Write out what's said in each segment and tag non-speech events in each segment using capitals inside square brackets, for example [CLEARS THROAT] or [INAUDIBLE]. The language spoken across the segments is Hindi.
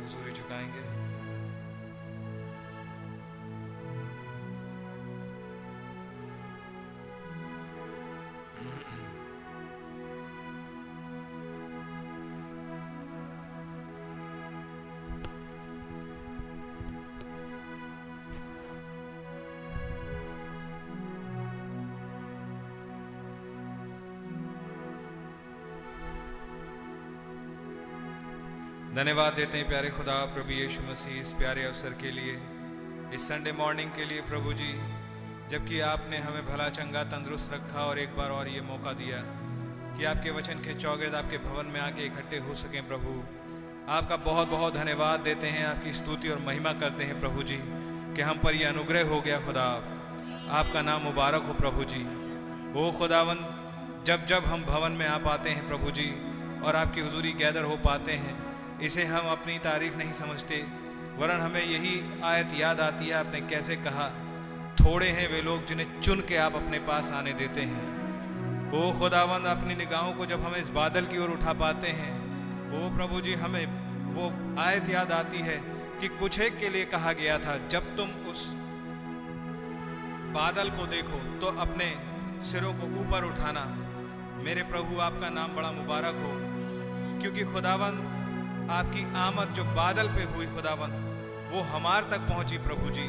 आपकी हजूरी झुकाएँगे धन्यवाद देते हैं प्यारे खुदा, प्रभु यीशु मसीह, इस प्यारे अवसर के लिए, इस संडे मॉर्निंग के लिए, प्रभु जी, जबकि आपने हमें भला चंगा तंदुरुस्त रखा और एक बार और ये मौका दिया, कि आपके वचन के चौगेद आपके भवन में आके इकट्ठे हो सकें प्रभु। आपका बहुत बहुत धन्यवाद देते हैं, आपकी स्तुति और महिमा करते हैं प्रभु जी, कि हम पर यह अनुग्रह हो गया खुदा। आपका नाम मुबारक हो प्रभु जी। ओ खुदावन जब जब हम भवन में आ पाते हैं प्रभु जी, और आपकी हजूरी गैदर हो पाते हैं इसे हम अपनी तारीफ़ नहीं समझते। वरन हमें यही आयत याद आती है, आपने कैसे कहा, थोड़े हैं वे लोग जिन्हें चुन के आप अपने पास आने देते हैं। ओ खुदावंद, अपनी निगाहों को जब हम इस बादल की ओर उठा पाते हैं, ओ प्रभु जी, हमें वो आयत याद आती है कि कुछ एक के लिए कहा गया था, जब तुम उस बादल को देखो तो अपने सिरों को ऊपर उठाना। मेरे प्रभु, आपका नाम बड़ा मुबारक हो, क्योंकि खुदावंद आपकी आमद जो बादल पे हुई खुदावन वो हमार तक पहुँची प्रभु जी।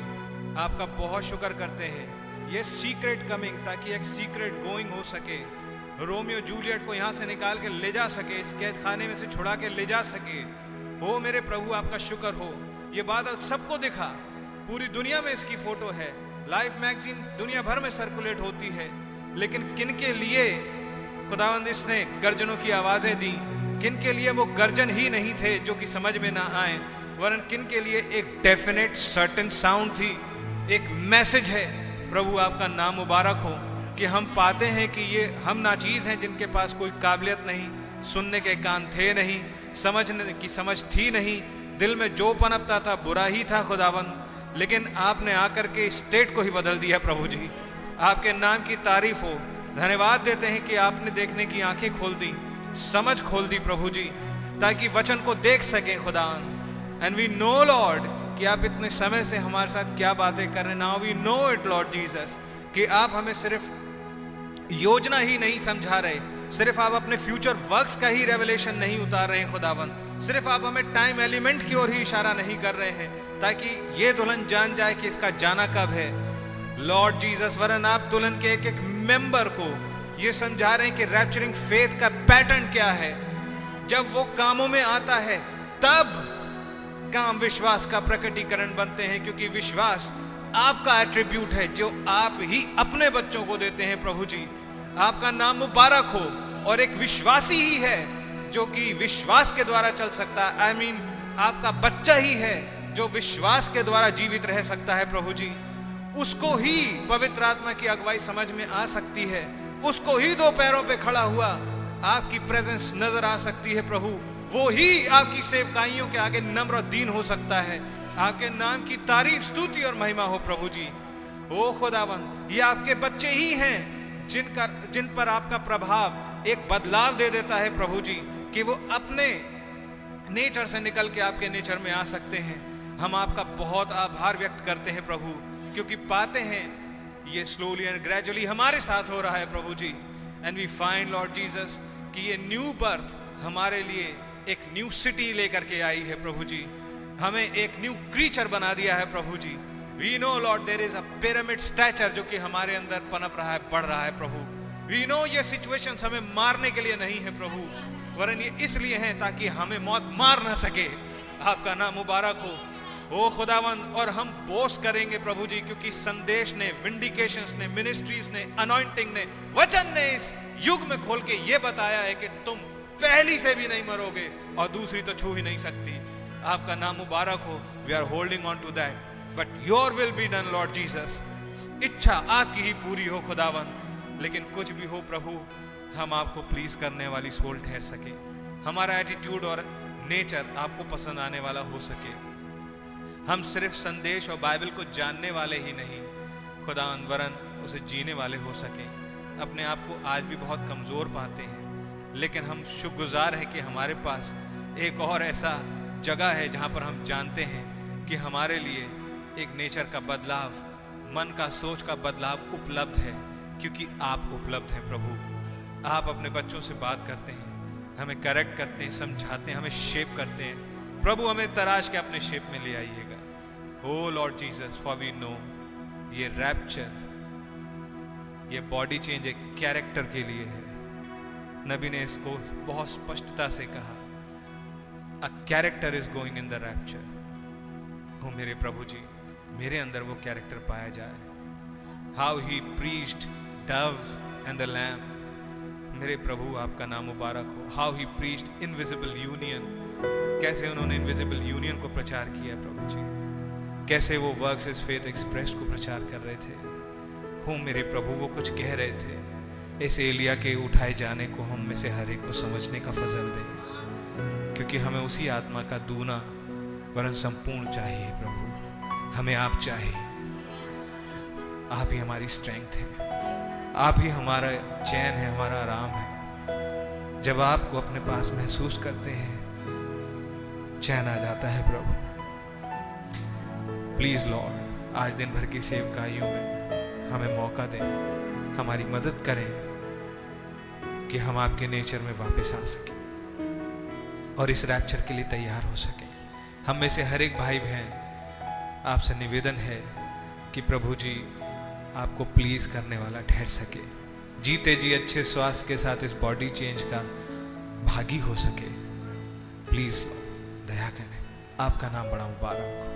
आपका बहुत शुक्र करते हैं। ये सीक्रेट कमिंग ताकि एक सीक्रेट गोइंग हो सके। रोमियो जूलियट को यहाँ से निकाल के ले जा सके, इस कैद खाने में से छुड़ा के ले जा सके। हो मेरे प्रभु, आपका शुक्र हो। ये बादल सबको दिखा। पूरी दुनिया में इसकी फ़ोटो है। लाइफ मैगजीन दुनिया भर में सर्कुलेट होती है। लेकिन किन के लिए? खुदावंद इसने गर्जनों की आवाज़ें दी। किन के लिए वो गर्जन ही नहीं थे जो कि समझ में ना आए? वरन किन के लिए एक डेफिनेट सर्टन साउंड थी? एक मैसेज है, प्रभु आपका नाम मुबारक हो, कि हम पाते हैं कि ये हम नाचीज हैं जिनके पास कोई काबिलियत नहीं, सुनने के कान थे नहीं, समझने की समझ थी नहीं, दिल में जो पनपता था, बुरा ही था खुदावन लेकिन आपने आकर के स्टेट को ही बदल दिया, प्रभु जी। आपके नाम की तारीफ़ हो। धन्यवाद देते हैं कि आपने देखने की आँखें खोल दी। समझ खोल दी प्रभु जी, ताकि वचन को देख सके खुदा एंड वी नो लॉर्ड कि आप इतने समय से हमारे साथ क्या बातें कर रहे now we know it Lord Jesus कि आप हमें सिर्फ़ योजना ही नहीं समझा रहे। सिर्फ़ आप अपने फ्यूचर वर्क्स का ही रेवलेशन नहीं उतार रहे हैं खुदावन सिर्फ़ आप हमें टाइम एलिमेंट की ओर ही इशारा नहीं कर रहे हैं, ताकि ये दुल्हन जान जाए कि इसका जाना कब है। लॉर्ड जीसस वरन आप दुल्हन के एक एक मेंबर को ये समझा रहे हैं कि रैप्चरिंग फेथ का पैटर्न क्या है। जब वो कामों में आता है, तब काम विश्वास का प्रकटीकरण बनते हैं, क्योंकि विश्वास आपका एट्रीब्यूट है, जो आप ही अपने बच्चों को देते हैं, प्रभु जी। आपका नाम मुबारक हो, और एक विश्वासी ही है, जो कि विश्वास के द्वारा चल सकता है। आई मीन आपका बच्चा ही है, जो विश्वास के द्वारा जीवित रह सकता है, प्रभु जी। उसको ही पवित्र आत्मा की अगुवाई समझ में आ सकती है। उसको ही दो पैरों पे खड़ा हुआ। आपकी प्रेजेंस नज़र आ सकती है प्रभु। वो ही आपकी सेवकाइयों के आगे नम्र दीन हो सकता है। आपके नाम की तारीफ़, स्तुति और महिमा हो प्रभु जी। ओ खुदावन ये आपके बच्चे ही हैं जिनका जिन पर आपका प्रभाव एक बदलाव दे देता है प्रभु जी, कि वो अपने नेचर से निकल के आपके नेचर में आ सकते हैं। हम आपका बहुत आभार व्यक्त करते हैं प्रभु, क्योंकि पाते हैं ये स्लोली एंड ग्रेजुअली हमारे साथ हो रहा है प्रभु जी। And we find Lord Jesus कि ये न्यू बर्थ हमारे लिए एक न्यू सिटी लेकर के आई है प्रभु जी। हमें एक न्यू क्रीचर बना दिया है प्रभु जी। We know Lord there is a pyramid structure जो कि हमारे अंदर पनप रहा है, बढ़ रहा है प्रभु। वी नो ये सिचुएशन हमें मारने के लिए नहीं है प्रभु। वरन ये इसलिए है ताकि हमें मौत मार ना सके। आपका नाम मुबारक हो। ओ खुदावन, और हम बोस्ट करेंगे प्रभु जी, क्योंकि संदेश ने विंडिकेशन ने मिनिस्ट्रीज ने अनॉइंटिंग ने, वचन ने इस युग में खोल के ये बताया है कि तुम पहली से भी नहीं मरोगे और दूसरी तो छू ही नहीं सकती। आपका नाम मुबारक हो we are holding on to that but your will be done Lord Jesus इच्छा आपकी ही पूरी हो, खुदावन, लेकिन कुछ भी हो प्रभु, हम आपको प्लीज़ करने वाली सोल ठहर सके। हमारा एटीट्यूड और नेचर आपको पसंद आने वाला हो सके। हम सिर्फ़ संदेश और बाइबल को जानने वाले ही नहीं खुदा वरन उसे जीने वाले हो सकें। अपने आप को आज भी बहुत कमज़ोर पाते हैं, लेकिन हम शुक्रगुजार हैं कि हमारे पास एक और ऐसा जगह है जहाँ पर हम जानते हैं कि हमारे लिए एक नेचर का बदलाव, मन का सोच का बदलाव उपलब्ध है, क्योंकि आप उपलब्ध हैं प्रभु। आप अपने बच्चों से बात करते हैं, हमें करेक्ट करते हैं, समझाते हैं, हमें शेप करते हैं। प्रभु, हमें तराश के अपने शेप में ले आइएगा। O Lord Jesus for we know ये रैप्चर ये बॉडी चेंज एक कैरेक्टर के लिए है। नबी ने इसको बहुत स्पष्टता से कहा a character is going in the rapture हो मेरे प्रभु जी, मेरे अंदर वो कैरेक्टर पाया जाए। How he priest dove and the lamb मेरे प्रभु, आपका नाम मुबारक हो। How he priest invisible union कैसे उन्होंने इनविजिबल यूनियन को प्रचार किया प्रभु जी? कैसे वो वर्क्स इस फेथ एक्सप्रेस को प्रचार कर रहे थे? हूँ मेरे प्रभु, वो कुछ कह रहे थे। इस एलिया के उठाए जाने को हम में से हर एक को समझने का फजल दे। क्योंकि हमें उसी आत्मा का दूना वरन संपूर्ण चाहिए प्रभु। हमें आप चाहिए। आप ही हमारी स्ट्रेंथ है। आप ही हमारा चैन है, हमारा आराम है। जब आपको अपने पास महसूस करते हैं, चैन आ जाता है प्रभु। प्लीज़ लॉर्ड आज दिन भर की सेवकाइयों में हमें मौका दें, हमारी मदद करें कि हम आपके नेचर में वापस आ सकें और इस रैप्चर के लिए तैयार हो सकें। हम में से हर एक भाई बहन आपसे निवेदन है कि प्रभु जी, आपको प्लीज़ करने वाला ठहर सके। जीते जी अच्छे स्वास्थ्य के साथ इस बॉडी चेंज का भागी हो सके। प्लीज़ दया करें। आपका नाम बड़ा मुबारक हो।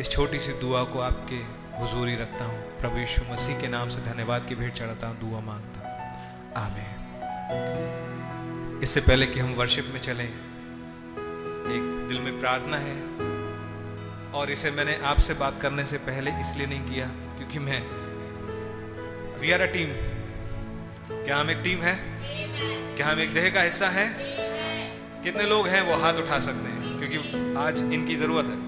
इस छोटी सी दुआ को आपके हुजूरी रखता हूँ। प्रभु यीशु मसीह के नाम से धन्यवाद की भेंट चढ़ाता हूँ दुआ माँगता हूँ। आमेन। इससे पहले कि हम वर्शिप में चलें एक दिल में प्रार्थना है और इसे मैंने आपसे बात करने से पहले इसलिए नहीं किया क्योंकि मैं वी आर अ टीम क्या हम एक टीम है? क्या हम एक देह का हिस्सा है? कितने लोग हैं वो हाथ उठा सकते हैं? क्योंकि आज इनकी ज़रूरत है।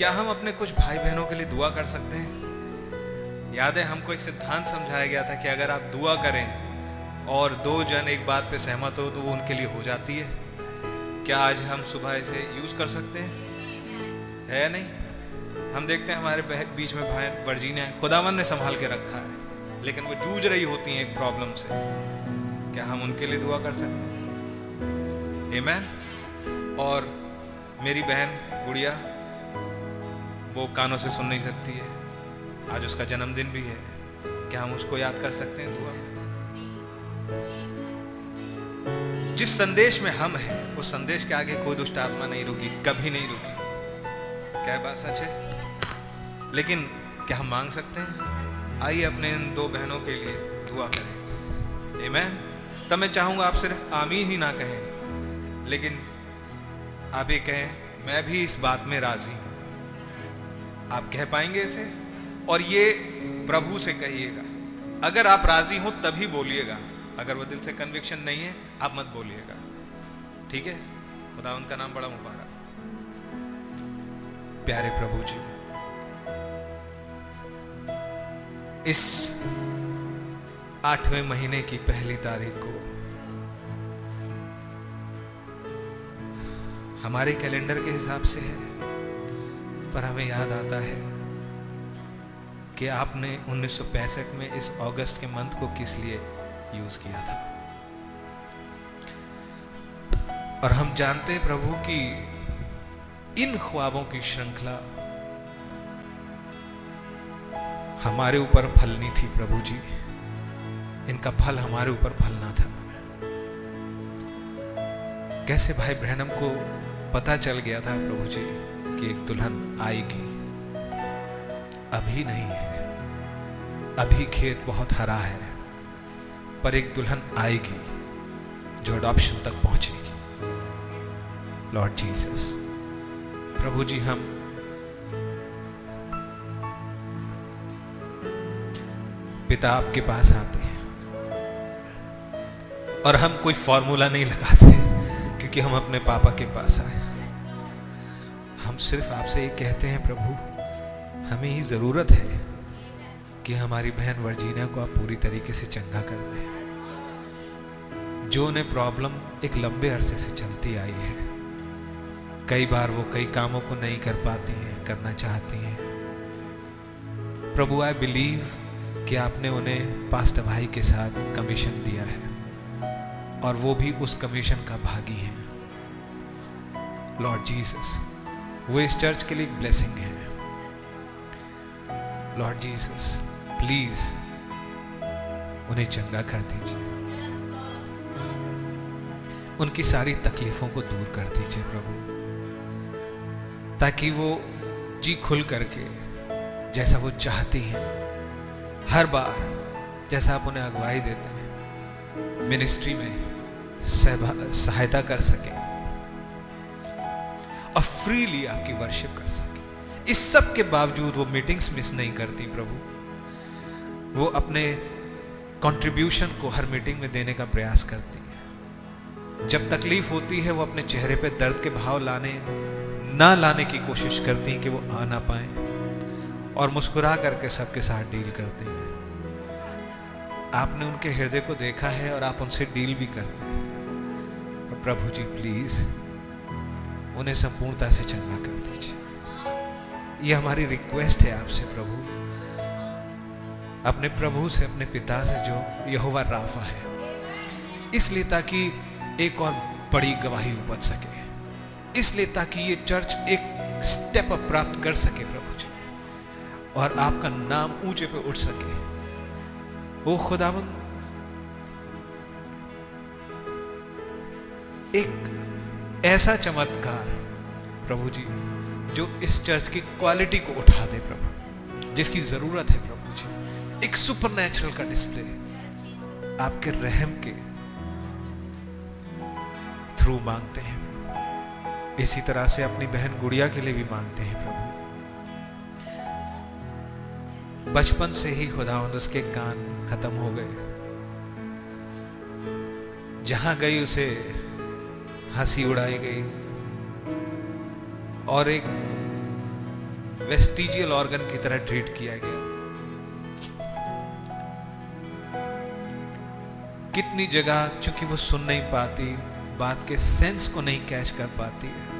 क्या हम अपने कुछ भाई बहनों के लिए दुआ कर सकते हैं? याद है हमको एक सिद्धांत समझाया गया था कि अगर आप दुआ करें और दो जन एक बात पे सहमत हो तो वो उनके लिए हो जाती है। क्या आज हम सुबह इसे यूज़ कर सकते हैं? है या नहीं? हम देखते हैं हमारे बीच में भाई वर्जीनिया खुदावन ने संभाल के रखा है, लेकिन वो जूझ रही होती हैं एक प्रॉब्लम से। क्या हम उनके लिए दुआ कर सकते हैं? मैन और मेरी बहन, गुड़िया वो कानों से सुन नहीं सकती है। आज उसका जन्मदिन भी है। क्या हम उसको याद कर सकते हैं दुआ जिस संदेश में हम हैं, उस संदेश के आगे कोई दुष्ट आत्मा नहीं रुकी, कभी नहीं रुकी। क्या बात सच है? लेकिन क्या हम मांग सकते हैं? आइए अपने इन दो बहनों के लिए दुआ करें। एमैन तब मैं चाहूँगा आप सिर्फ़ आमीन ही ना कहें। लेकिन आप ये कहें, मैं भी इस बात में राज़ी हूँ। आप कह पाएँगे इसे? और ये प्रभु से कहिएगा। अगर आप राज़ी हो, तभी बोलिएगा। अगर वो दिल से कन्विक्शन नहीं है, आप मत बोलिएगा। ठीक है? खुदा उनका नाम बड़ा मुबारक। प्यारे प्रभु जी, इस आठवें महीने की पहली तारीख को हमारे कैलेंडर के हिसाब से है। पर हमें याद आता है कि आपने 1965 में इस अगस्त के मंथ को किस लिए यूज़ किया था। और हम जानते हैं प्रभु कि इन ख्वाबों की श्रृंखला हमारे ऊपर फलनी थी प्रभु जी। इनका फल हमारे ऊपर फलना था। कैसे भाई ब्रहणम को पता चल गया था प्रभु जी कि एक दुल्हन आएगी। अभी नहीं है। अभी खेत बहुत हरा है, पर एक दुल्हन आएगी जो अडॉप्शन तक पहुंचेगी। लॉर्ड जीसस प्रभु जी हम पिता आपके पास आते हैं और हम कोई फॉर्मूला नहीं लगाते क्योंकि हम अपने पापा के पास आए। सिर्फ़ आपसे ये कहते हैं, प्रभु, हमें ही ज़रूरत है कि हमारी बहन वर्जीना को आप पूरी तरीके से चंगा कर दें। जो उन्हें प्रॉब्लम एक लंबे अरसे से चलती आई है, कई बार वो कई कामों को नहीं कर पाती हैं, करना चाहती हैं। प्रभु आई बिलीव कि आपने उन्हें पास्ट भाई के साथ कमीशन दिया है, और वो भी उस कमीशन का भागी है। लॉर्ड जीसस वो इस चर्च के लिए एक ब्लेसिंग है। लॉर्ड जीसस प्लीज़ उन्हें चंगा कर दीजिए। उनकी सारी तकलीफों को दूर कर दीजिए प्रभु। ताकि वो जी खुल करके जैसा वो चाहती हैं, हर बार जैसा आप उन्हें अगुवाई देते हैं मिनिस्ट्री में सहायता कर सके। और फ्रीली आपकी वर्शिप कर सके। इस सब के बावजूद वो मीटिंग्स मिस नहीं करती प्रभु। वो अपने कंट्रीब्यूशन को हर मीटिंग में देने का प्रयास करती है। जब तकलीफ़ होती है, वो अपने चेहरे पे दर्द के भाव लाने, ना लाने की कोशिश करती हैं कि वो आ ना पाए और मुस्कुरा करके सबके साथ डील करते हैं। आपने उनके हृदय को देखा है और आप उनसे डील भी करते हैं। प्रभु जी प्लीज़ उन्हें संपूर्णता से चंगा कर दीजिए। ये हमारी रिक्वेस्ट है आपसे, प्रभु। अपने प्रभु से, अपने पिता से जो यहोवा राफा है। इसलिए ताकि एक और बड़ी गवाही उपज सके। इसलिए ताकि ये चर्च एक स्टेप अप प्राप्त कर सके, प्रभु जी। और आपका नाम ऊँचे पे उठ सके। वो खुदावन, एक ऐसा चमत्कार प्रभु जी, जो इस चर्च की क्वालिटी को उठा दे प्रभु। जिसकी ज़रूरत है प्रभु जी। एक सुपर नेचुरल का डिस्प्ले आपके रहम के थ्रू मांगते हैं। इसी तरह से अपनी बहन गुड़िया के लिए भी मांगते हैं प्रभु। बचपन से ही खुदावंद उसके कान खत्म हो गए। जहाँ गई उसे हँसी उड़ाई गई। और एक वेस्टिजियल ऑर्गन की तरह ट्रीट किया गया। कितनी जगह, चूँकि वो सुन नहीं पाती, बात के सेंस को नहीं कैच कर पाती है।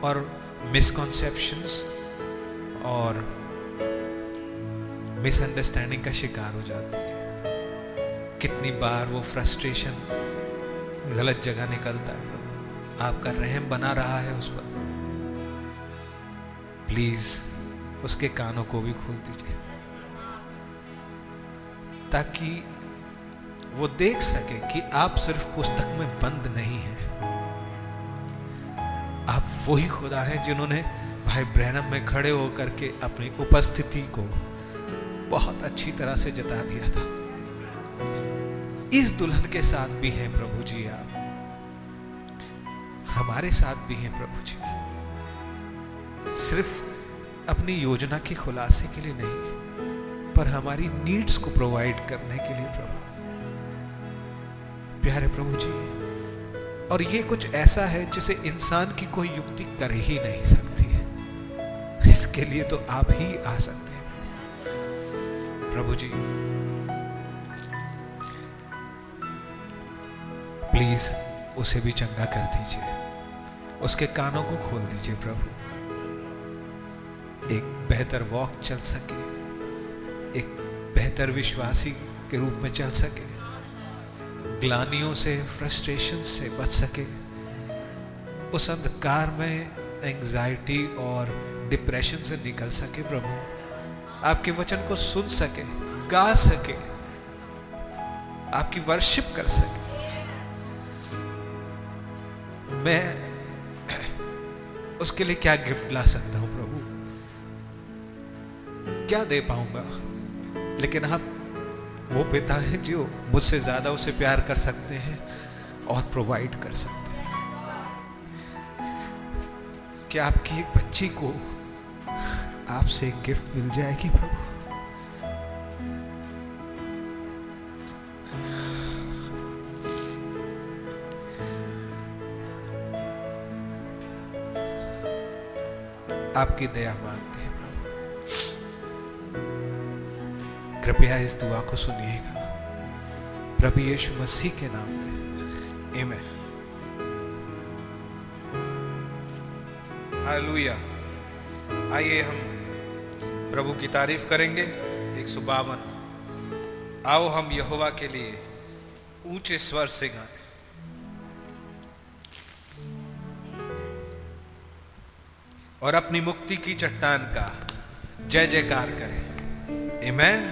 और मिसकॉन्सेप्शंस और मिसअंडरस्टैंडिंग का शिकार हो जाती है। कितनी बार वो फ्रस्ट्रेशन गलत जगह निकलता है। आपका रहम बना रहा है उस पर। प्लीज़ उसके कानों को भी खोल दीजिए। ताकि वो देख सके कि आप सिर्फ़ पुस्तक में बंद नहीं हैं। आप वही खुदा हैं जिन्होंने भाई ब्रहणम में खड़े होकर के अपनी उपस्थिति को बहुत अच्छी तरह से जता दिया था। इस दुल्हन के साथ भी हैं प्रभु जी आप। हमारे साथ भी हैं प्रभु जी। सिर्फ़ अपनी योजना के खुलासे के लिए नहीं, पर हमारी नीड्स को प्रोवाइड करने के लिए प्रभु। प्यारे प्रभु जी, और ये कुछ ऐसा है जिसे इंसान की कोई युक्ति कर ही नहीं सकती है। इसके लिए तो आप ही आ सकते हैं। प्रभु जी प्लीज़ उसे भी चंगा कर दीजिए। उसके कानों को खोल दीजिए प्रभु। एक बेहतर वॉक चल सके। एक बेहतर विश्वासी के रूप में चल सके। ग्लानियों से फ्रस्ट्रेशन से बच सके। उस अंधकार में एंजाइटी और डिप्रेशन से निकल सके प्रभु। आपके वचन को सुन सके, गा सके। आपकी वर्शिप कर सके। मैं उसके लिए क्या गिफ्ट ला सकता हूँ, प्रभु? क्या दे पाऊँगा? लेकिन आप, वो पिता है जो मुझसे ज़्यादा उसे प्यार कर सकते हैं और प्रोवाइड कर सकते हैं। क्या आपकी बच्ची को आपसे गिफ्ट मिल जाएगी, प्रभु? आपकी दया मांगते हैं प्रभु। कृपया इस दुआ को सुनिएगा। प्रभु यीशु मसीह के नाम में। एमेन हालेलुया आइए हम प्रभु की तारीफ़ करेंगे। एक सौ बावन। आओ हम यहोवा के लिए ऊँचे स्वर से गाएँ। और अपनी मुक्ति की चट्टान का जय जयकार करें। इमेन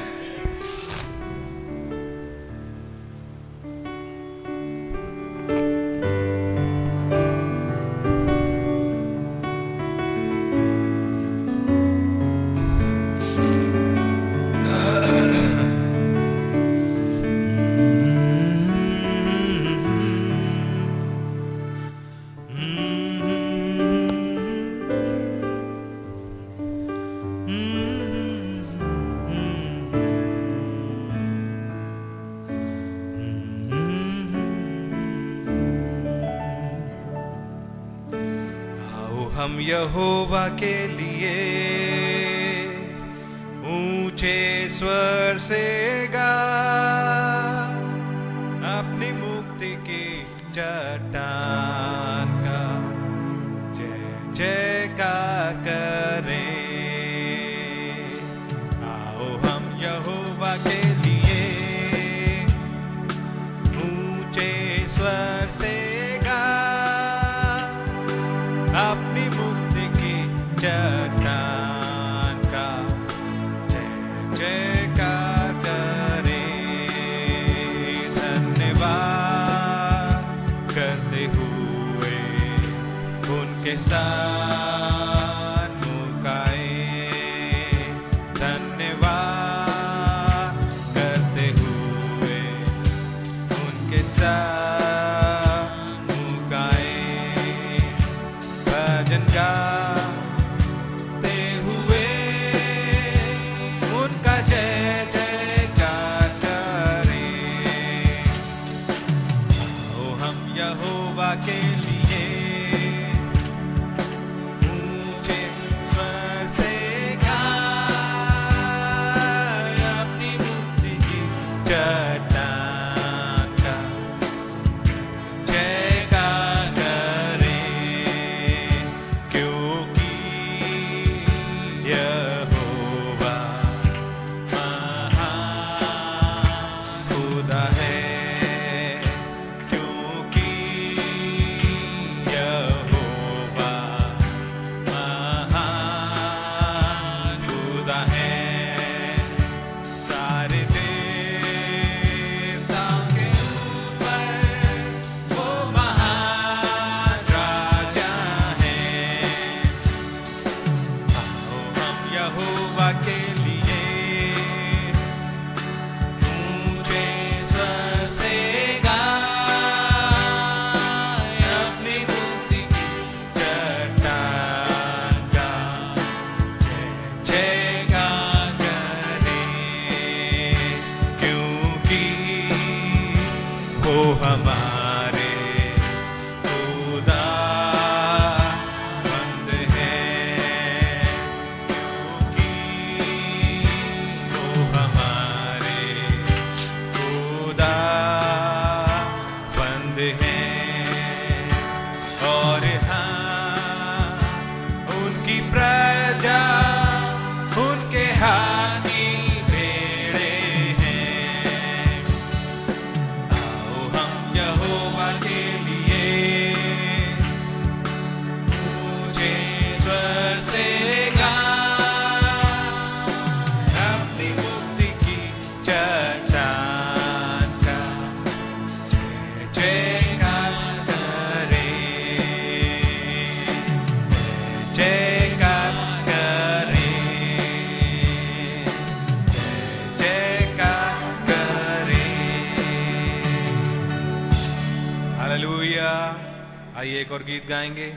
जाएँगे।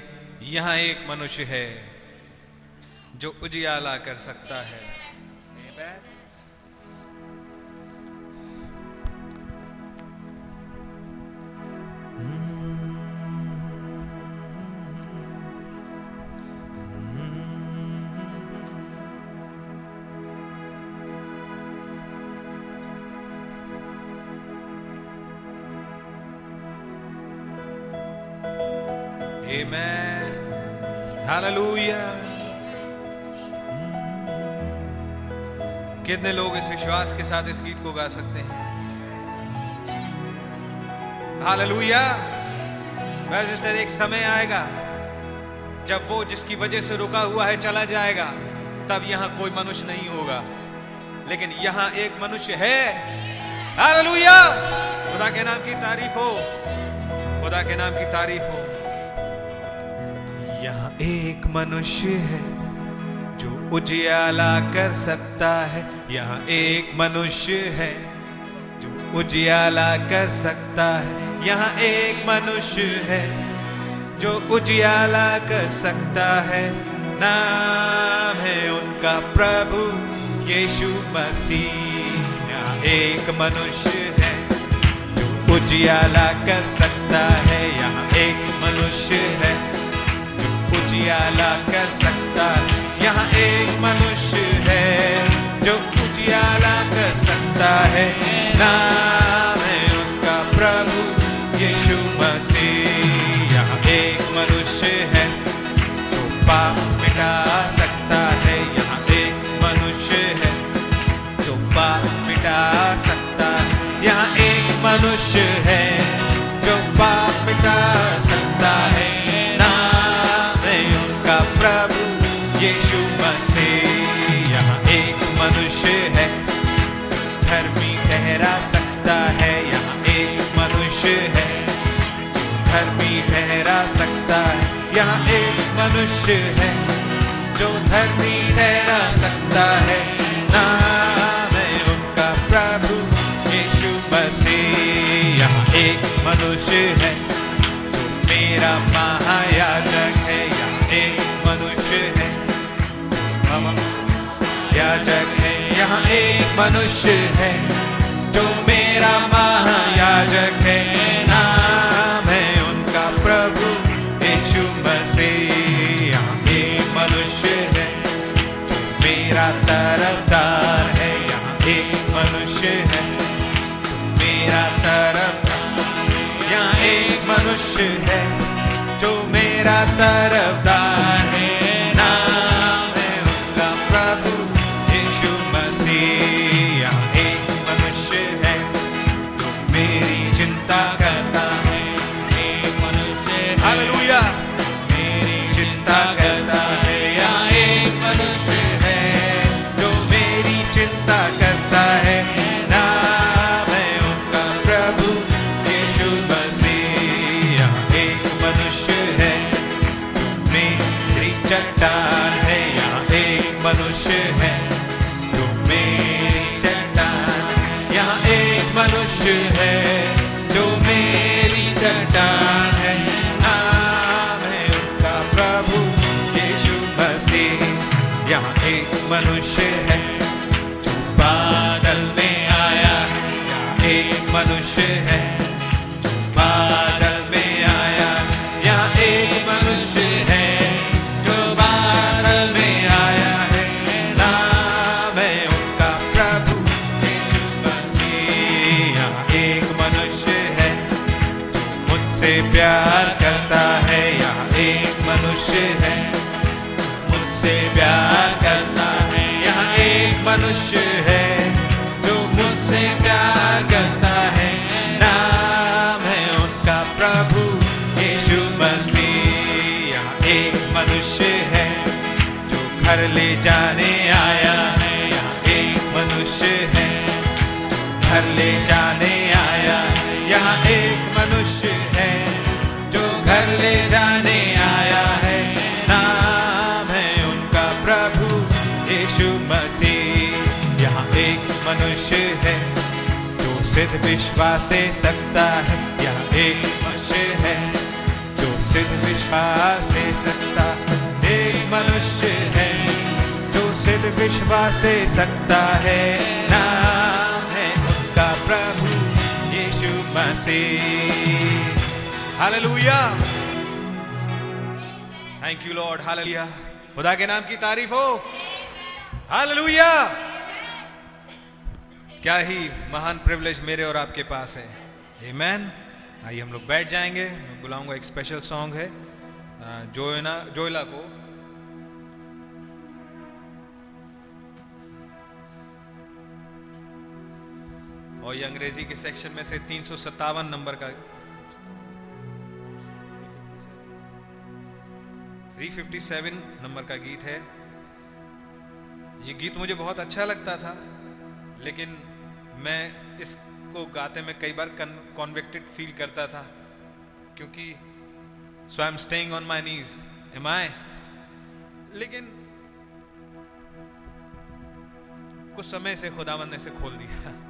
यहाँ एक मनुष्य है जो उजियाला कर सकता है। हालेलुया सिस्टर एक समय आएगा, जब वो जिसकी वजह से रुका हुआ है चला जाएगा, तब यहाँ कोई मनुष्य नहीं होगा। लेकिन यहाँ एक मनुष्य है। हालेलुया खुदा के नाम की तारीफ़ हो। खुदा के नाम की तारीफ़ हो। यहाँ एक मनुष्य है, जो उजियाला कर सकता है। यहाँ एक मनुष्य है, जो उजियाला कर सकता है। यहाँ एक मनुष्य है, जो उजियाला कर सकता है। नाम है उनका प्रभु यीशु मसीह। यहाँ एक मनुष्य है, जो उजियाला कर सकता है। यहाँ एक मनुष्य है, जो उजियाला कर सकता है। यहाँ एक मनुष्य है, जो उजियाला कर सकता है। नाम जो मनुष्य है, जो धर्मी ठहरा सकता है। नाम है उनका प्रभु यीशु मसीह। यहाँ एक मनुष्य है, जो मेरा महायाजक है। यहाँ एक मनुष्य है याजक है। यहाँ एक मनुष्य है दे सकता है? यहाँ एक मनुष्य है जो सिद्ध विश्वास दे सकता एक मनुष्य है जो सिद्ध विश्वास दे सकता है। नाम है उनका प्रभु Yeshu Masih. Hallelujah. Thank you Lord hallelujah खुदा के नाम की तारीफ़ हो। हालेलुया क्या ही महान प्रिविलेज मेरे और आपके पास है। आमेन आइए हम लोग बैठ जाएँगे। बुलाऊँगा एक स्पेशल सॉन्ग है। जोयना, जोयला को। और ये अंग्रेज़ी के सेक्शन में से तीन सौ सत्तावन नंबर का 357 नंबर का गीत है। ये गीत मुझे बहुत अच्छा लगता था, लेकिन मैं इसको गाते में कई बार कॉन्विक्टेड फील करता था क्योंकि so I am staying on my knees am I लेकिन कुछ समय से खुदावंद ने से खोल दिया।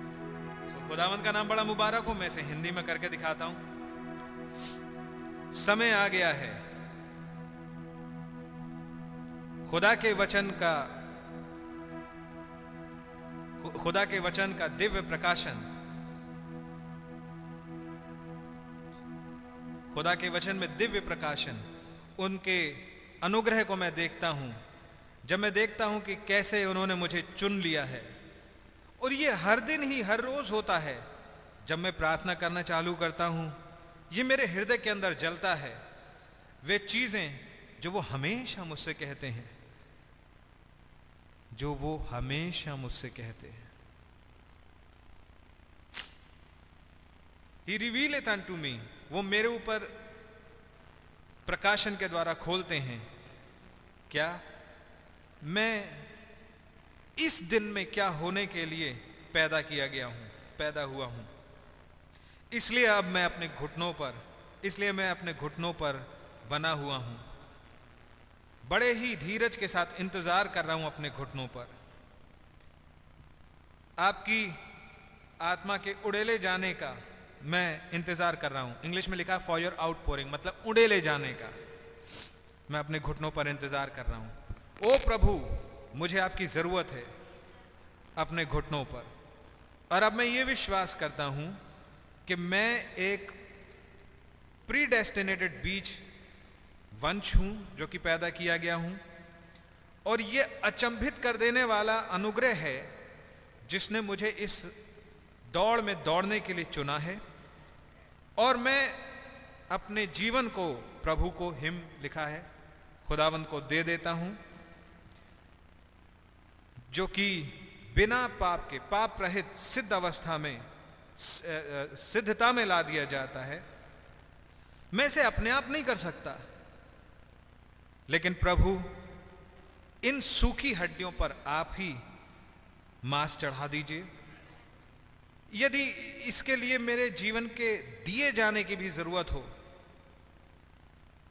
So, खुदावंद का नाम बड़ा मुबारक हो मैं इसे हिंदी में करके दिखाता हूँ। समय आ गया है। खुदा के वचन का खुदा के वचन का दिव्य प्रकाशन। खुदा के वचन में दिव्य प्रकाशन। उनके अनुग्रह को मैं देखता हूँ। जब मैं देखता हूँ कि कैसे उन्होंने मुझे चुन लिया है। और ये हर दिन ही, हर रोज होता है। जब मैं प्रार्थना करना चालू करता हूँ, ये मेरे हृदय के अंदर जलता है। वे चीज़ें जो वो हमेशा मुझसे कहते हैं। जो वो हमेशा मुझसे कहते हैं। He reveal it to me वो मेरे ऊपर प्रकाशन के द्वारा खोलते हैं। क्या मैं इस दिन में क्या होने के लिए पैदा किया गया हूँ? पैदा हुआ हूँ। इसलिए अब मैं अपने घुटनों पर, इसलिए मैं अपने घुटनों पर बना हुआ हूँ। बड़े ही धीरज के साथ इंतज़ार कर रहा हूँ अपने घुटनों पर। आपकी आत्मा के उड़ेले जाने का मैं इंतज़ार कर रहा हूँ। इंग्लिश में लिखा फॉर योर आउट पोरिंग मतलब उड़ेले जाने का। मैं अपने घुटनों पर इंतज़ार कर रहा हूँ। ओ प्रभु, मुझे आपकी ज़रूरत है अपने घुटनों पर। और अब मैं ये विश्वास करता हूँ कि मैं एक प्रीडेस्टिनेटेड बीच वंश हूँ, जो कि पैदा किया गया हूँ, और ये अचंभित कर देने वाला अनुग्रह है, जिसने मुझे इस दौड़ में दौड़ने के लिए चुना है, और मैं अपने जीवन को प्रभु को हिम लिखा है, खुदावंत को दे देता हूँ, जो कि बिना पाप के, पाप रहित सिद्ध अवस्था में सिद्धता में ला दिया जाता है, मैं इसे अपने आप नहीं कर सकता। लेकिन प्रभु, इन सूखी हड्डियों पर आप ही मांस चढ़ा दीजिए। यदि इसके लिए मेरे जीवन के दिए जाने की भी ज़रूरत हो,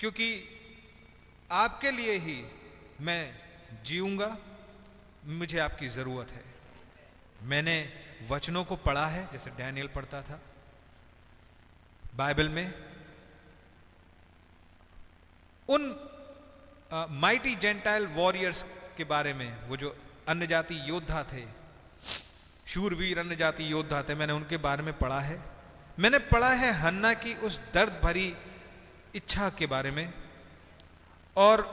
क्योंकि आपके लिए ही मैं जीऊँगा, मुझे आपकी ज़रूरत है। मैंने वचनों को पढ़ा है, जैसे डैनियल पढ़ता था। बाइबल में उन माइटी जेंटाइल वॉरियर्स के बारे में, वो जो अन्य जाति योद्धा थे, शूरवीर अन्य जाति योद्धा थे, मैंने उनके बारे में पढ़ा है। मैंने पढ़ा है हन्ना की उस दर्द भरी इच्छा के बारे में और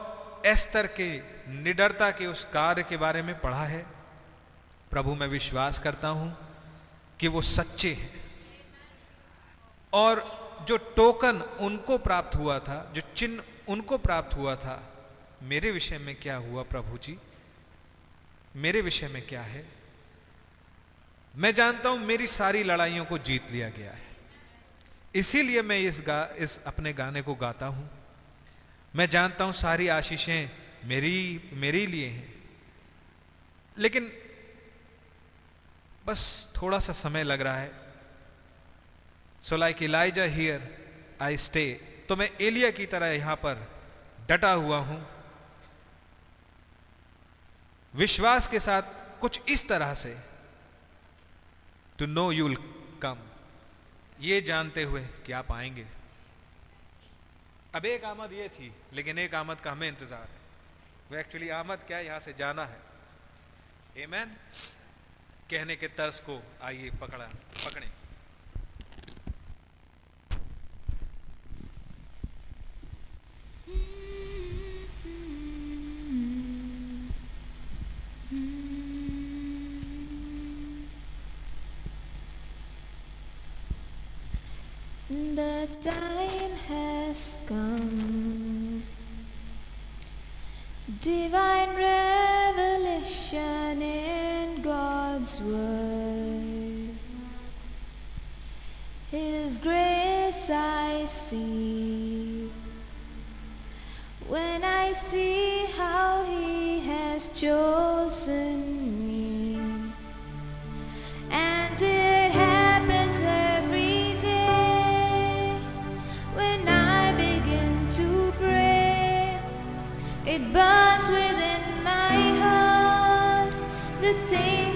एस्तर के निडरता के उस कार्य के बारे में पढ़ा है। प्रभु, मैं विश्वास करता हूँ कि वो सच्चे हैं। और जो टोकन उनको प्राप्त हुआ था, जो चिन्ह उनको प्राप्त हुआ था मेरे विषय में क्या हुआ प्रभु जी? मेरे विषय में क्या है? मैं जानता हूँ मेरी सारी लड़ाइयों को जीत लिया गया है। इसीलिए मैं इस गा, इस अपने गाने को गाता हूँ। मैं जानता हूँ सारी आशीषें मेरी, मेरे लिए हैं। लेकिन बस थोड़ा सा समय लग रहा है। So like Elijah here I stay तो मैं एलिया की तरह यहाँ पर डटा हुआ हूँ। विश्वास के साथ कुछ इस तरह से to know you you'll come ये जानते हुए कि आप आएँगे। अब एक आमद ये थी, लेकिन एक आमद का हमें इंतज़ार है। वो एक्चुअली आमद क्या यहाँ से जाना है? एमैन कहने के तर्स को आइए पकड़ा, पकड़े। The time has come. Divine revelation in God's Word. His grace I see. When I see how He has chosen me. And It burns within my heart, the thing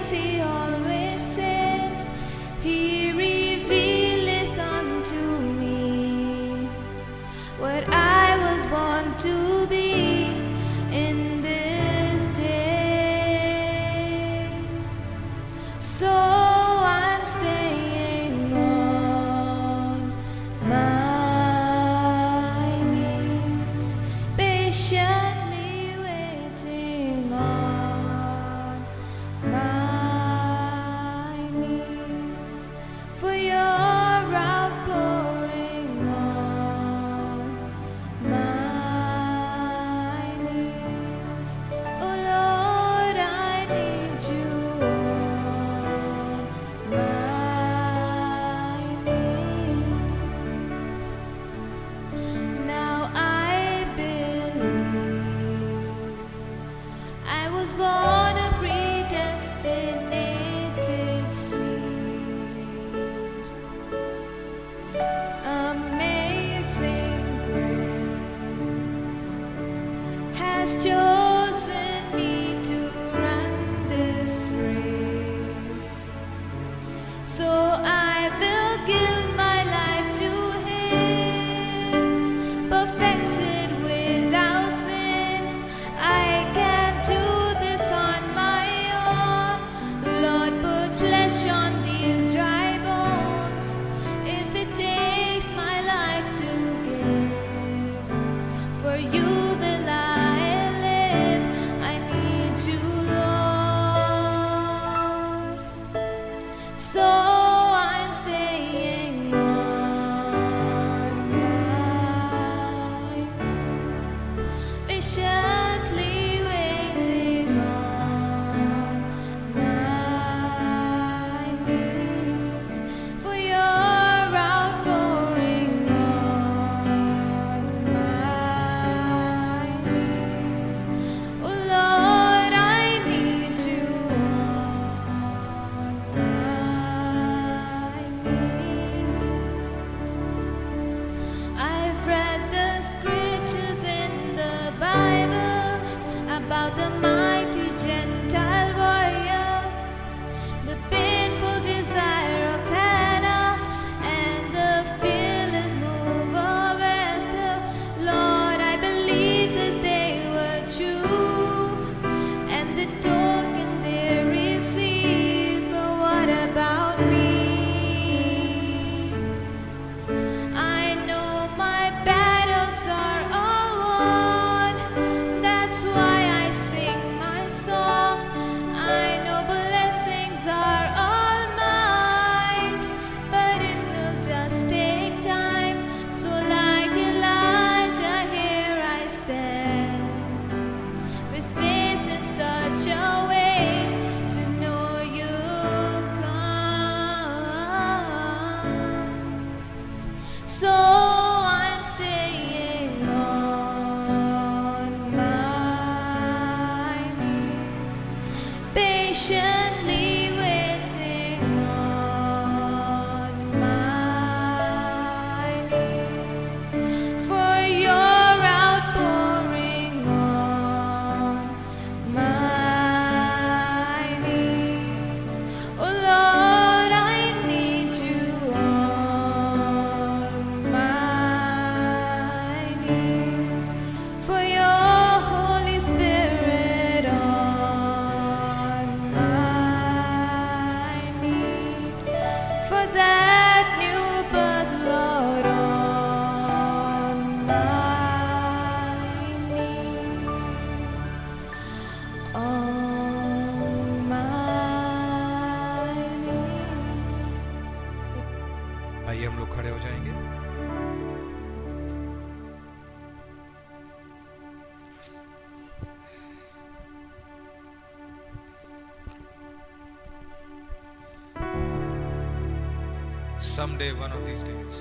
someday one of these days,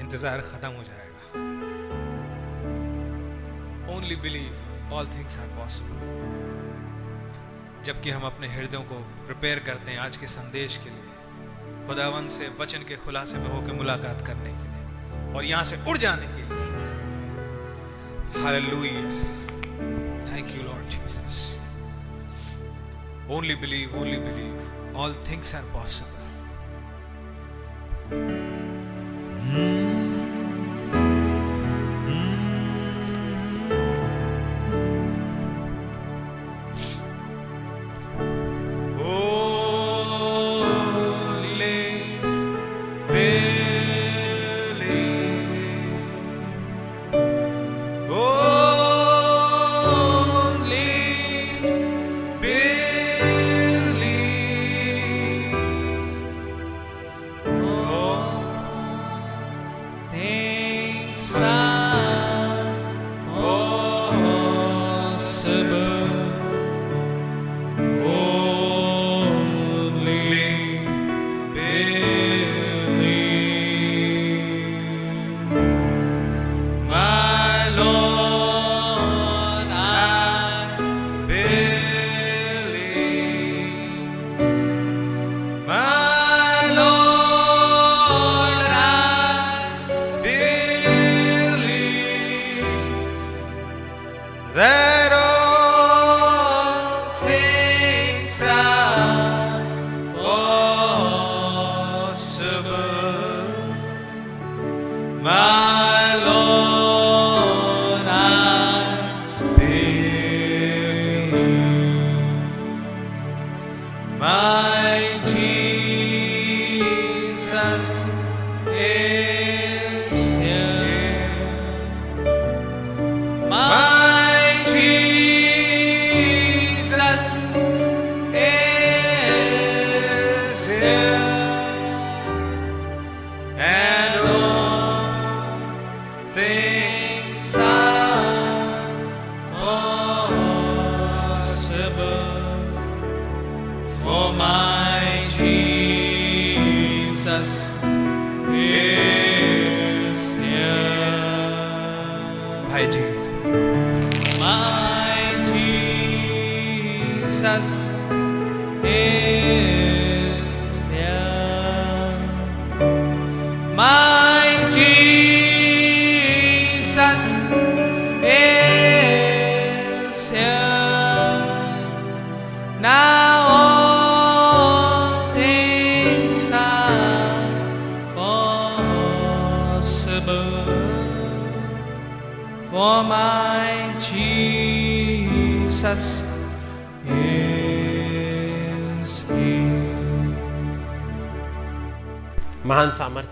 इंतज़ार खत्म हो जाएगा। Only believe all things are possible जबकि हम अपने हृदयों को प्रिपेयर करते हैं आज के संदेश के लिए खुदावन से, वचन के खुलासे में होकर मुलाकात करने के लिए, और यहाँ से उड़ जाने के लिए। Hallelujah thank you Lord Jesus only believe only believe all things are possible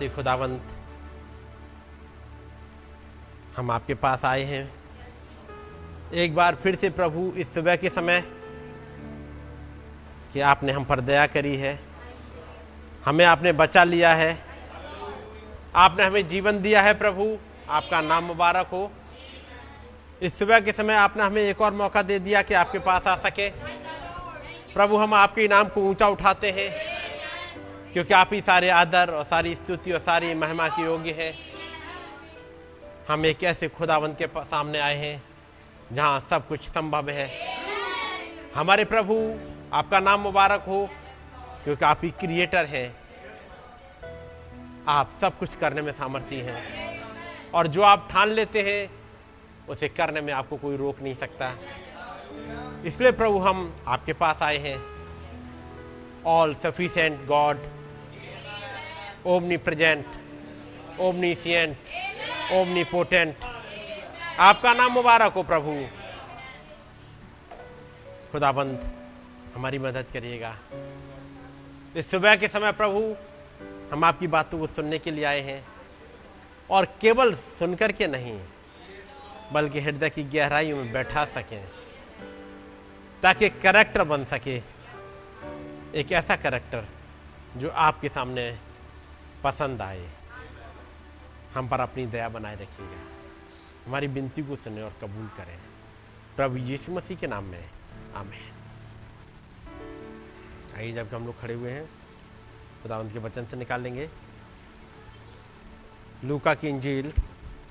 सामर्थ्य खुदावंत। हम आपके पास आए हैं। एक बार फिर से प्रभु, इस सुबह के समय कि आपने हम पर दया करी है। हमें आपने बचा लिया है। आपने हमें जीवन दिया है प्रभु। आपका नाम मुबारक हो। इस सुबह के समय आपने हमें एक और मौका दे दिया कि आपके पास आ सके। प्रभु, हम आपके नाम को ऊँचा उठाते हैं। क्योंकि आप ही सारे आदर और सारी स्तुति और सारी महिमा की योग्य है। हम एक ऐसे खुदावंत के सामने आए हैं, जहाँ सब कुछ संभव है। हमारे प्रभु, आपका नाम मुबारक हो, क्योंकि आप ही क्रिएटर हैं। आप सब कुछ करने में सामर्थ्य हैं। और जो आप ठान लेते हैं, उसे करने में आपको कोई रोक नहीं सकता। इसलिए प्रभु, हम आपके पास आए हैं। All sufficient God omnipresent omniscient omnipotent आपका नाम मुबारक हो प्रभु। खुदाबंद, हमारी मदद करिएगा। इस सुबह के समय प्रभु, हम आपकी बातों को सुनने के लिए आए हैं। और केवल सुनकर के नहीं, बल्कि हृदय की गहराइयों में बैठा सकें। ताकि करेक्टर बन सके। एक ऐसा करेक्टर जो आपके सामने पसंद आए। हम पर अपनी दया बनाए रखेंगे। हमारी विनती को सुने और कबूल करें। प्रभु यीशु मसीह के नाम में, आमेन। आइए, जब हम लोग खड़े हुए हैं, खुदावंत के वचन से निकालेंगे। लूका की इंजील,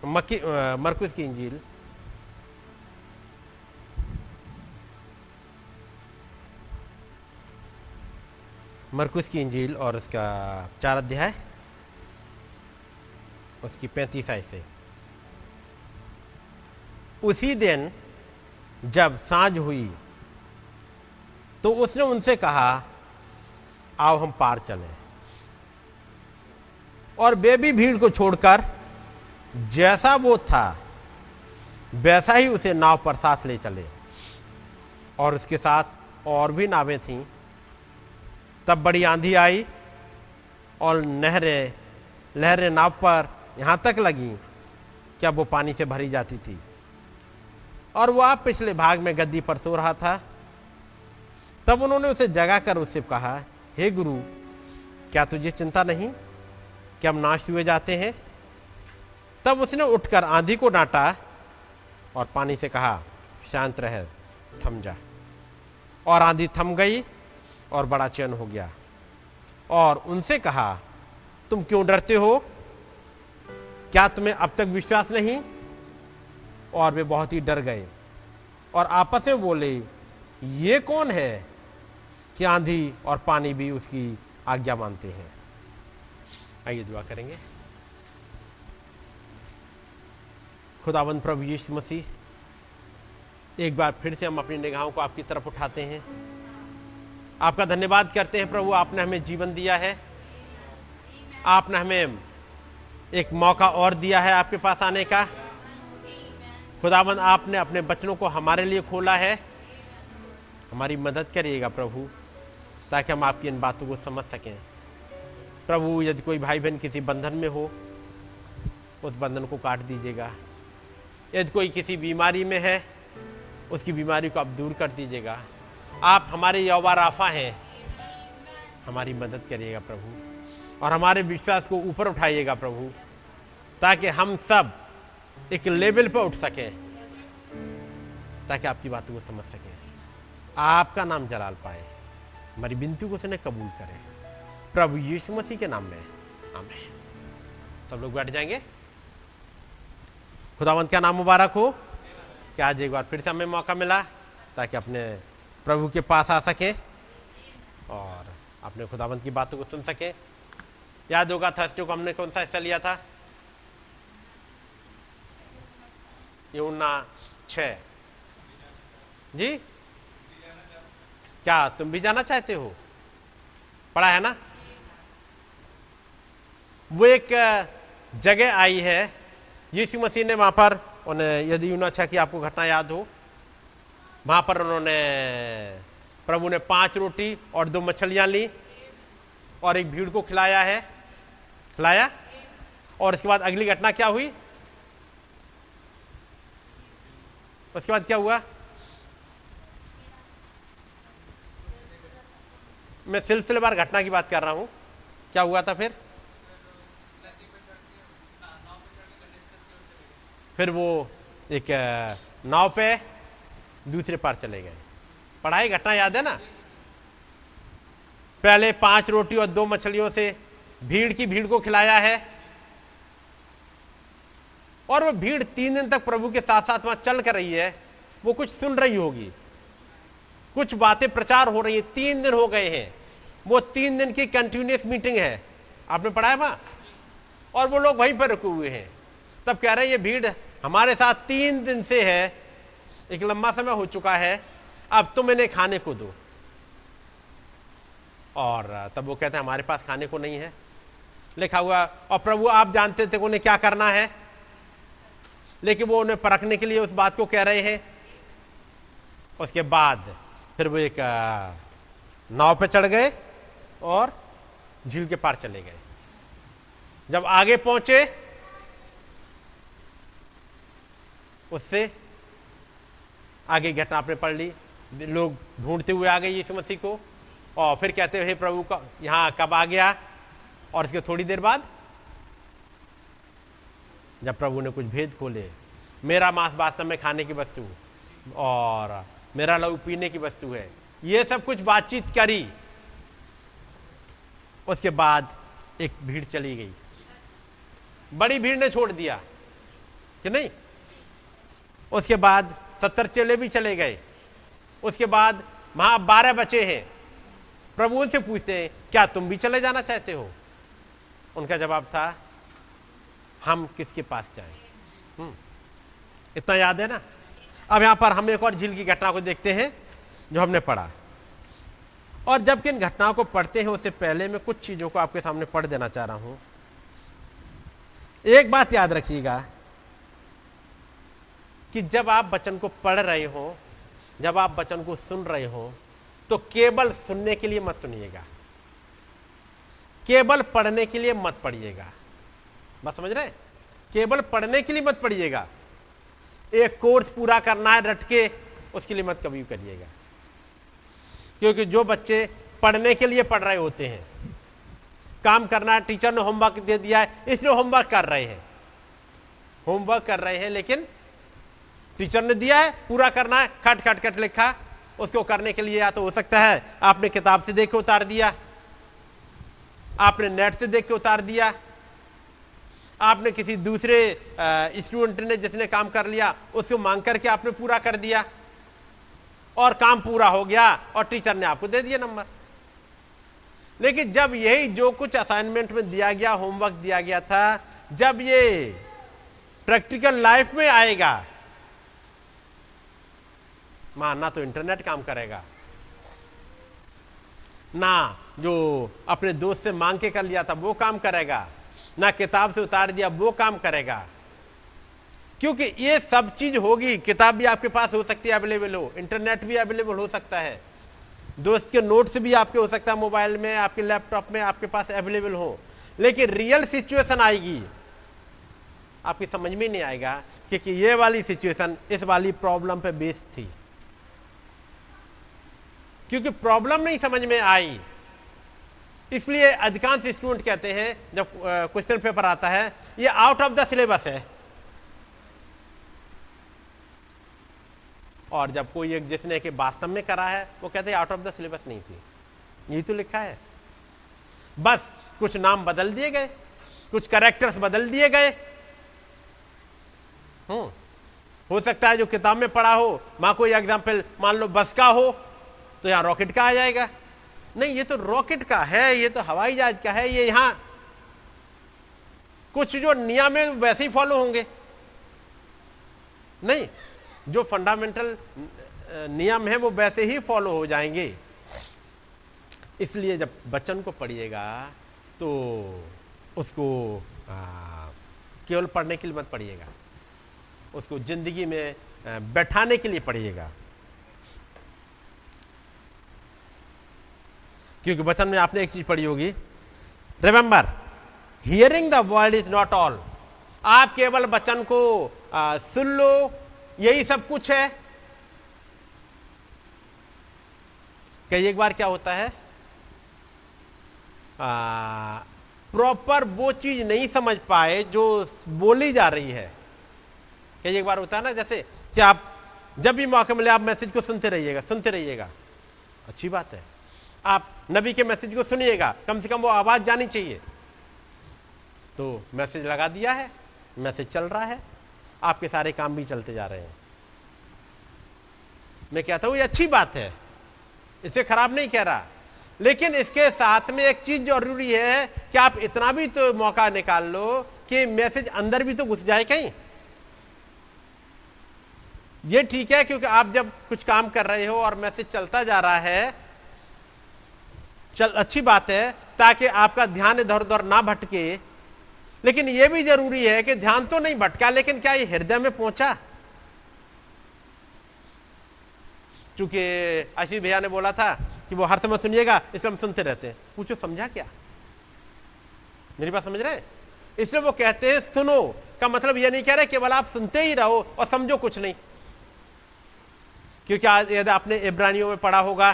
मक्की मरकुस की इंजील। मरकुस की इंजील और उसका चार अध्याय। उसकी पैंतीस से। उसी दिन जब साँझ हुई तो उसने उनसे कहा, आओ हम पार चलें। और बेबी भीड़ को छोड़कर, जैसा वो था, वैसा ही उसे नाव पर साथ ले चले। और उसके साथ और भी नावें थीं। तब बड़ी आंधी आई और नहरें लहरें नाव पर यहाँ तक लगी कि अब वो पानी से भरी जाती थी? और वो आप पिछले भाग में गद्दी पर सो रहा था? तब उन्होंने उसे जगा कर उससे कहा, हे गुरु, क्या तुझे चिंता नहीं कि हम नाश हुए जाते हैं? तब उसने उठकर आंधी को डांटा और पानी से कहा, शांत रह, थम जा। और आंधी थम गई और बड़ा चैन हो गया। और उनसे कहा, तुम क्यों डरते हो? क्या तुम्हें अब तक विश्वास नहीं? और वे बहुत ही डर गए और आपस में बोले, ये कौन है? कि आंधी और पानी भी उसकी आज्ञा मानते हैं। आइए दुआ करेंगे। खुदावंद प्रभु यीशु मसीह, एक बार फिर से हम अपनी निगाहों को आपकी तरफ़ उठाते हैं। आपका धन्यवाद करते हैं प्रभु, आपने हमें जीवन दिया है। आपने हमें एक मौका और दिया है आपके पास आने का। खुदावंद आपने अपने बचनों को हमारे लिए खोला है। हमारी मदद करिएगा प्रभु, ताकि हम आपकी इन बातों को समझ सकें। प्रभु, यदि कोई भाई बहन किसी बंधन में हो, उस बंधन को काट दीजिएगा। यदि कोई किसी बीमारी में है, उसकी बीमारी को आप दूर कर दीजिएगा। आप हमारे यौवा राफा हैं। हमारी मदद करिएगा प्रभु। और हमारे विश्वास को ऊपर उठाइएगा प्रभु, ताकि हम सब एक लेवल पर उठ सकें, ताकि आपकी बातों को समझ सकें। आपका नाम जलाल पाए, हमारी बिनती को उसने कबूल करें। प्रभु यीशु मसीह के नाम में, आमेन। सब लोग बैठ जाएँगे। खुदावंत का नाम मुबारक हो? कि आज एक बार फिर से हमें मौका मिला, ताकि अपने प्रभु के पास आ सके और अपने खुदावंत की बातों को सुन सके। याद होगा थर्सडे को हमने कौन सा हिस्सा लिया था? यूना छ। जी? क्या, तुम भी जाना चाहते हो? पढ़ा है ना? वो एक जगह आई है, यीशु मसीह ने वहाँ पर, उन्हें, यदि यूना छह की आपको घटना याद हो, वहाँ पर उन्होंने, प्रभु ने पाँच रोटी और दो मछलियाँ ली, और एक भीड़ को खिलाया है। खिलाया और उसके बाद अगली घटना क्या हुई? उसके बाद क्या हुआ? मैं सिलसिलेवार घटना की बात कर रहा हूँ। क्या हुआ था फिर? फिर वो एक नाव पे दूसरे पार चले गए। पढ़ाई घटना याद है ना? पहले पाँच रोटी और दो मछलियों से भीड़ की भीड़ को खिलाया है। और वो भीड़ तीन दिन तक प्रभु के साथ साथ वहाँ चल कर रही है। वो कुछ सुन रही होगी। कुछ बातें प्रचार हो रही है। तीन दिन हो गए हैं। वो तीन दिन की कंटिन्यूस मीटिंग है। आपने पढ़ा है वहाँ? और वो लोग वहीं पर रुके हुए हैं। तब कह रहे हैं, ये भीड़ हमारे साथ तीन दिन से है। एक लंबा समय हो चुका है। अब तुम इन्हें खाने को दो। और तब वो कहते हैं, हमारे पास खाने को नहीं है। लिखा हुआ और प्रभु, आप जानते थे उन्हें क्या करना है? लेकिन वो उन्हें परखने के लिए उस बात को कह रहे हैं। उसके बाद फिर वो एक नाव पे चढ़ गए और झील के पार चले गए। जब आगे पहुँचे, उससे आगे घटना आपने पढ़ ली। लोग ढूंढते हुए आ गए यीशु मसीह को, और फिर कहते हे प्रभु का यहाँ कब आ गया? और इसके थोड़ी देर बाद जब प्रभु ने कुछ भेद खोले, मेरा मांस वास्तव में खाने की वस्तु और मेरा लहू पीने की वस्तु है, ये सब कुछ बातचीत करी। उसके बाद एक भीड़ चली गई। बड़ी भीड़ ने छोड़ दिया, कि नहीं? उसके बाद सत्तर चेले भी चले गए। उसके बाद वहाँ बारह बचे हैं। प्रभु उनसे पूछते हैं, क्या तुम भी चले जाना चाहते हो? उनका जवाब था हम किसके पास जाएँ? हम्म, इतना याद है ना? अब यहाँ पर हम एक और झील की घटना को देखते हैं जो हमने पढ़ा। और जबकि इन घटनाओं को पढ़ते हैं उससे पहले मैं कुछ चीज़ों को आपके सामने पढ़ देना चाह रहा हूँ। एक बात याद रखिएगा कि जब आप बचन को पढ़ रहे हो जब आप बचन को सुन रहे हो तो केवल सुनने के लिए मत सुनिएगा। केवल पढ़ने के लिए मत पढ़िएगा। बस समझ रहे केवल पढ़ने के लिए मत पढ़िएगा। एक कोर्स पूरा करना है रट के, उसके लिए मत कभी करिएगा। क्योंकि जो बच्चे पढ़ने के लिए पढ़ रहे होते हैं, काम करना है टीचर ने होमवर्क दे दिया है, इसलिए होमवर्क कर रहे हैं। होमवर्क कर रहे हैं, लेकिन टीचर ने दिया है, पूरा करना है, खट खट खट लिखा, उसको करने के लिए या तो हो सकता है, आपने किताब से देख उतार दिया। आपने नेट से देख के उतार दिया। आपने किसी दूसरे स्टूडेंट ने जिसने काम कर लिया उसको मांग करके आपने पूरा कर दिया। और काम पूरा हो गया और टीचर ने आपको दे दिया नंबर लेकिन जब यही जो कुछ असाइनमेंट में दिया गया होमवर्क दिया गया था, जब ये प्रैक्टिकल लाइफ में आएगा मानना तो इंटरनेट काम करेगा। ना जो अपने दोस्त से मांग के कर लिया था, वो काम करेगा। ना किताब से उतार दिया, वो काम करेगा। क्योंकि ये सब चीज़ होगी, किताब भी आपके पास हो सकती है अवेलेबल हो। इंटरनेट भी अवेलेबल हो सकता है। दोस्त के नोट्स भी आपके हो सकता है मोबाइल में, आपके लैपटॉप में, आपके पास अवेलेबल हो। लेकिन रियल सिचुएशन आएगी। आपकी समझ में नहीं आएगा क्योंकि ये वाली सिचुएशन इस वाली प्रॉब्लम पे बेस्ड थी। क्योंकि प्रॉब्लम नहीं समझ में आई। इसलिए अधिकांश स्टूडेंट कहते हैं, जब क्वेश्चन पेपर आता है, ये आउट ऑफ़ द सिलेबस है। और जब कोई एक जिसने के वास्तव में करा है, वो कहते हैं आउट ऑफ़ द सिलेबस नहीं थी। यही तो लिखा है। बस, कुछ नाम बदल दिए गए, कुछ करेक्टर्स बदल दिए गए। हम्म हो सकता है जो किताब में पढ़ा हो वहाँ कोई एग्ज़ाम्पल मान लो बस का हो तो यहाँ रॉकेट का आ जाएगा। नहीं, ये तो रॉकेट का है, ये तो हवाई जहाज़ का है, ये यहाँ कुछ जो नियम है वैसे ही फॉलो होंगे। नहीं, जो फंडामेंटल नियम है, वो वैसे ही फॉलो हो जाएँगे। इसलिए जब बच्चन को पढ़िएगा तो उसको केवल पढ़ने के लिए मत पढ़िएगा। उसको ज़िंदगी में बैठाने के लिए पढ़िएगा। क्योंकि वचन में आपने एक चीज़ पढ़ी होगी। Remember hearing the world is not all आप केवल वचन को आ, सुन लो यही सब कुछ है। कई एक बार क्या होता है? प्रॉपर वो चीज़ नहीं समझ पाए जो बोली जा रही है। कई एक बार होता है ना जैसे कि आप जब भी मौका मिले आप मैसेज को सुनते रहिएगा सुनते रहिएगा। अच्छी बात है। आप नबी के मैसेज को सुनिएगा। कम से कम वो आवाज़ जानी चाहिए। तो मैसेज लगा दिया है, मैसेज चल रहा है, आपके सारे काम भी चलते जा रहे हैं। मैं कहता हूँ, ये अच्छी बात है, इसे खराब नहीं कह रहा। लेकिन इसके साथ में एक चीज़ ज़रूरी है कि आप इतना भी तो मौका निकाल लो कि मैसेज अंदर भी तो घुस जाए कहीं। ये ठीक है, क्योंकि आप जब कुछ काम कर रहे हो और मैसेज चलता जा रहा है चल, अच्छी बात है, ताकि आपका ध्यान इधर उधर ना भटके। लेकिन यह भी ज़रूरी है कि ध्यान तो नहीं भटका, लेकिन क्या ये हृदय में पहुँचा? चूँकि आशीष भैया ने बोला था कि वो हर समय सुनिएगा, इसलिए हम सुनते रहते हैं। पूछो, समझा क्या? मेरी बात समझ रहे हैं? इसलिए वो कहते हैं, सुनो। का मतलब ये नहीं कह रहे केवल आप सुनते ही रहो और समझो कुछ नहीं। क्योंकि आज यदि आपने इब्रानियों में पढ़ा होगा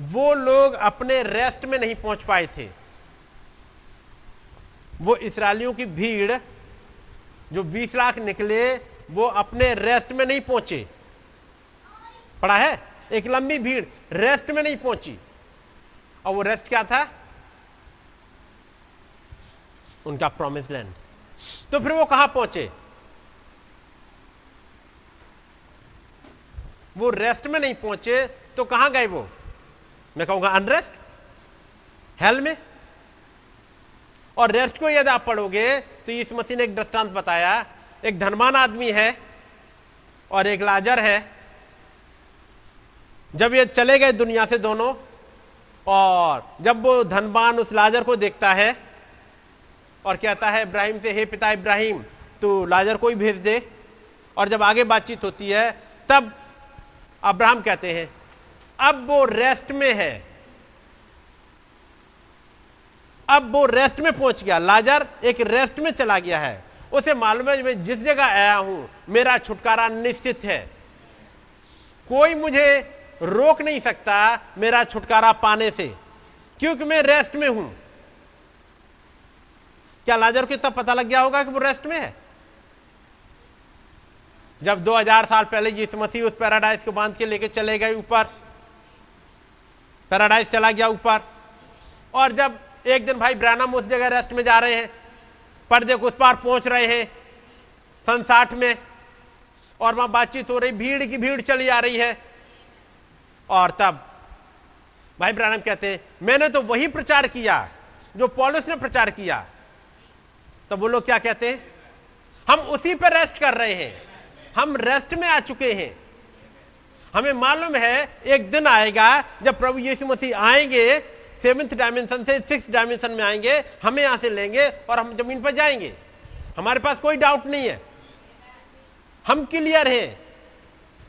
वो लोग अपने रेस्ट में नहीं पहुँच पाए थे। वो इसराइलियों की भीड़, जो 20 लाख निकले, वो अपने रेस्ट में नहीं पहुँचे। पड़ा है? एक लंबी भीड़ रेस्ट में नहीं पहुँची। और वो रेस्ट क्या था? उनका प्रॉमिस लैंड तो फिर वो कहाँ पहुँचे? वो रेस्ट में नहीं पहुँचे तो कहाँ गए वो? मैं कहूँगा अनरेस्ट हेल में। और रेस्ट को यदि आप पढ़ोगे तो इस मसीह ने एक दृष्टांत बताया, एक धनवान आदमी है और एक लाजर है। जब ये चले गए दुनिया से दोनों, और जब वो धनवान उस लाजर को देखता है, और कहता है, इब्राहिम से, हे पिता इब्राहिम, तू लाजर को ही भेज दे। और जब आगे बातचीत होती है, तब अब्राहम कहते हैं अब वो रेस्ट में है। अब वो रेस्ट में पहुँच गया। लाजर एक रेस्ट में चला गया है। उसे मालूम है मैं जिस जगह आया हूँ, मेरा छुटकारा निश्चित है। कोई मुझे रोक नहीं सकता मेरा छुटकारा पाने से, क्योंकि मैं रेस्ट में हूँ। क्या लाजर को तब पता लग गया होगा कि वो रेस्ट में है? जब 2000 साल पहले यीशु मसीह उस पैराडाइज को बाँध के लेके चले गए ऊपर पैराडाइज चला गया ऊपर। और जब एक दिन भाई ब्रानम उस जगह रेस्ट में जा रहे हैं, पर्दे को उस पार पहुँच रहे हैं सन साठ में, और वहाँ बातचीत हो रही, भीड़ की भीड़ चली आ रही है। और तब भाई ब्रानम कहते हैं, मैंने तो वही प्रचार किया, जो पॉलिस ने प्रचार किया। तो वो लोग क्या कहते हैं, हम उसी पर रेस्ट कर रहे हैं। हम रेस्ट में आ चुके हैं। हमें मालूम है, एक दिन आएगा, जब प्रभु यीशु मसीह आएँगे सेवेंथ डायमेंशन से सिक्स डायमेंशन में आएँगे, हमें यहाँ से लेंगे और हम ज़मीन पर जाएँगे। हमारे पास कोई डाउट नहीं है। हम क्लियर हैं,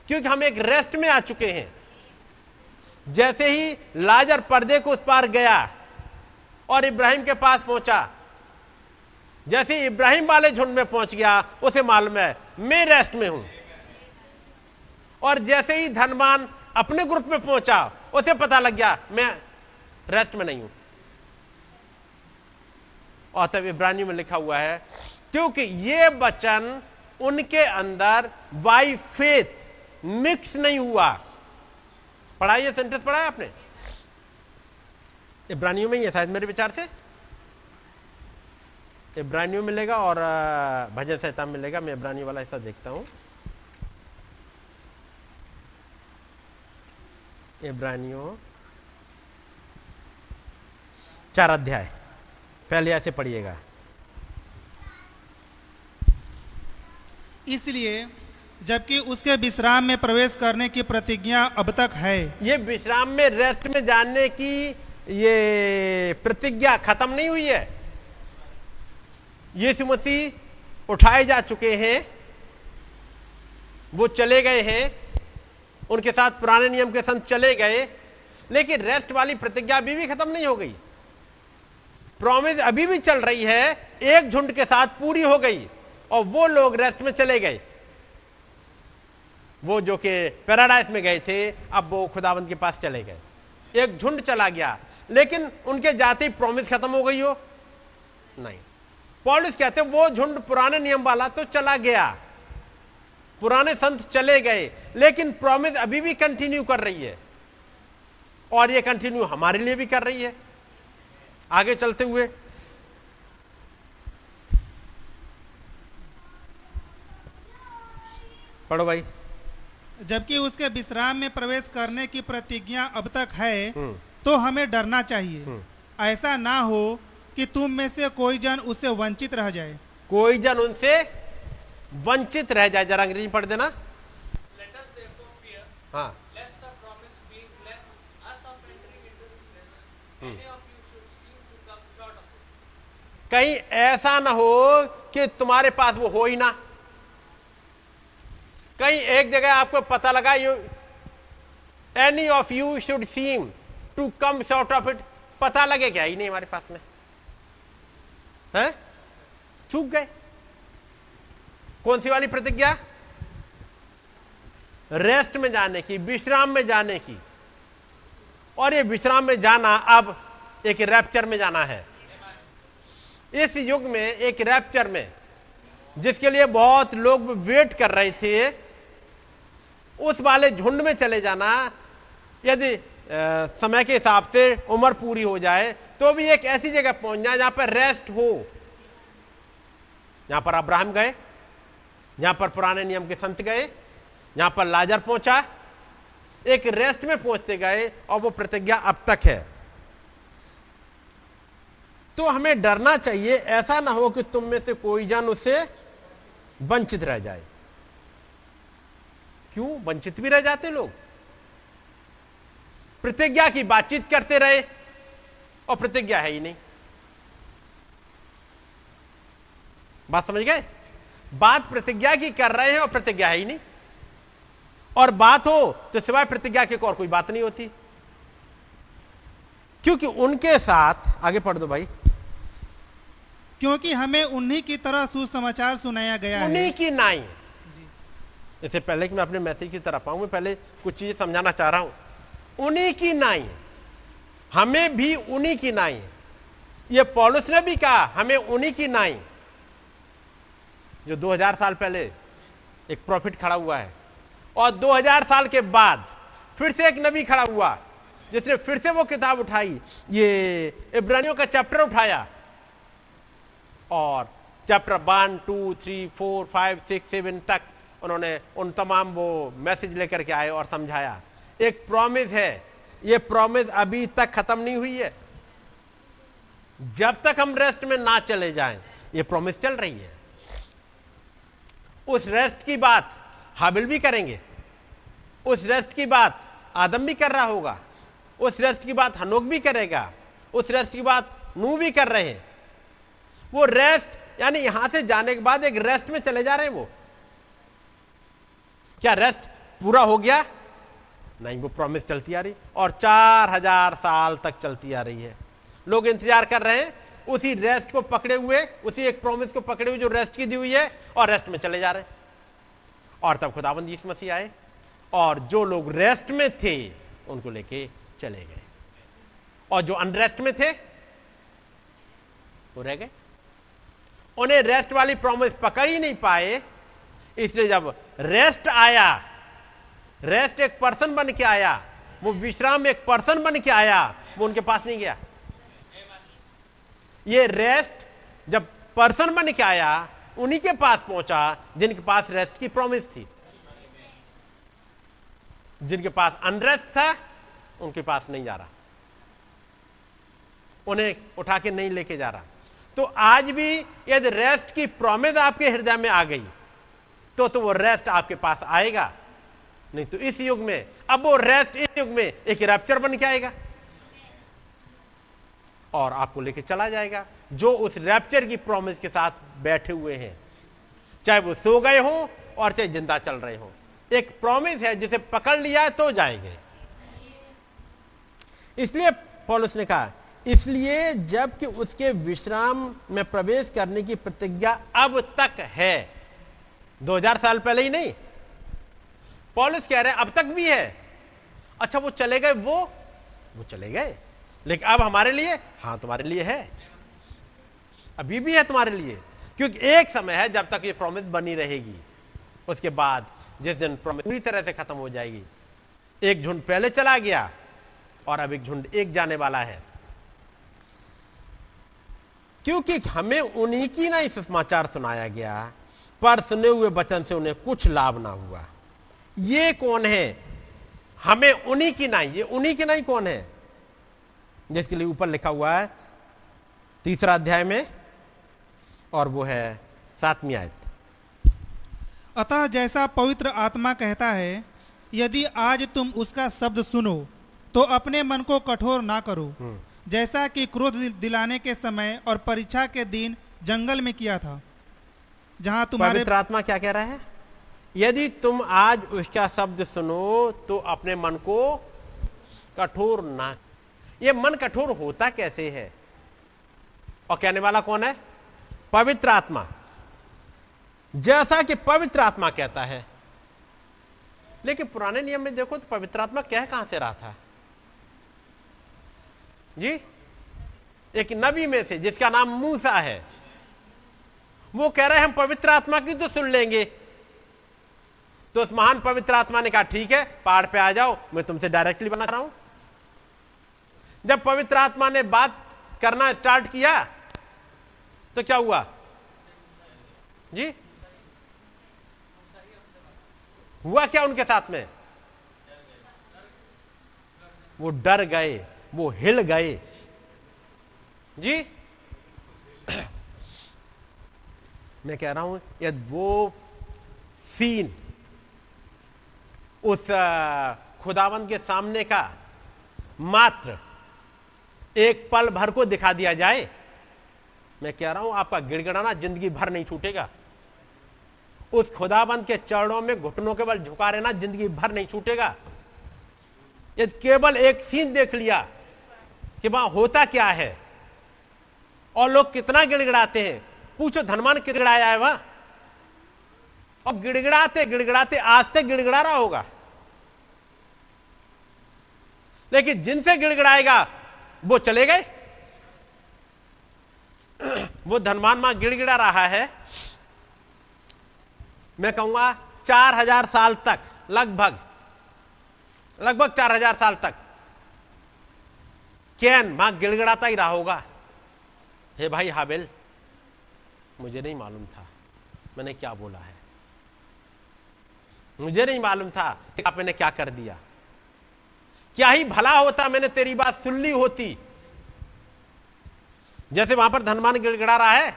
क्योंकि हम एक रेस्ट में आ चुके हैं। जैसे ही लाजर पर्दे को उस पार गया और इब्राहिम के पास पहुँचा, जैसे इब्राहिम वाले झुंड में पहुँच गया, उसे मालूम है, मैं रेस्ट में हूँ। और जैसे ही धनवान अपने ग्रुप में पहुँचा, उसे पता लग गया, मैं रेस्ट में नहीं हूँ। और तब इब्रानी में लिखा हुआ है, क्योंकि ये वचन उनके अंदर वाई फेथ मिक्स नहीं हुआ। पढ़ाइए सेंटेंस पढ़ा है आपने? इब्रानियों में ही है, शायद मेरे विचार से। इब्रानियों मिलेगा और भजन संहिता मिलेगा, मैं इब्रानी वाला हिस्सा देखता हूँ। इब्रानियों। चार अध्याय। पहले ऐसे पढ़िएगा। इसलिए जबकि उसके विश्राम में प्रवेश करने की प्रतिज्ञा अब तक है। ये विश्राम में रेस्ट में जाने की ये प्रतिज्ञा खत्म नहीं हुई है। यीशु मसीह उठाए जा चुके हैं वो चले गए हैं उनके साथ पुराने नियम के संत चले गए, लेकिन रेस्ट वाली प्रतिज्ञा अभी भी खत्म नहीं हो गई। प्रॉमिस अभी भी चल रही है, एक झुंड के साथ पूरी हो गई, और वो लोग रेस्ट में चले गए। वो जो कि पैराडाइस में गए थे, अब वो खुदावंत के पास चले गए। एक झुंड चला गया, लेकिन उनके जाति प्रॉमिस खत्म हो गई हो। नहीं। पॉलिस कहते वो झुंड पुराने नियम वाला तो चला गया। पुराने संत चले गए लेकिन प्रॉमिस अभी भी कंटिन्यू कर रही है। और ये कंटिन्यू हमारे लिए भी कर रही है। आगे चलते हुए। पढ़ो भाई। जबकि उसके विश्राम में प्रवेश करने की प्रतिज्ञा अब तक है तो हमें डरना चाहिए। ऐसा ना हो कि तुम में से कोई जन उससे वंचित रह जाए। कोई जन उनसे वंचित रह जाए जरा अंग्रेज़ी पढ़ देना। हाँ। कहीं ऐसा ना हो कि तुम्हारे पास वो हो ही ना। कहीं एक जगह आपको पता लगा you any of you should seem to come short of it पता लगे क्या? ही नहीं हमारे पास में। है? चूक गए? कौन सी वाली प्रतिज्ञा? रेस्ट में जाने की, विश्राम में जाने की। और ये विश्राम में जाना अब एक रैप्चर में जाना है। इस युग में, एक रैप्चर में, जिसके लिए बहुत लोग वेट कर रहे थे, उस वाले झुंड में चले जाना, यदि समय के हिसाब से उम्र पूरी हो जाए तो भी एक ऐसी जगह पहुँच जाए जहाँ पर रेस्ट हो। यहाँ पर अब्राहम गए यहाँ पर पुराने नियम के संत गए, यहाँ पर लाजर पहुँचा, एक रेस्ट में पहुँचते गए और वो प्रतिज्ञा अब तक है। तो हमें डरना चाहिए, ऐसा ना हो कि तुम में से कोई जन उससे वंचित रह जाए। क्यों? वंचित भी रह जाते लोग। प्रतिज्ञा की बातचीत करते रहे और प्रतिज्ञा है ही नहीं। बात समझ गए? बात प्रतिज्ञा की कर रहे हैं और प्रतिज्ञा है ही नहीं। और बात हो तो सिवाय प्रतिज्ञा की और कोई बात नहीं होती। क्योंकि उनके साथ आगे पढ़ दो भाई। क्योंकि हमें उन्हीं की तरह सुसमाचार सुनाया गया उन्हीं की नाई। इससे पहले कि मैं अपने मैसेज की तरफ़ आऊँ मैं पहले कुछ चीज़ें समझाना चाह रहा हूँ। उन्हीं की नाई। हमें भी उन्हीं की नाई। ये पॉलिस ने भी कहा हमें उन्हीं की नाई। जो 2000 साल पहले एक प्रॉफिट खड़ा हुआ है और 2000 साल के बाद फिर से एक नबी खड़ा हुआ, जिसने फिर से वो किताब उठाई। ये इब्रानियों का चैप्टर उठाया। और chapter one, two, three, four, five, six, seven तक उन्होंने उन तमाम वो मैसेज लेकर के आए और समझाया। एक प्रॉमिस है, ये प्रॉमिस अभी तक खत्म नहीं हुई है। जब तक हम रेस्ट में ना चले जाएँ, ये प्रॉमिस चल रही है। उस रेस्ट की बात हाबिल भी करेंगे। उस रेस्ट की बात आदम भी कर रहा होगा। उस रेस्ट की बात हनोक भी करेगा। उस रेस्ट की बात नू भी कर रहे हैं। वो रेस्ट यानी यहाँ से जाने के बाद एक रेस्ट में चले जा रहे हैं वो। क्या रेस्ट पूरा हो गया? नहीं, वो प्रॉमिस चलती आ रही और चार हज़ार साल तक चलती आ रही है। लोग इंतज़ार कर रहे हैं उसी रेस्ट को पकड़े हुए, उसी एक प्रॉमिस को पकड़े हुए जो रेस्ट की दी हुई है, और रेस्ट में चले जा रहे और तब खुदाबंद यीशु मसीह आए, और जो लोग रेस्ट में थे, उनको लेके चले गए। और जो अनरेस्ट में थे, वो रह गए। उन्हें रेस्ट वाली प्रॉमिस पकड़ ही नहीं पाए, इसलिए जब रेस्ट आया रेस्ट एक पर्सन बन के आया, वो विश्राम एक पर्सन बन के आया, वो उनके पास नहीं गया। ये रेस्ट जब पर्सन बन के आया, उन्हीं के पास पहुँचा, जिनके पास रेस्ट की प्रॉमिस थी। जिनके पास अनरेस्ट था, उनके पास नहीं जा रहा। उन्हें उठा के नहीं लेके जा रहा। तो आज भी यदि रेस्ट की प्रॉमिस आपके हृदय में आ गई तो तो वो रेस्ट आपके पास आएगा। नहीं तो इस युग में, अब वो रेस्ट इस युग में एक रैप्चर बन के आएगा। और आपको लेके चला जाएगा, जो उस रैप्चर की प्रॉमिस के साथ बैठे हुए हैं। चाहे वो सो गए हो और चाहे ज़िंदा चल रहे हो। एक प्रॉमिस है, जिसे पकड़ लिया तो जाएँगे। इसलिए पॉलुस ने कहा, इसलिए जबकि उसके विश्राम में प्रवेश करने की प्रतिज्ञा अब तक है। 2000 साल पहले ही नहीं। पॉलिस कह रहे अब तक भी है। अच्छा वो चले गए, वो वो चले गए। लेकिन अब हमारे लिए, हाँ, तुम्हारे लिए है। अभी भी है तुम्हारे लिए। क्योंकि एक समय है जब तक ये प्रॉमिस बनी रहेगी। उसके बाद जिस दिन प्रॉमिस पूरी तरह से खत्म हो जाएगी। एक झुंड पहले चला गया और अब एक झुंड एक जाने वाला है। क्योंकि हमें उन्हीं की ना समाचार सुनाया गया, पर सुने हुए वचन से उन्हें कुछ लाभ ना हुआ। ये कौन है? हमें उन्हीं की नाई ये उन्हीं की नाई कौन है? जिसके लिए ऊपर लिखा हुआ है तीसरा अध्याय में और वो है सातवीं आयत। अतः जैसा पवित्र आत्मा कहता है यदि आज तुम उसका शब्द सुनो तो अपने मन को कठोर ना करो। जैसा कि क्रोध दिलाने के समय और परीक्षा के दिन जंगल में किया था। जहाँ तुम्हारे पवित्र आत्मा क्या कह रहा है? यदि तुम आज उसका शब्द सुनो तो अपने मन को कठोर ना ये मन कठोर होता कैसे है? और कहने वाला कौन है? पवित्र आत्मा। जैसा कि पवित्र आत्मा कहता है। लेकिन पुराने नियम में देखो तो पवित्र आत्मा कह कहाँ से रहा था? जी, एक नबी में से, जिसका नाम मूसा है। वो कह रहे हैं, हम पवित्र आत्मा की तो सुन लेंगे। तो उस महान पवित्र आत्मा ने कहा, ठीक है, पहाड़ पे आ जाओ, मैं तुमसे डायरेक्टली बना रहा हूँ। जब पवित्र आत्मा ने बात करना स्टार्ट किया तो क्या हुआ? जी? हुआ क्या उनके साथ में? वो डर गए, वो हिल गए। जी? [CLEARS THROAT] मैं कह रहा हूँ यदि वो सीन उस खुदावन के सामने का मात्र एक पल भर को दिखा दिया जाए। मैं कह रहा हूँ, आपका गिड़गिड़ाना ज़िंदगी भर नहीं छूटेगा। उस खुदाबंद के चरणों में घुटनों के बल झुका रहना ज़िंदगी भर नहीं छूटेगा। यदि केवल एक सीन देख लिया कि वहाँ होता क्या है। और लोग कितना गिड़गिड़ाते हैं। पूछो धनमान गिड़गिड़ाया है वहाँ? और गिड़गिड़ाते गिड़गिड़ाते, आज तक गिड़गिड़ा रहा होगा। लेकिन जिनसे गिड़गिड़ाएगा वो चले गए। वो धनवान माँ गिड़गिड़ा रहा है। मैं कहूँगा चार हज़ार साल तक, लगभग लगभग चार हज़ार साल तक, कैन माँ गिड़गिड़ाता ही रहा होगा। हे भाई हाबिल, मुझे नहीं मालूम था मैंने क्या बोला है। मुझे नहीं मालूम था कि आपने क्या कर दिया। क्या ही भला होता, मैंने तेरी बात सुन ली होती। जैसे वहाँ पर धनमान गिड़गिड़ा रहा है,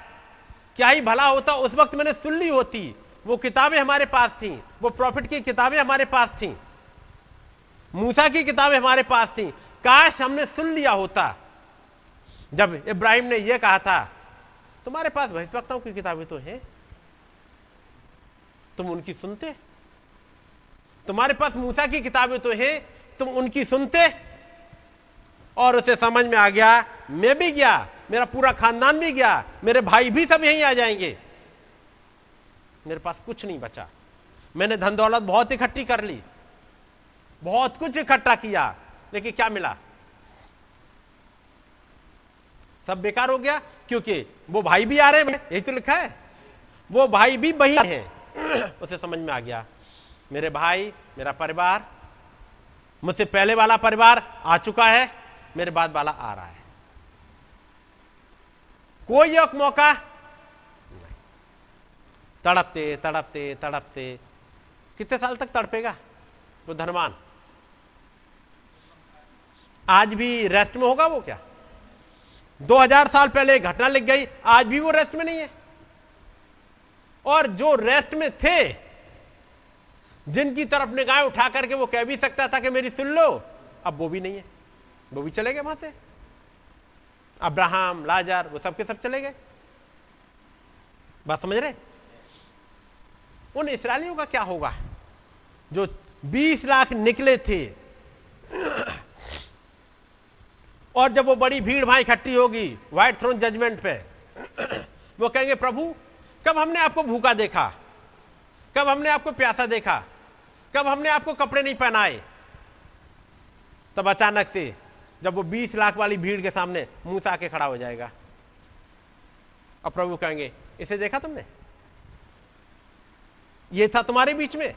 क्या ही भला होता, उस वक्त मैंने सुन ली होती। वो किताबें हमारे पास थी, वो प्रॉफिट की किताबें हमारे पास थी, मूसा की किताबें हमारे पास थी। काश हमने सुन लिया होता। जब इब्राहिम ने यह कहा था, तुम्हारे पास भविष्यवक्ताओं की किताबें तो हैं, तुम उनकी सुनते? तुम्हारे पास मूसा की किताबें तो हैं तुम उनकी सुनते? और उसे समझ में आ गया, मैं भी गया, मेरा पूरा खानदान भी गया, मेरे भाई भी सब यहीं आ जाएँगे। मेरे पास कुछ नहीं बचा। मैंने धन दौलत बहुत इकट्ठी कर ली, बहुत कुछ इकट्ठा किया, लेकिन क्या मिला? सब बेकार हो गया, क्योंकि वो भाई भी आ रहे हैं, यही तो लिखा है। वो भाई भी वही हैं। उसे समझ में आ गया, मेरे भाई, मेरा परिवार मुझसे पहले वाला परिवार आ चुका है, मेरे बाद वाला आ रहा है। कोई एक मौका। तड़पते तड़पते तड़पते। कितने साल तक तड़पेगा वो धनवान? आज भी रेस्ट में होगा वो क्या? 2000 साल पहले घटना लिख गई, आज भी वो रेस्ट में नहीं है। और जो रेस्ट में थे जिनकी तरफ़ निगाह उठा करके वो कह भी सकता था कि मेरी सुन लो। अब वो भी नहीं है। वो भी चले गए वहाँ से। अब्राहम, लाजर, वो सबके सब चले गए। बात समझ रहे? उन इसराइलियों का क्या होगा? जो 20 लाख निकले थे। और जब वो बड़ी भीड़ भाई इकट्ठी होगी व्हाइट थ्रोन जजमेंट पे, वो कहेंगे, प्रभु, कब हमने आपको भूखा देखा? कब हमने आपको प्यासा देखा? कब हमने आपको कपड़े नहीं पहनाए? तब अचानक से जब वो 20 लाख वाली भीड़ के सामने मुँह आके खड़ा हो जाएगा। और प्रभु कहेंगे, इसे देखा तुमने? ये था तुम्हारे बीच में?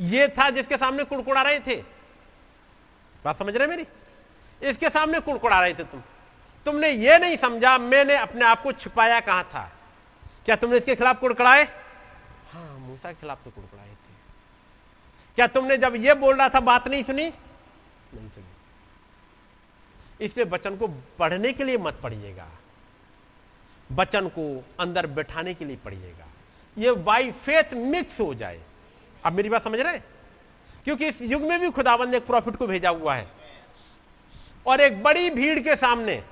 ये था जिसके सामने कुड़कुड़ा रहे थे? बात समझ रहे मेरी? इसके सामने कुड़कुड़ा रहे थे तुम। तुमने ये नहीं समझा, मैंने अपने आप को छिपाया कहाँ था? क्या तुमने इसके खिलाफ कुड़कुड़ाए? मूसा के खिलाफ तो कुड़कुड़ाए थे। क्या तुमने जब ये बोल रहा था, बात नहीं सुनी? नहीं सुनी। इसलिए वचन को पढ़ने के लिए मत पढ़िएगा। वचन को अंदर बैठाने के लिए पढ़िएगा। ये वाई फेथ मिक्स हो जाए। अब मेरी बात समझ रहे क्योंकि इस युग में भी खुदाबंद ने एक प्रॉफिट को भेजा हुआ है। और एक बड़ी भीड़ के सामने,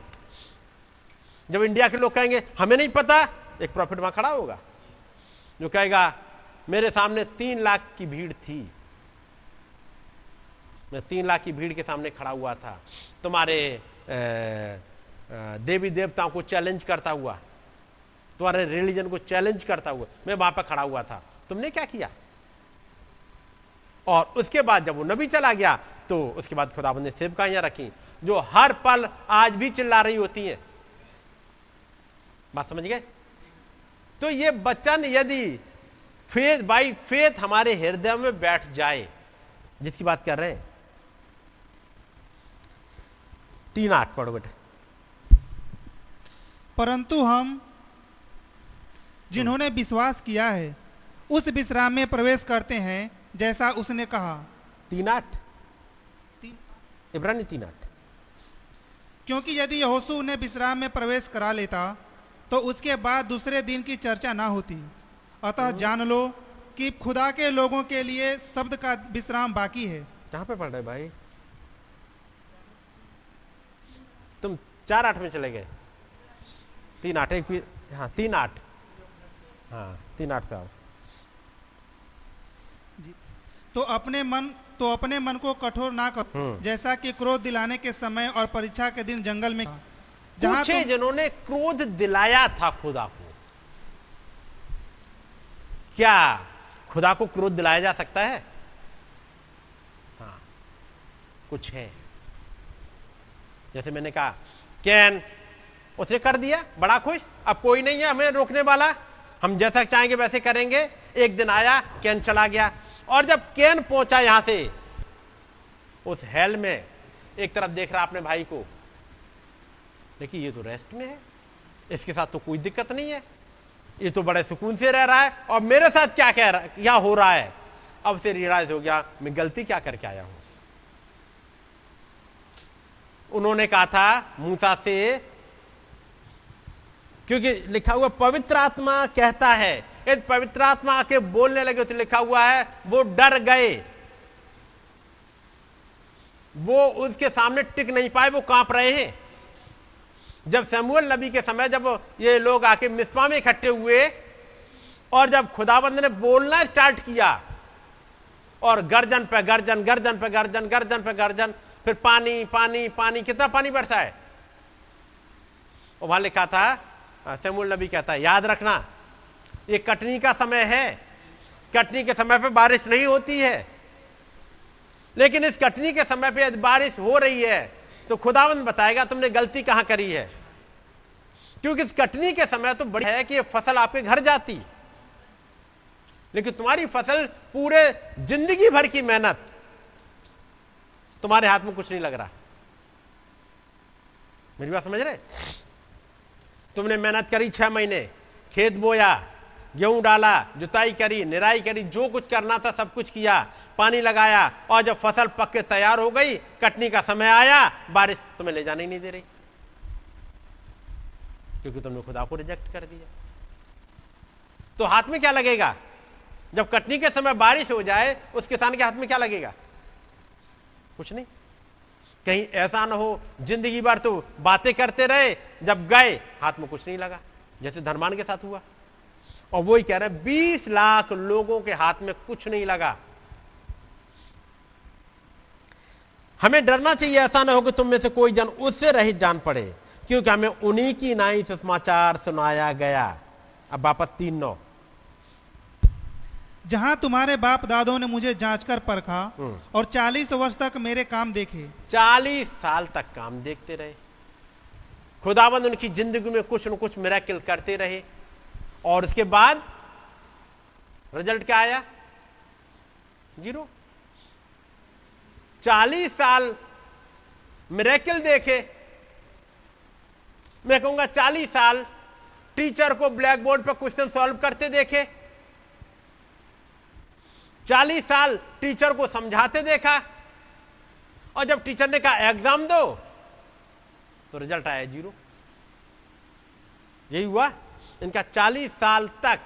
जब इंडिया के लोग कहेंगे, हमें नहीं पता, एक प्रॉफिट वहाँ खड़ा होगा। जो कहेगा मेरे सामने तीन लाख की भीड़ थी। मैं तीन लाख की भीड़ के सामने खड़ा हुआ था। तुम्हारे देवी देवताओं को चैलेंज करता हुआ, तुम्हारे रिलीजन को चैलेंज करता हुआ मैं वहाँ पर खड़ा हुआ था। तुमने क्या किया? और उसके बाद जब वो नबी चला गया तो उसके बाद खुदाबंद ने सेवकाइयाँ रखी, जो हर पल आज भी चिल्ला रही होती हैं। बात समझ गए? तो ये बच्चन यदि फेथ बाई फेथ हमारे हृदय में बैठ जाए। जिसकी बात कर रहे हैं? तीन आठ पढ़ो बेटे। परंतु हम जिन्होंने विश्वास किया है उस विश्राम में प्रवेश करते हैं जैसा उसने कहा। तीन आठ? इब्रानी तीन आठ। क्योंकि यदि यहोशू उन्हें विश्राम में प्रवेश करा लेता तो उसके बाद दूसरे दिन की चर्चा ना होती। अतः जान लो कि खुदा के लोगों के लिए शब्द का विश्राम बाकी है। कहाँ पे पढ़ रहे भाई? तुम चार आठ में चले गए। तीन आठ एक हाँ तीन आठ। हाँ तीन आठ पे आओ। तो अपने मन तो अपने मन को कठोर ना करो। हम्म। जैसा कि क्रोध दिलाने के समय और परीक्षा के दिन जंगल में जहाँ जिन्होंने क्रोध दिलाया था खुदा को। क्या खुदा को क्रोध दिलाया जा सकता है? हाँ कुछ है। जैसे मैंने कहा, कैन उसने कर दिया, बड़ा खुश, अब कोई नहीं है, हमें रोकने वाला। हम जैसा चाहेंगे वैसे करेंगे। एक दिन आया, कैन चला गया। और जब कैन पहुँचा यहाँ से, उस हेल में, एक तरफ़ देख रहा अपने भाई को, देखिए, ये तो रेस्ट में है। इसके साथ तो कोई दिक्कत नहीं है। ये तो बड़े सुकून से रह रहा है और मेरे साथ क्या कह रहा क्या हो रहा है? अब से रियलाइज़ हो गया, मैं गलती क्या करके आया हूँ? उन्होंने कहा था, मूसा से, क्योंकि लिखा हुआ पवित्र आत्मा कहता है। यदि पवित्र आत्मा आके बोलने लगे तो लिखा हुआ है, वो डर गए। वो उसके सामने टिक नहीं पाए, वो काँप रहे हैं। जब समुअल नबी के समय जब ये लोग आके मिसपा में इकट्ठे हुए और जब खुदाबंद ने बोलना स्टार्ट किया और गर्जन पे गर्जन गर्जन पे गर्जन गर्जन पे गर्जन, फिर पानी पानी पानी, कितना पानी बरसा है? और वहाँ लिखा था समुल नबी कहता है, याद रखना, ये कटनी का समय है, कटनी के समय पे बारिश नहीं होती है, लेकिन इस कटनी के समय पे बारिश हो रही है। तो खुदावंद बताएगा, तुमने गलती कहाँ करी है? क्योंकि इस कटनी के समय तो बड़ी है कि ये फ़सल आपके घर जाती। लेकिन तुम्हारी फ़सल पूरे ज़िंदगी भर की मेहनत, तुम्हारे हाथ में कुछ नहीं लग रहा। मेरी बात समझ रहे? तुमने मेहनत करी छह महीने, खेत बोया गेहूँ डाला, जुताई करी, निराई करी, जो कुछ करना था सब कुछ किया, पानी लगाया और जब फ़सल पक के तैयार हो गई, कटनी का समय आया, बारिश तुम्हें ले जाने ही नहीं दे रही। क्योंकि तुमने खुदा को रिजेक्ट कर दिया। तो हाथ में क्या लगेगा? जब कटनी के समय बारिश हो जाए, उस किसान के हाथ में क्या लगेगा? कुछ नहीं। कहीं ऐसा ना हो, ज़िंदगी भर तो बातें करते रहे, जब गए, हाथ में कुछ नहीं लगा। जैसे धर्मान के साथ हुआ। और वही कह रहे हैं बीस लाख लोगों के हाथ में कुछ नहीं लगा। हमें डरना चाहिए ऐसा ना हो कि तुम में से कोई जन उससे रहित जान पड़े क्योंकि हमें उन्हीं की नाई समाचार सुनाया गया। अब वापस तीन नौ। जहाँ तुम्हारे बाप दादों ने मुझे जांचकर परखा और चालीस वर्ष तक मेरे काम देखे। चालीस साल तक काम देखते रहे। खुदाबंद उनकी ज़िंदगी में कुछ न कुछ मेराकिल करते रहे। और उसके बाद रिज़ल्ट क्या आया? ज़ीरो। चालीस साल मेरेकिल देखे। मैं कहूँगा चालीस साल टीचर को ब्लैक बोर्ड पर क्वेश्चन सॉल्व करते देखे। चालीस साल टीचर को समझाते देखा। और जब टीचर ने कहा, एग्ज़ाम दो तो रिज़ल्ट आया ज़ीरो। यही हुआ। इनका चालीस साल तक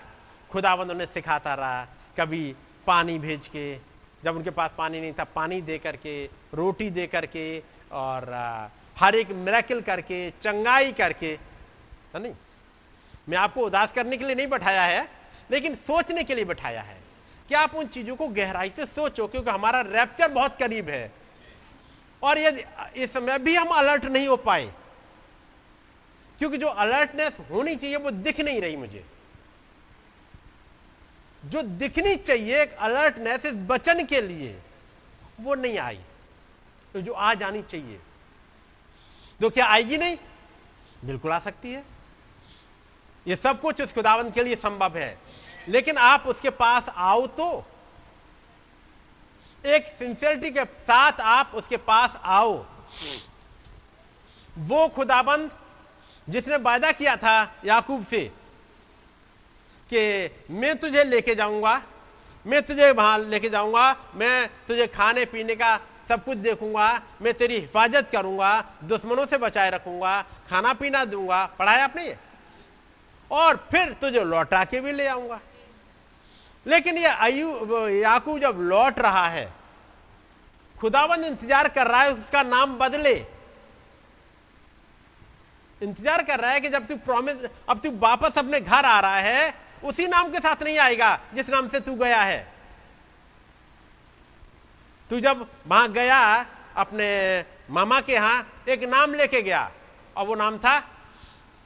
खुदाबंद उन्हें सिखाता रहा, कभी पानी भेज के, जब उनके पास पानी नहीं था, पानी दे करके, रोटी दे करके, और हर एक मिराकिल करके, चंगाई करके है नहीं। मैं आपको उदास करने के लिए नहीं बैठाया है, लेकिन सोचने के लिए बैठाया है। कि आप उन चीज़ों को गहराई से सोचो, क्योंकि हमारा रैप्चर बहुत करीब है। और यदि, इस समय भी हम अलर्ट नहीं हो पाए क्योंकि जो अलर्टनेस होनी चाहिए, वो दिख नहीं रही मुझे। जो दिखनी चाहिए एक अलर्टनेस इस बचन के लिए, वो नहीं आई। तो जो आ जानी चाहिए तो क्या आएगी नहीं? बिल्कुल आ सकती है। ये सब कुछ उस खुदावन के लिए संभव है। लेकिन आप उसके पास आओ तो एक सिंसियरिटी के साथ आप उसके पास आओ। वो खुदाबंद जिसने वायदा किया था याकूब से कि मैं तुझे लेके जाऊँगा, मैं तुझे वहाँ लेके जाऊँगा, मैं तुझे खाने पीने का सब कुछ देखूँगा, मैं तेरी हिफाजत करूँगा, दुश्मनों से बचाए रखूँगा, खाना पीना दूँगा, पढ़ाया आपने ये? और फिर तुझे लौटा के भी ले आऊँगा। लेकिन ये अयू याकूब जब लौट रहा है खुदाबंद इंतज़ार कर रहा है, उसका नाम बदले। इंतज़ार कर रहा है कि जब तू प्रॉमिस अब तू वापस अपने घर आ रहा है, उसी नाम के साथ नहीं आएगा जिस नाम से तू गया है। तू जब वहाँ गया, अपने मामा के यहाँ, एक नाम लेके गया, और वो नाम था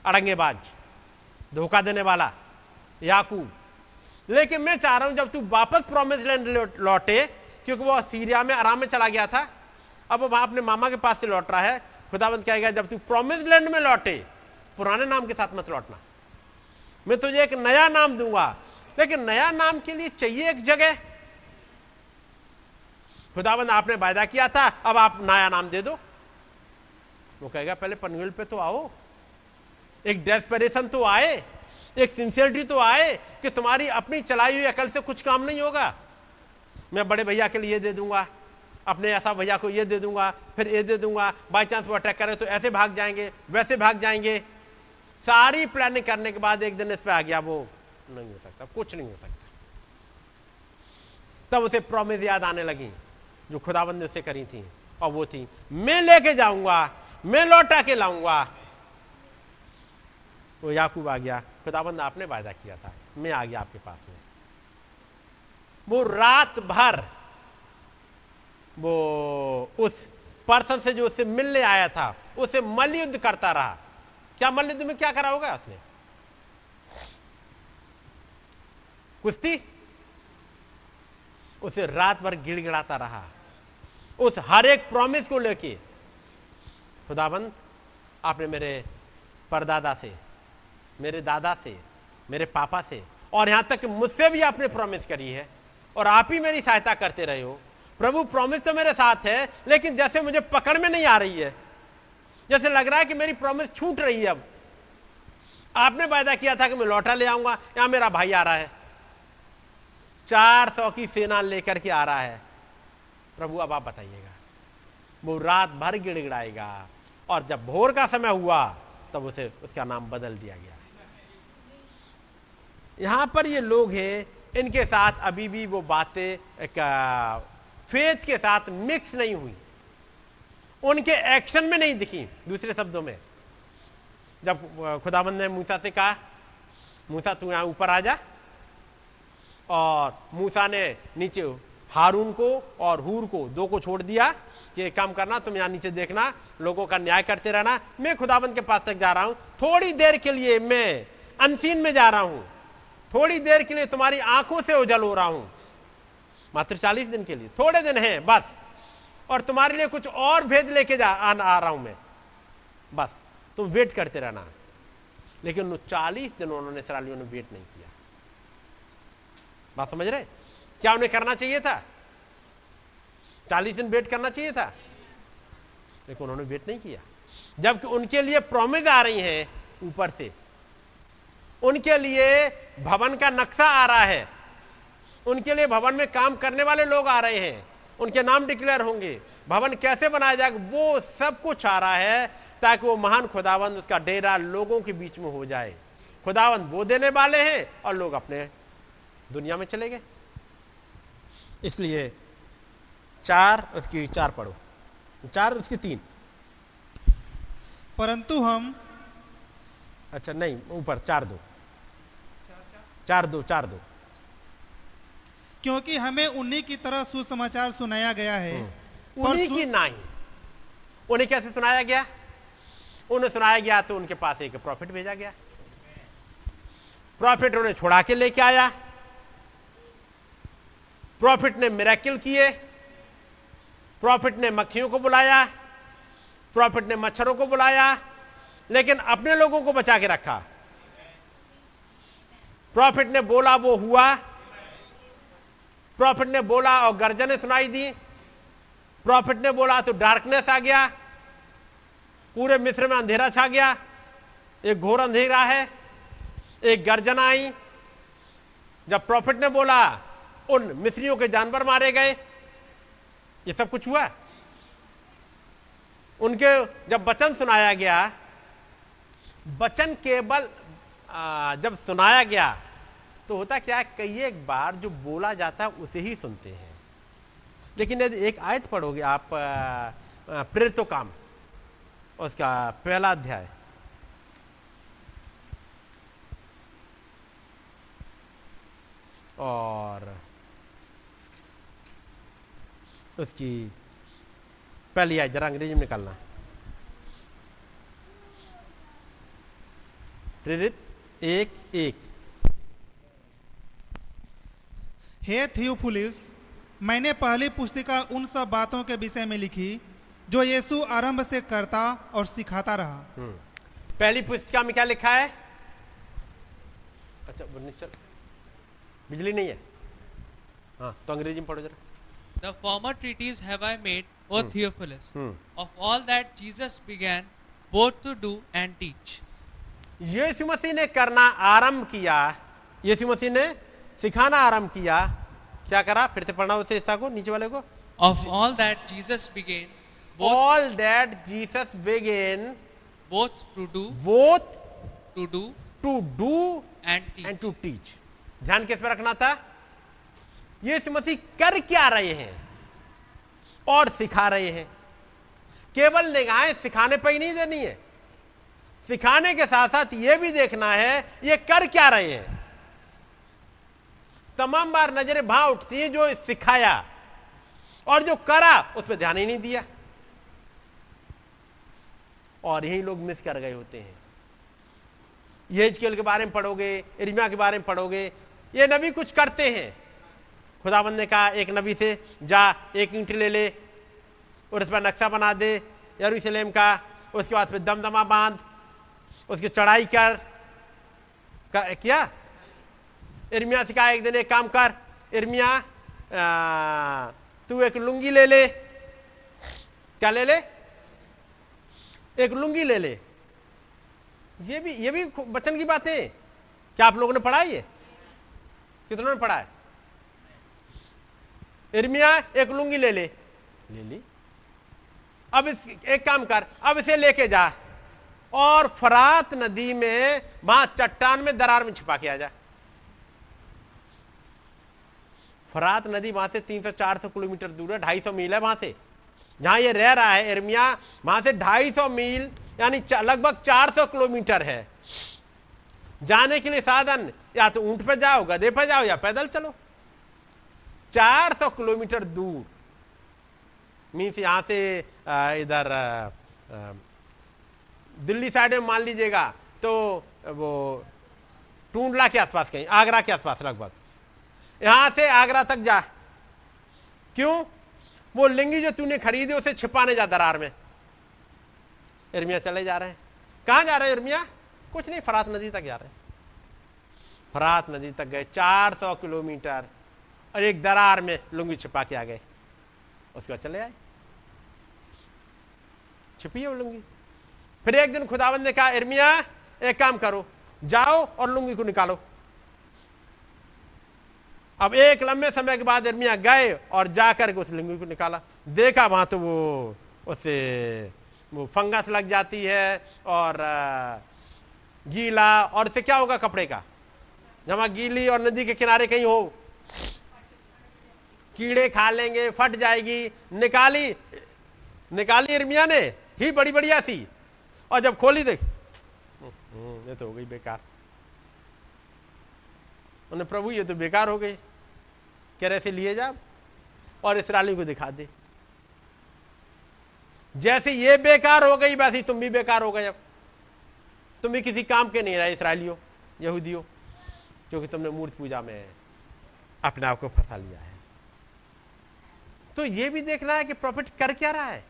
अड़ंगेबाज, धोखा देने वाला, याकूब। लेकिन मैं चाह रहा हूँ जब तू वापस प्रोमिस लैंड लौटे क्योंकि वो सीरिया में आराम में चला गया था, अब वहाँ अपने मामा के पास से लौट रहा है खुदाबंद कहेगा, जब तू प्रोमिस लैंड में लौटे, पुराने नाम के साथ मत लौटना। मैं तुझे एक नया नाम दूँगा, लेकिन नया नाम के लिए चाहिए एक जगह। खुदाबंद आपने वायदा किया था, अब आप नया नाम दे दो। वो कहेगा, पहले पनवेल पे तो आओ। एक डेस्परेशन तो आए, एक सिंसियरिटी तो आए कि तुम्हारी अपनी चलाई हुई अकल से कुछ काम नहीं होगा। मैं बड़े भैया के लिए दे दूँगा। अपने ऐसा भैया को ये दे दूँगा, फिर ये दे दूँगा बाई चांस वो अटैक करे तो ऐसे भाग जाएँगे, वैसे भाग जाएँगे। सारी प्लानिंग करने के बाद एक दिन इस पर आ गया, वो नहीं हो सकता, कुछ नहीं हो सकता। तब उसे प्रॉमिस याद आने लगी, जो खुदाबंद ने उसे करी थी, और वो थी, मैं लेके जाऊँगा, मैं लौटा के लाऊँगा। वो याकूब आ गया, खुदाबंद, आपने वायदा किया था, मैं आ गया आपके पास में। वो रात भर वो उस पर्सन से जो उससे मिलने आया था, उसे मलयुद्ध करता रहा। क्या मलयुद्ध में क्या करा होगा उसने? कुश्ती? उसे रात भर गिड़गिड़ाता रहा। उस हर एक प्रॉमिस को लेके, खुदाबंद, आपने मेरे परदादा से, मेरे दादा से, मेरे पापा से, और यहाँ तक मुझसे भी आपने प्रॉमिस करी है, और आप ही मेरी सहायता करते रहे हो प्रभु प्रॉमिस तो मेरे साथ है, लेकिन जैसे मुझे पकड़ में नहीं आ रही है। जैसे लग रहा है कि मेरी प्रॉमिस छूट रही है अब। आपने वायदा किया था कि मैं लौटा ले आऊँगा, यहाँ मेरा भाई आ रहा है। चार सौ की सेना लेकर के आ रहा है। प्रभु, अब आप बताइएगा। वो रात भर गिड़गिड़ाएगा, और जब भोर का समय हुआ, तब उसे, उसका नाम बदल दिया गया। यहाँ पर ये लोग हैं, इनके साथ अभी भी वो बातें फेथ के साथ मिक्स नहीं हुई। उनके एक्शन में नहीं दिखी, दूसरे शब्दों में। जब खुदाबंद ने मूसा से कहा, मूसा, तू यहाँ ऊपर आ जा। और मूसा ने नीचे हारून को और हूर को, दो को छोड़ दिया कि एक काम करना, तुम यहाँ नीचे देखना, लोगों का न्याय करते रहना। मैं खुदाबंद के पास तक जा रहा हूँ। थोड़ी देर के लिए मैं अनसीन में जा रहा हूँ। थोड़ी देर के लिए तुम्हारी आँखों से उजल हो रहा हूँ। मात्र चालीस दिन के लिए। थोड़े दिन हैं बस। और तुम्हारे लिए कुछ और भेद लेके जा आ, आ रहा हूँ मैं। बस तुम वेट करते रहना। लेकिन चालीस दिन उन्होंने ने वेट नहीं किया। बात समझ रहे? क्या उन्हें करना चाहिए था? चालीस दिन वेट करना चाहिए था? लेकिन उन्होंने वेट नहीं किया। जबकि उनके लिए प्रॉमिस आ रही हैं ऊपर से। उनके लिए भवन का नक्शा आ रहा है। उनके लिए भवन में काम करने वाले लोग आ रहे हैं। उनके नाम डिक्लेयर होंगे। भवन कैसे बनाया जाएगा वो सब कुछ आ रहा है ताकि वो महान खुदावंद उसका डेरा लोगों के बीच में हो जाए। खुदावंद वो देने वाले हैं और लोग अपने दुनिया में चले गए। इसलिए चार उसकी चार पढ़ो। चार उसकी तीन। परंतु हम अच्छा नहीं ऊपर चार दो। चार दो चार दो। क्योंकि हमें उन्हीं की तरह सुसमाचार सुनाया गया है। उन्हीं सु- की नहीं। उन्हें कैसे सुनाया गया? उन्हें सुनाया गया तो उनके पास एक प्रॉफिट भेजा गया। प्रॉफिट उन्हें छोड़ा के लेके आया। प्रॉफिट ने मिरेकिल किए। प्रॉफिट ने मक्खियों को बुलाया। प्रॉफिट ने मच्छरों को बुलाया। लेकिन अपने लोगों को बचा के रखा। प्रॉफिट ने बोला वो हुआ प्रॉफिट ने बोला और गर्जने सुनाई दी। प्रॉफिट ने बोला तो डार्कनेस आ गया। पूरे मिस्र में अंधेरा छा गया। एक घोर अंधेरा है। एक गर्जना आई। जब प्रॉफिट ने बोला, उन मिस्रियों के जानवर मारे गए। ये सब कुछ हुआ? उनके जब वचन सुनाया गया, वचन केवल जब सुनाया गया तो होता क्या है, कई एक बार जो बोला जाता है, उसे ही सुनते हैं। लेकिन यदि एक आयत पढ़ोगे आप प्रेरित काम, उसका पहला अध्याय। और उसकी पहली आयत, जरा अंग्रेज़ी में निकालना। प्रेरित एक एक। हे थियोफुलिस मैंने पहली पुस्तिका उन सब बातों के विषय में लिखी जो यीशु आरंभ से करता और सिखाता रहा। पहली पुस्तिका में क्या लिखा है? अच्छा चल बिजली नहीं है। हाँ तो अंग्रेज़ी में पढ़ो जरा। The former treatise have I made, O Theophilus, Hmm. of all that Jesus began both to do and teach. यीशु मसीह ने करना आरंभ किया यीशु मसीह ने सिखाना आरंभ किया क्या करा? फिर से पढ़ना उसे हिस्सा को नीचे वाले को? Of all that Jesus began all that Jesus began both to do, both to do to do and teach. And to teach ध्यान किस पर रखना था? ये मसीह कर क्या रहे हैं? और सिखा रहे हैं। केवल निगाहें सिखाने पर ही नहीं देनी है। सिखाने के साथ साथ यह भी देखना है ये कर क्या रहे हैं? तमाम बार नज़रें वहाँ उठती है जो सिखाया और जो करा उस पर ध्यान ही नहीं दिया। और यही लोग मिस कर गए होते हैं। येजकेल के बारे में पढ़ोगे इर्मिया के बारे में पढ़ोगे ये नबी कुछ करते हैं। खुदाबंद ने कहा एक नबी से जा एक ईंट ले ले और उस पर नक्शा बना दे। यरूशलेम का उसके बाद फिर दमदमा बाँध उसकी चढ़ाई कर, कर किया? इर्मिया से कहा एक दिन एक काम कर इर्मिया तू एक लुंगी ले ले क्या ले ले एक लुंगी ले ले ये भी ये भी बचन की बात है क्या आप लोगों ने पढ़ा है ये कितनों ने पढ़ा है इर्मिया एक लुंगी ले ले ले ली अब इस एक काम कर अब इसे लेके जा और फरात नदी में वहाँ चट्टान में दरार में छिपा के आ जा फरात नदी वहाँ से 300-400 किलोमीटर दूर है 250 मील है वहाँ से। जहाँ ये रह रहा है इर्मिया वहाँ से 250 मील, यानी लगभग 400 किलोमीटर है। जाने के लिए साधन, या तो ऊँट पर जाओ, गधे पर जाओ, या पैदल चलो। 400 किलोमीटर दूर। मीन्स यहाँ से इधर दिल्ली साइड में मान लीजिएगा तो वो टूंडला के आसपास कहीं, आगरा के आसपास लगभग। यहाँ से आगरा तक जा। क्यों? वो लिंगी जो तूने खरीदे, उसे छिपाने जा दरार में। इर्मिया चले जा रहे हैं। कहाँ जा रहे हैं इर्मिया कुछ नहीं, फरात नदी तक जा रहे हैं। फरात नदी तक गए 400 किलोमीटर, और एक दरार में लुंगी छिपा के आ गए। उसके बाद चले आए। छिपी है वो लुंगी। फिर एक दिन खुदावंद ने कहा इर्मिया एक काम करो, जाओ और लुंगी को निकालो। अब एक लंबे समय के बाद इर्मिया गए और जाकर के उस लुंगी को निकाला। देखा वहाँ तो वो उसे वो फंगस लग जाती है और गीला। और इससे क्या होगा कपड़े का? जमा गीली और नदी के किनारे कहीं हो कीड़े खा लेंगे फट जाएगी। निकाली निकाली इर्मिया ने ही बड़ी बढ़िया सी। और जब खोली देख हम्म, ये तो हो गई बेकार। उन्हें प्रभु ये तो बेकार हो गई कह रहे लिए जा और इसराइली को दिखा दे। जैसे ये बेकार हो गई, वैसे तुम भी बेकार हो गए अब। तुम भी किसी काम के नहीं रहे, इसराइलियों, यहूदियों, क्योंकि तुमने मूर्ति पूजा में अपने आप को फंसा लिया है। तो ये भी देखना है कि प्रॉफिट कर क्या रहा है।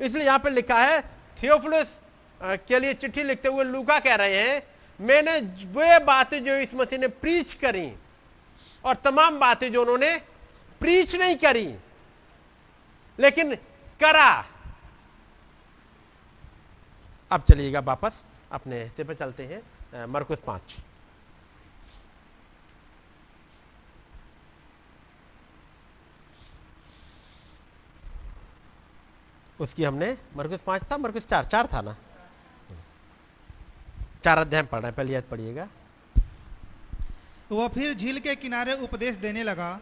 इसलिए यहाँ पर लिखा है, थियोफिलस के लिए चिट्ठी लिखते हुए लूका कह रहे हैं, मैंने वे बातें जो इस मसीह ने प्रीच करी और तमाम बातें जो उन्होंने प्रीच नहीं करी। लेकिन करा। अब चलिएगा वापस, अपने हिस्से पर चलते हैं मरकुस पाँच। उसकी हमने, मरकुस पाँच था, मरकुस चार चार था ना? चार अध्याय पढ़ रहे हैं, पहली याद पढ़िएगा। वह फिर झील के किनारे उपदेश देने लगा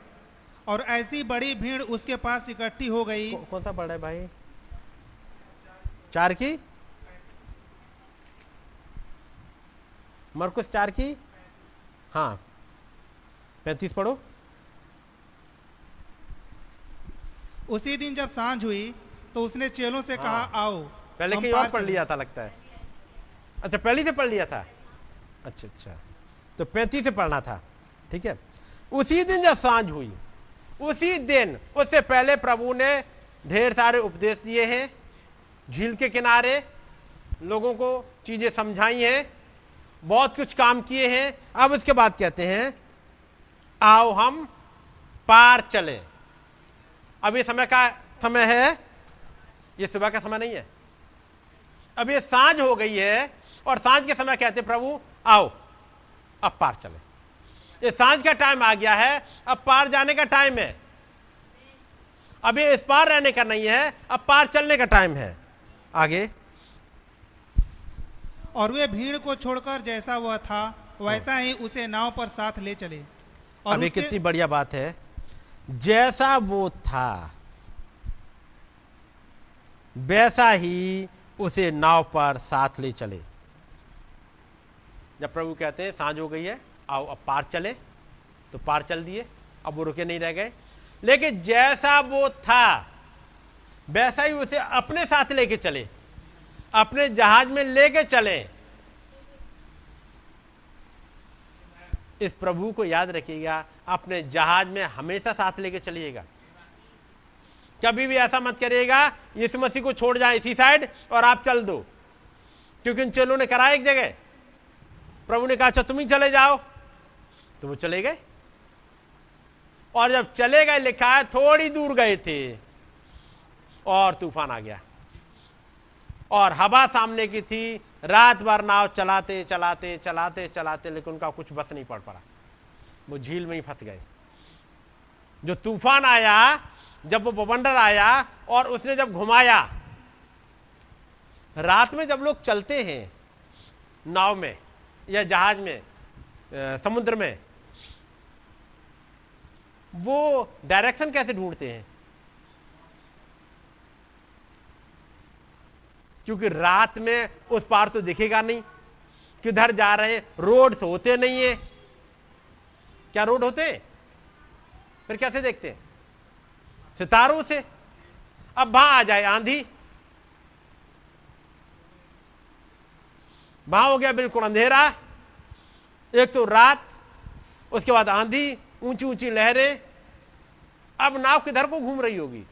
और ऐसी बड़ी भीड़ उसके पास इकट्ठी हो गई। कौ- कौन सा पढ़ है भाई? चार की? मरकुस चार की? हाँ। पैंतीस पढ़ो। उसी दिन जब साँझ हुई तो उसने चेलों से हाँ। कहा। आओ पहले कहीं और पढ़ लिया था लगता है। अच्छा पहले से पढ़ लिया था? अच्छा अच्छा। तो पैंतीस से पढ़ना था, ठीक है? उसी दिन जब साँझ हुई, उसी दिन, उससे पहले प्रभु ने ढेर सारे उपदेश दिए हैं, झील के किनारे, लोगों को चीज़ें समझाई हैं, बहुत कुछ काम किए हैं। अब उसके बाद कहते हैं, आओ हम पार चले। ये समय का समय है, ये सुबह का समय नहीं है। अब ये साँझ हो गई है, और साँझ के समय कहते प्रभु, आओ। अब पार चले। ये साँझ का टाइम आ गया है अब पार जाने का टाइम है। अब ये इस पार रहने का नहीं है अब पार चलने का टाइम है। आगे। और वे भीड़ को छोड़कर जैसा वह था वैसा ही उसे नाव पर साथ ले चले। और उसके- कितनी बढ़िया बात है। जैसा वो था वैसा ही उसे नाव पर साथ ले चले। जब प्रभु कहते हैं, साँझ हो गई है, आओ, अब पार चले। तो पार चल दिए, अब वो रुके नहीं रह गए। लेकिन जैसा वो था, वैसा ही उसे अपने साथ लेके चले, अपने जहाज़ में लेके चले। इस प्रभु को याद रखिएगा, अपने जहाज़ में हमेशा साथ लेके चलिएगा। कभी भी ऐसा मत करिएगा, यीशु मसीह को छोड़ जाए इसी साइड और आप चल दो, क्योंकि इन चेलों ने करा एक जगह। प्रभु ने कहा अच्छा तुम ही चले जाओ। तो वो चले गए। और जब चले गए, लिखा है, थोड़ी दूर गए थे और तूफ़ान आ गया। और हवा सामने की थी, रात भर नाव चलाते चलाते चलाते चलाते, लेकिन उनका कुछ बस नहीं पड़ पड़ा। वो झील में ही फंस गए। जो तूफ़ान आया, जब वो बवंडर आया और उसने जब घुमाया, रात में जब लोग चलते हैं, नाव में या जहाज़ में समुद्र में, वो डायरेक्शन कैसे ढूंढते हैं? क्योंकि रात में उस पार तो दिखेगा नहीं किधर जा रहे हैं रोड होते नहीं है। क्या रोड होते हैं? फिर कैसे देखते हैं? सितारों से। अब वहाँ आ जाए आंधी। वहाँ हो गया बिल्कुल अंधेरा। एक तो रात, उसके बाद आंधी ऊँची ऊँची लहरें। अब नाव किधर को घूम रही होगी?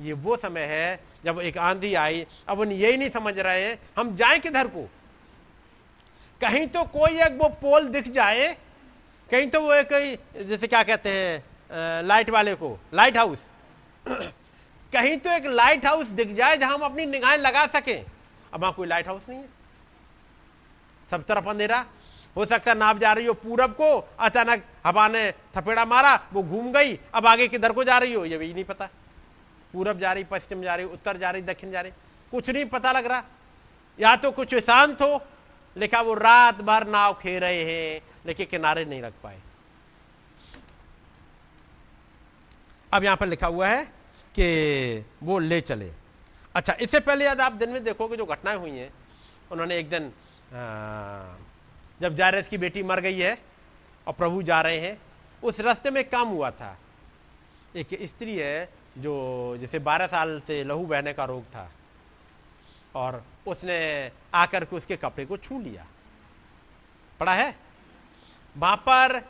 ये वो समय है, जब एक आंधी आई। अब उन यही नहीं समझ रहे हैं हम जाए किधर को? कहीं तो कोई एक वो पोल दिख जाए, कहीं तो वो एक जैसे क्या कहते हैं लाइट वाले को लाइट हाउस [CLEARS THROAT] कहीं तो एक लाइट हाउस दिख जाए जहाँ हम अपनी निगाहें लगा सकें। अब वहाँ कोई लाइट हाउस नहीं है। सब तरफ़ अंधेरा। हो सकता है नाव जा रही हो पूरब को, अचानक हवा ने थपेड़ा मारा, वो घूम गई, अब आगे किधर को जा रही हो, ये भी नहीं पता। पूरब जा रही, पश्चिम जा रही, उत्तर जा रही, दक्षिण जा रही, कुछ नहीं पता लग रहा। या तो कुछ शांत हो लिखा वो रात भर नाव खे रहे हैं, लेकिन किनारे नहीं रख पाए। अब यहाँ पर लिखा हुआ है कि वो ले चले। अच्छा इससे पहले यदि आप दिन में देखोगे जो घटनाएँ हुई हैं, उन्होंने एक दिन जब जायरस की बेटी मर गई है और प्रभु जा रहे हैं, उस रास्ते में काम हुआ था। एक स्त्री है जो, जैसे 12 साल से लहू बहने का रोग था और उसने आकर के उसके कपड़े को छू लिया। पड़ा है? वहाँ पर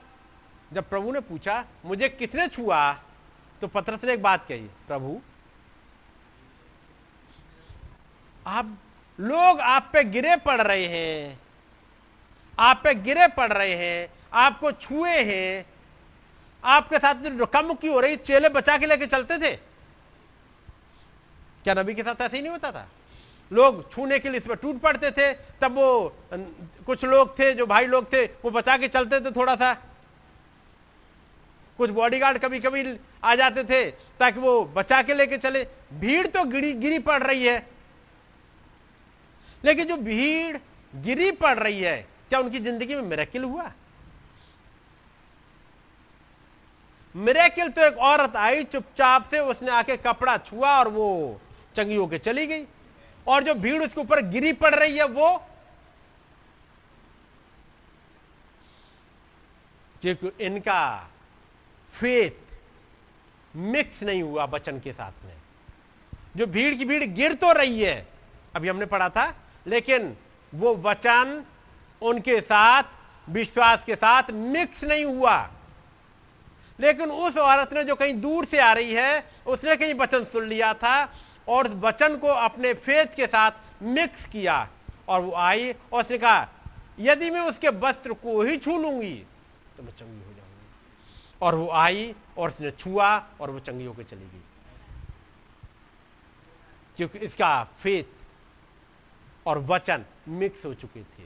जब प्रभु ने पूछा, मुझे किसने छुआ? तो पत्रस ने एक बात कही, प्रभु आप लोग आप पे गिरे पड़ रहे हैं। आप पे गिरे पड़ रहे हैं। आपको छुए हैं। आपके साथ जो कम की हो रही, चेले बचा के लेके चलते थे। क्या नबी के साथ ऐसे ही नहीं होता था? लोग छूने के लिए इस पर टूट पड़ते थे। तब वो कुछ लोग थे, जो भाई लोग थे, वो बचा के चलते थे थोड़ा सा कुछ बॉडीगार्ड कभी कभी आ जाते थे, ताकि वो बचा के लेके चले। भीड़ तो गिरी गिरी पड़ रही है। लेकिन जो भीड़ गिरी पड़ रही है, क्या उनकी ज़िंदगी में मेरेकिल हुआ? मेरेकिल तो एक औरत आई, चुपचाप से उसने आके कपड़ा छुआ और वो चंगी होके चली गई। और जो भीड़ उसके ऊपर गिरी पड़ रही है, वो क्योंकि इनका फेथ मिक्स नहीं हुआ वचन के साथ में। जो भीड़ की भीड़ गिर तो रही है, अभी हमने पढ़ा था लेकिन वो वचन उनके साथ, विश्वास के साथ मिक्स नहीं हुआ। लेकिन उस औरत ने जो कहीं दूर से आ रही है, उसने कहीं वचन सुन लिया था और उस वचन को अपने फेथ के साथ मिक्स किया और वो आई और उसने कहा, यदि मैं उसके वस्त्र को ही छू लूँगी तो मैं चंगी हो जाऊँगी। और वो आई और उसने छुआ और वो चंगी होकर चली गई। क्योंकि इसका फेथ और वचन मिक्स हो चुके थे।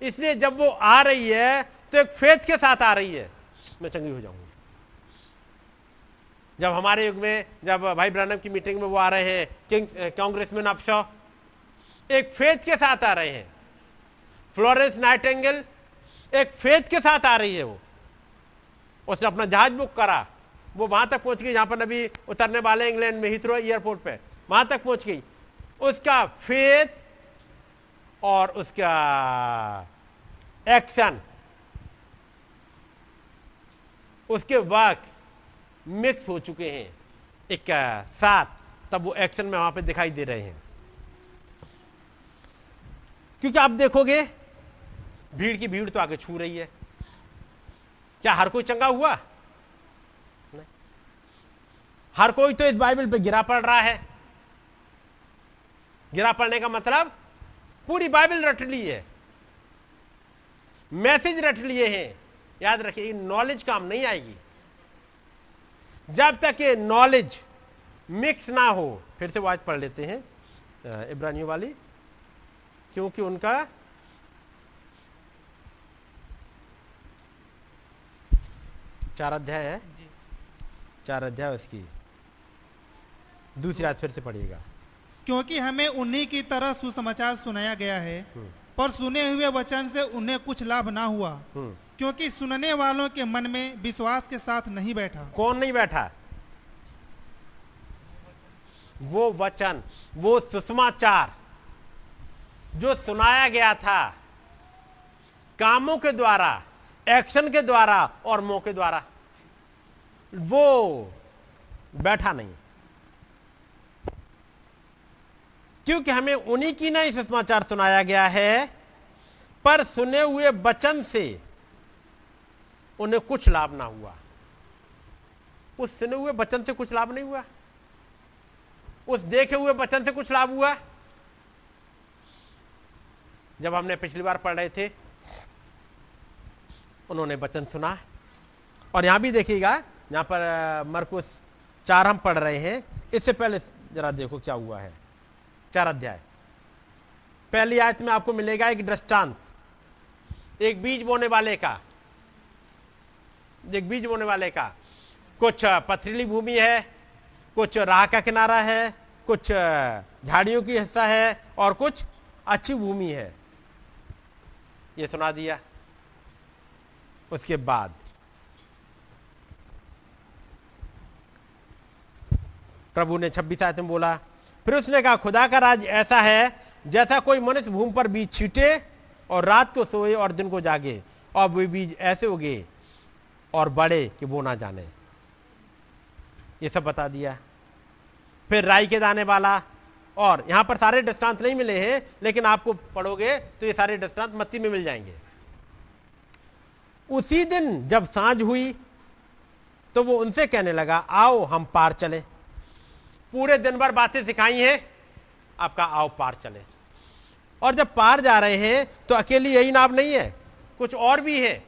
इसलिए जब वो आ रही है तो एक फेथ के साथ आ रही है। मैं चंगी हो जाऊँगी। जब हमारे युग में, जब भाई ब्रानम की मीटिंग में वो आ रहे हैं, किंग कांग्रेसमैन अफशॉ एक फेथ के साथ आ रहे हैं। फ्लोरेंस नाइटेंगल एक फेथ के साथ आ रही है वो। उसने अपना जहाज़ बुक करा। वो वहाँ तक पहुँच गई, जहाँ पर अभी उतरने वाले इंग्लैंड में हिथ्रो एयरपोर्ट पे। वहाँ तक पहुँच गई। उसका फेथ और उसका एक्शन उसके वर्क मिक्स हो चुके हैं। एक साथ तब वो एक्शन में वहाँ पे दिखाई दे रहे हैं। क्योंकि आप देखोगे, भीड़ की भीड़ तो आगे छू रही है। क्या हर कोई चंगा हुआ? नहीं। हर कोई तो इस बाइबल पे गिरा पड़ रहा है। गिरा पड़ने का मतलब पूरी बाइबल रट ली है। मैसेज रट लिए हैं। याद रखिए नॉलेज काम नहीं आएगी। जब तक ये नॉलेज मिक्स ना हो फिर से वाज पढ़ लेते हैं इब्रानियों वाली क्योंकि उनका चार अध्याय है। चार अध्याय उसकी। दूसरी रात फिर से पढ़िएगा। क्योंकि हमें उन्हीं की तरह सुसमाचार सुनाया गया है पर सुने हुए वचन से उन्हें कुछ लाभ ना हुआ हम्म। क्योंकि सुनने वालों के मन में विश्वास के साथ नहीं बैठा। कौन नहीं बैठा? वो वचन वो सुषमाचार जो सुनाया गया था कामों के द्वारा एक्शन के द्वारा और मुँह के द्वारा वो बैठा नहीं। क्योंकि हमें उन्हीं की ना नहीं सुषमाचार सुनाया गया है, पर सुने हुए वचन से उन्हें कुछ लाभ ना हुआ। उस सुने हुए वचन से कुछ लाभ नहीं हुआ। उस देखे हुए वचन से कुछ लाभ हुआ। जब हमने पिछली बार पढ़ रहे थे, उन्होंने वचन सुना। और यहाँ भी देखिएगा, यहाँ पर मरकुस चार हम पढ़ रहे हैं। इससे पहले जरा देखो क्या हुआ है। चार अध्याय। पहली आयत में आपको मिलेगा एक दृष्टांत। एक बीज बोने वाले का। एक बीज बोने वाले का। कुछ पथरीली भूमि है, कुछ राह का किनारा है, कुछ झाड़ियों की हिस्सा है और कुछ अच्छी भूमि है। ये सुना दिया। उसके बाद। प्रभु ने छब्बीस आयत में बोला फिर उसने कहा, खुदा का राज ऐसा है, जैसा कोई मनुष्य भूमि पर बीज छीटे और रात को सोए और दिन को जागे और वे बीज ऐसे उगे और बड़े कि वो ना जाने। ये सब बता दिया। फिर राई के दाने वाला और यहाँ पर सारे दृष्टांत नहीं मिले हैं, लेकिन आपको पढ़ोगे तो ये सारे दृष्टांत मत्ती में मिल जाएँगे। उसी दिन जब साँझ हुई तो वो उनसे कहने लगा, आओ, हम पार चले। पूरे दिन भर बातें सिखाई हैं, आपका आओ पार चले। और जब पार जा रहे हैं तो अकेली यही नाव नहीं है, कुछ और भी है।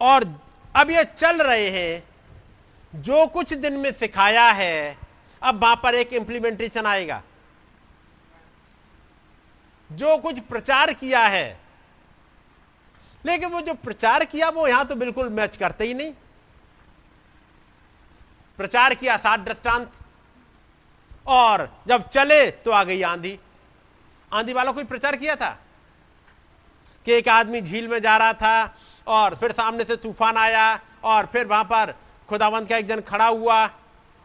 और अब ये चल रहे हैं, जो कुछ दिन में सिखाया है, अब वहाँ पर एक इंप्लीमेंटेशन आएगा। जो कुछ प्रचार किया है, लेकिन वो जो प्रचार किया, वो यहाँ तो बिल्कुल मैच करते ही नहीं। प्रचार किया सात दृष्टांत। और जब चले तो आ गई आंधी। आंधी वालों को प्रचार किया था कि एक आदमी झील में जा रहा था और फिर सामने से तूफ़ान आया और फिर वहाँ पर खुदावंत का एक जन खड़ा हुआ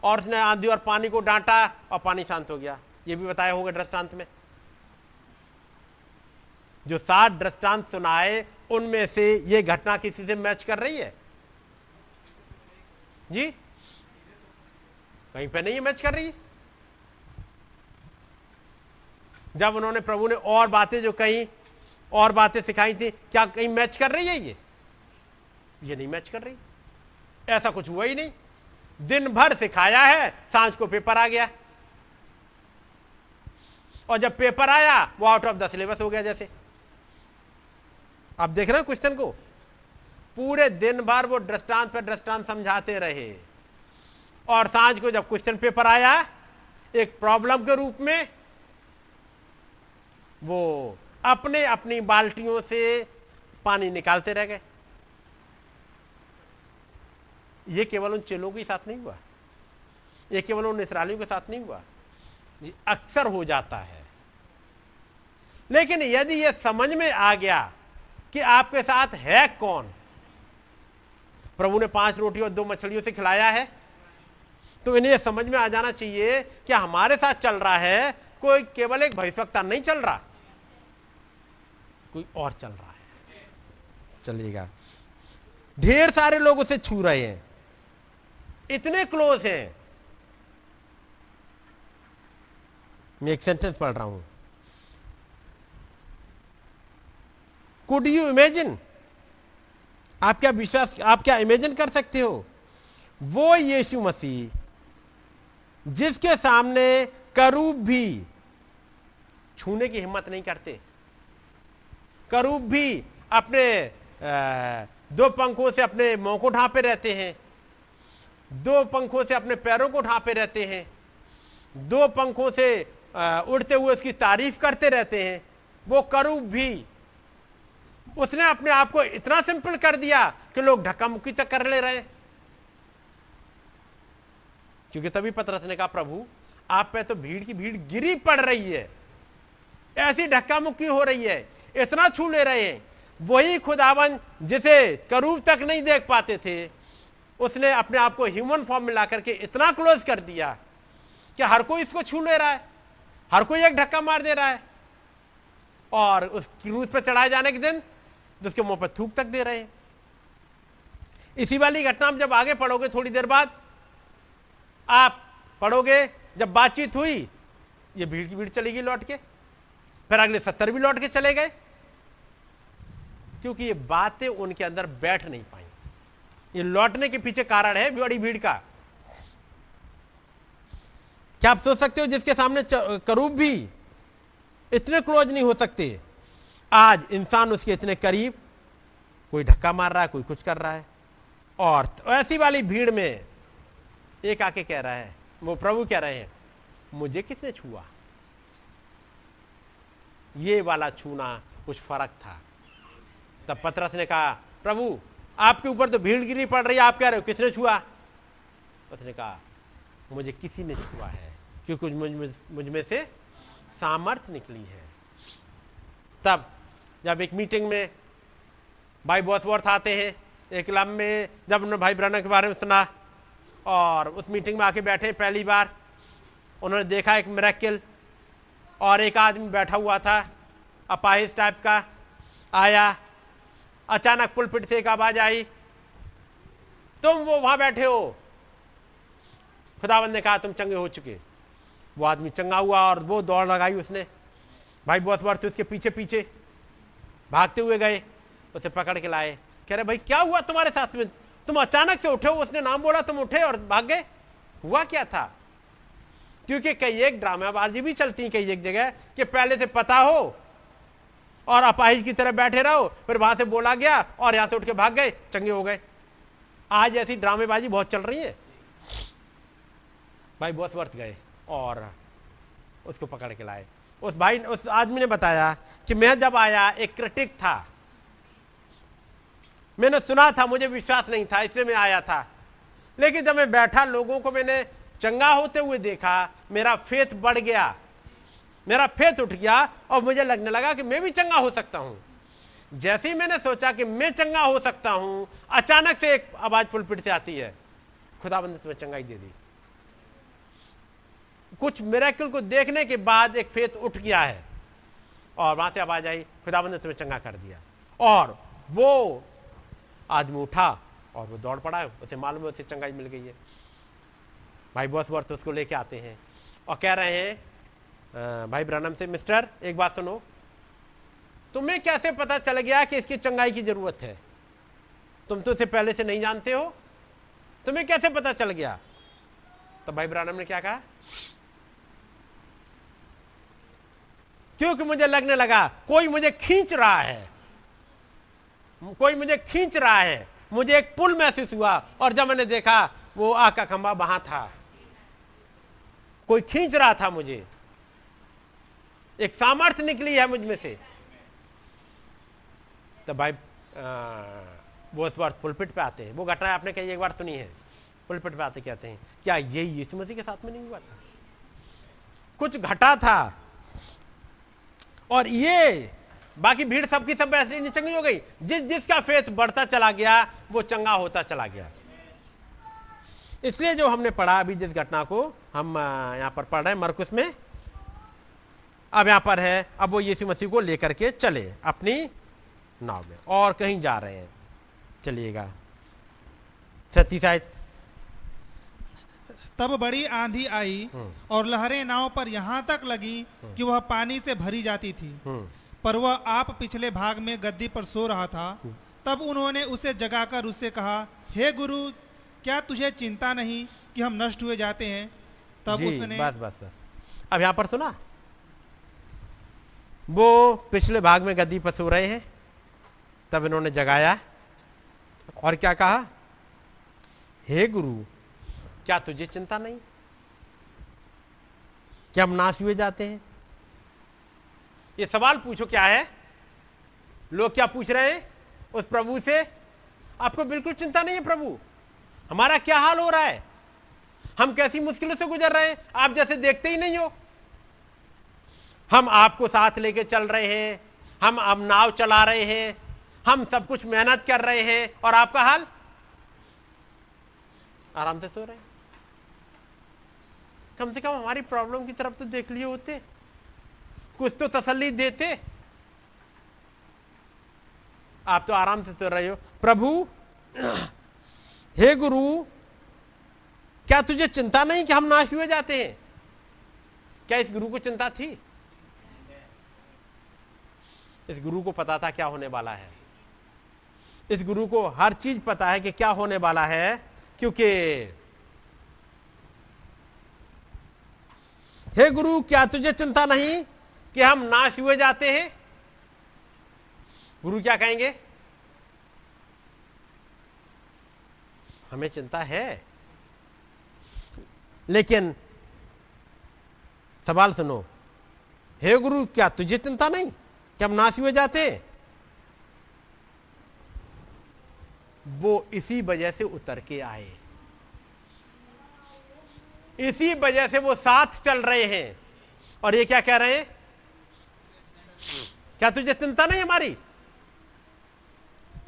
और उसने आंधी और पानी को डांटा और पानी शांत हो गया। ये भी बताया होगा दृष्टांत में। जो सात दृष्टांत सुनाए, उनमें से ये घटना किसी से मैच कर रही है? जी? कहीं पे नहीं मैच कर रही जब उन्होंने प्रभु ने और बातें जो कही, और बातें सिखाई थी, क्या कहीं मैच कर रही है ये? ये नहीं मैच कर रही। ऐसा कुछ हुआ ही नहीं। दिन भर सिखाया है, साँझ को पेपर आ गया। और जब पेपर आया, वो आउट ऑफ़ द सिलेबस हो गया जैसे। आप देख रहे हैं क्वेश्चन को? पूरे दिन भर वो दृष्टांत पर दृष्टांत समझाते रहे। और साँझ को जब क्वेश्चन पेपर आया, एक प्रॉब्लम के रूप में, वो अपने अपनी बाल्टियों से पानी निकालते रह गए। ये केवल उन चेलों के साथ नहीं हुआ। ये केवल उन इसराइलियों के साथ नहीं हुआ। ये अक्सर हो जाता है। लेकिन यदि यह समझ में आ गया कि आपके साथ है कौन, प्रभु ने पाँच रोटी और दो मछलियों से खिलाया है तो इन्हें समझ में आ जाना चाहिए कि हमारे साथ चल रहा है, कोई केवल एक भविष्यवक्ता नहीं चल रहा। कोई और चल रहा है। चलिएगा। ढेर सारे लोग उसे छू रहे हैं। इतने क्लोज हैं। मैं एक सेंटेंस पढ़ रहा हूँ। कुड यू इमेजिन आप क्या विश्वास, आप क्या इमेजिन कर सकते हो? वो यीशु मसीह जिसके सामने करूब भी छूने की हिम्मत नहीं करते। करूब भी अपने दो पंखों से अपने मुँह को ढांपे रहते हैं, दो पंखों से अपने पैरों को ढांपे रहते हैं, दो पंखों से उड़ते हुए उसकी तारीफ़ करते रहते हैं, वो करूब भी उसने अपने आप को इतना सिंपल कर दिया कि लोग धक्का मुक्की तक कर ले रहे क्योंकि तभी पत्रस ने कहा, प्रभु, आप पे तो भीड़ की भीड़ गिरी पड़ रही है। ऐसी धक्का मुक्की हो रही है, इतना छू ले रहे हैं। वही खुदावन जिसे करूब तक नहीं देख पाते थे, उसने अपने आप को ह्यूमन फॉर्म में ला करके इतना क्लोज कर दिया कि हर कोई इसको छू ले रहा है, हर कोई एक धक्का मार दे रहा है। और उस क्रूज पर चढ़ाए जाने के दिन, उसके मुँह पर थूक तक दे रहे हैं। इसी वाली घटना में जब आगे पढ़ोगे थोड़ी देर बाद आप पढ़ोगे, जब बातचीत हुई, ये भीड़ की भीड़ चलेगी लौट के। फिर अगले सत्तर भी लौट के चले गए। क्योंकि ये बातें उनके अंदर बैठ नहीं पाई। ये लौटने के पीछे कारण है बड़ी भीड़ का। क्या आप सोच सकते हो जिसके सामने करूब भी इतने क्लोज नहीं हो सकते? आज इंसान उसके इतने करीब, कोई धक्का मार रहा है, कोई कुछ कर रहा है। और तो ऐसी वाली भीड़ में एक आके कह रहा है, वो प्रभु कह रहे हैं, मुझे किसने छुआ? ये वाला छूना कुछ फ़र्क था। तब पत्रस ने कहा, प्रभु, आपके ऊपर तो भीड़ गिरी पड़ रही है, आप कह रहे हो, किसने छुआ? उसने कहा, मुझे किसी ने छुआ है, क्योंकि मुझमें से सामर्थ्य निकली है। तब जब एक मीटिंग में भाई बॉसवर्थ आते हैं, एक क्लब में जब उन्होंने भाई ब्रहण के बारे में सुना और उस मीटिंग में आके बैठे पहली बार। उन्होंने देखा एक मेरेकिल और एक आदमी बैठा हुआ था, अपाहिज टाइप का। आया, अचानक पुलपिट से एक आवाज़ आई, तुम वो वहाँ बैठे हो? खुदावंद ने कहा, तुम चंगे हो चुके वो आदमी चंगा हुआ और वो दौड़ लगाई उसने। भाई बॉस बढ़ते उसके पीछे पीछे भागते हुए गए, उसे पकड़ के लाए। कह रहे, भाई, क्या हुआ तुम्हारे साथ में? तुम अचानक से उठे हो उसने नाम बोला, तुम उठे और भाग। गए हुआ क्या था? क्योंकि कई एक ड्रामाबाजी भी चलती कई एक जगह, कि पहले से पता हो और अपाहिज की तरह बैठे रहो, फिर वहाँ से बोला गया और यहाँ से उठ के भाग गए, चंगे हो गए। आज ऐसी ड्रामेबाजी बहुत चल रही है। भाई बॉस वर्त गए और उसको पकड़ के लाए। उस भाई, उस आदमी ने बताया कि मैं जब आया, एक क्रिटिक था। मैंने सुना था, मुझे विश्वास नहीं था, इसलिए मैं आया था। लेकिन जब मैं बैठा, लोगों को मैंने चंगा होते हुए देखा, मेरा फेथ बढ़ गया। मेरा फेथ उठ गया और मुझे लगने लगा कि मैं भी चंगा हो सकता हूँ। जैसे ही मैंने सोचा कि मैं चंगा हो सकता हूँ, अचानक से एक आवाज़ पुलपिट से आती है। खुदाबंद ने तुम्हें चंगाई दे दी। कुछ मेरेकल को देखने के बाद एक फेथ उठ गया है। और वहाँ से आवाज़ आई, खुदाबंद ने तुम्हें चंगा कर दिया। और वो आदमी उठा और वो दौड़ पड़ा, उसे मालूम है उसे चंगाई मिल गई है। भाई बॉस वर्थ उसको लेके आते हैं और कह रहे हैं भाई ब्रनम से, मिस्टर, एक बात सुनो। तुम्हें कैसे पता चल गया कि इसकी चंगाई की ज़रूरत है? तुम तो इसे पहले से नहीं जानते हो। तुम्हें कैसे पता चल गया? तो भाई ब्रानम ने क्या कहा, क्योंकि मुझे लगने लगा, कोई मुझे खींच रहा है। कोई मुझे खींच रहा है। मुझे एक पुल महसूस हुआ और जब मैंने देखा वो आग का खंभा वहाँ था। कोई खींच रहा था मुझे। एक सामर्थ्य निकली है मुझमें से। तो भाई आ, वो इस बार पुलपिट पे आते हैं। वो घटना आपने कही एक बार सुनी है। पुलपिट पे आते कहते हैं क्या यही यीशु मसीह के साथ में नहीं हुआ था? कुछ घटा था। और ये बाकी भीड़ सबकी सब नहीं चंगी हो गई। जिस जिसका फेथ बढ़ता चला गया वो चंगा होता चला गया। इसलिए जो हमने पढ़ा अभी जिस घटना को हम यहाँ पर पढ़ रहे हैं मरकुस में। अब यहाँ पर है अब वो यीशु मसीह को लेकर के चले अपनी नाव में। और कहीं जा रहे हैं। चलिएगा। सती शायद तब बड़ी आंधी आई और लहरें नाव पर यहाँ तक लगी कि वह पानी से भरी जाती थी। हम्म। पर वह आप पिछले भाग में गद्दी पर सो रहा था। तब उन्होंने उसे जगाकर उससे कहा हे hey गुरु क्या तुझे चिंता नहीं कि हम नष्ट हुए जाते हैं? तब उसने बस बस बस। अब यहाँ पर सुना। वो पिछले भाग में गद्दी पर सो रहे हैं। तब इन्होंने जगाया और क्या कहा? हे गुरु क्या तुझे चिंता नहीं? क्या हम नाश हुए जाते हैं? ये सवाल पूछो, क्या है? लोग क्या पूछ रहे हैं उस प्रभु से? आपको बिल्कुल चिंता नहीं है प्रभु? हमारा क्या हाल हो रहा है? हम कैसी मुश्किलों से गुजर रहे हैं? आप जैसे देखते ही नहीं हो। हम आपको साथ लेके चल रहे हैं, हम अब नाव चला रहे हैं, हम सब कुछ मेहनत कर रहे हैं, और आपका हाल? आराम से सो रहे हैं। कम से कम हमारी प्रॉब्लम की तरफ़ तो देख लिए होते। कुछ तो तसल्ली देते। आप तो आराम से सो रहे हो। प्रभु, हे गुरु, क्या तुझे चिंता नहीं कि हम नाश हुए जाते हैं? क्या इस गुरु को चिंता थी? इस गुरु को पता था क्या होने वाला है। इस गुरु को हर चीज़ पता है कि क्या होने वाला है, क्योंकि हे गुरु, क्या तुझे चिंता नहीं? कि हम नाश हुए जाते हैं? गुरु क्या कहेंगे? हमें चिंता है। लेकिन सवाल सुनो, हे गुरु, क्या तुझे चिंता नहीं कि हम नाश हुए जाते हैं? वो इसी वजह से उतर के आए। इसी वजह से वो साथ चल रहे हैं। और ये क्या कह रहे हैं? क्या तुझे चिंता नहीं हमारी?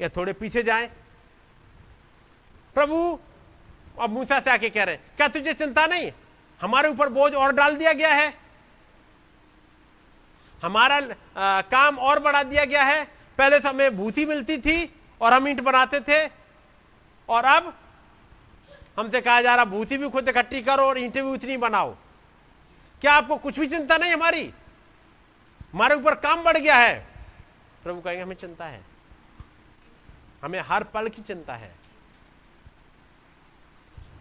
या थोड़े पीछे जाए। प्रभु अब मूसा से आके कह रहे क्या तुझे चिंता नहीं? हमारे ऊपर बोझ और डाल दिया गया है। हमारा आ, काम और बढ़ा दिया गया है। पहले तो हमें भूसी मिलती थी और हम ईंट बनाते थे। और अब हमसे कहा जा रहा भूसी भी खुद इकट्ठी करो और ईंटें भी उतनी बनाओ। क्या आपको कुछ भी चिंता नहीं हमारी? हमारे ऊपर काम बढ़ गया है। प्रभु कहेंगे, हमें चिंता है। हमें हर पल की चिंता है।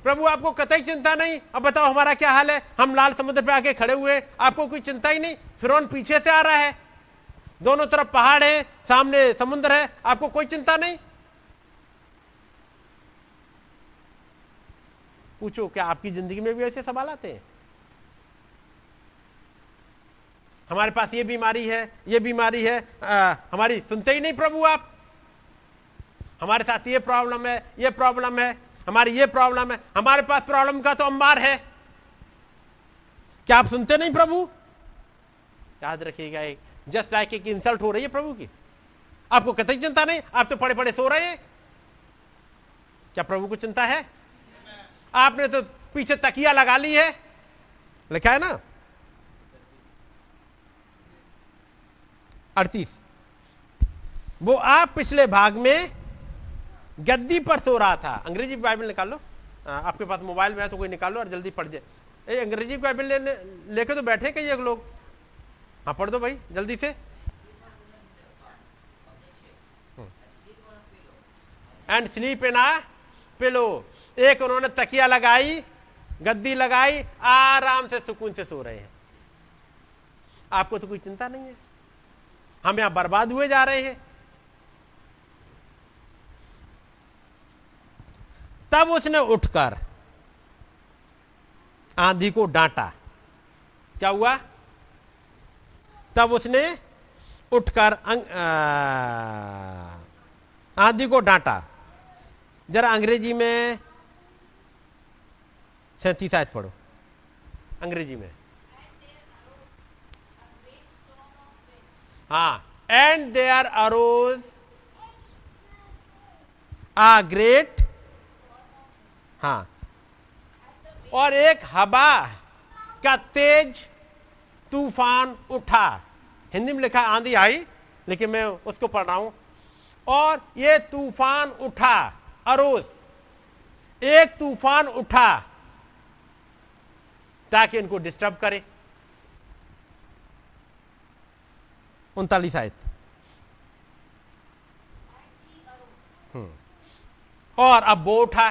प्रभु, आपको कतई चिंता नहीं? अब बताओ, हमारा क्या हाल है? हम लाल समुद्र पे आके खड़े हुए आपको कोई चिंता ही नहीं? फिर पीछे से आ रहा है। दोनों तरफ़ पहाड़ है, सामने समुद्र है। आपको कोई चिंता नहीं? पूछो, क्या आपकी ज़िंदगी में भी ऐसे सवाल आते हैं? हमारे पास ये बीमारी है ये बीमारी है आ, हमारी सुनते ही नहीं प्रभु आप। हमारे साथ ये प्रॉब्लम है ये प्रॉब्लम है हमारी ये प्रॉब्लम है हमारे पास प्रॉब्लम का तो अंबार है। क्या आप सुनते नहीं प्रभु? याद रखिएगा एक जस्ट लाइक एक इंसल्ट हो रही है प्रभु की। आपको कतई चिंता नहीं? आप तो पड़े पड़े सो रहे हैं। क्या प्रभु को चिंता है? आपने तो पीछे तकिया लगा ली है। लिखा है ना? अड़तीस। वो आप पिछले भाग में गद्दी पर सो रहा था। अंग्रेज़ी बाइबल निकाल लो। आपके पास मोबाइल में है तो कोई निकाल लो और जल्दी पढ़ जाए अंग्रेज़ी बाइबल लेने, लेके तो बैठे कई लोग। हाँ पढ़ दो भाई, जल्दी से। And sleep in a pillow एक उन्होंने तकिया लगाई, गद्दी लगाई, आराम से सुकून से सो रहे हैं। आपको तो कोई चिंता नहीं है। हम यहाँ बर्बाद हुए जा रहे हैं। तब उसने उठकर आंधी को डांटा। क्या हुआ? तब उसने उठकर आंधी को डांटा। जरा अंग्रेज़ी में सैतीस आयत पढ़ो। अंग्रेज़ी में। हाँ। And they are arose a great हाँ। और एक हवा का तेज तूफ़ान उठा। हिंदी में लिखा आंधी आई, लेकिन मैं उसको पढ़ रहा हूँ। और ये तूफ़ान उठा अरोज एक तूफ़ान उठा, ताकि इनको डिस्टर्ब करे। उनतालीस आयत हम्म। और अब वो उठा।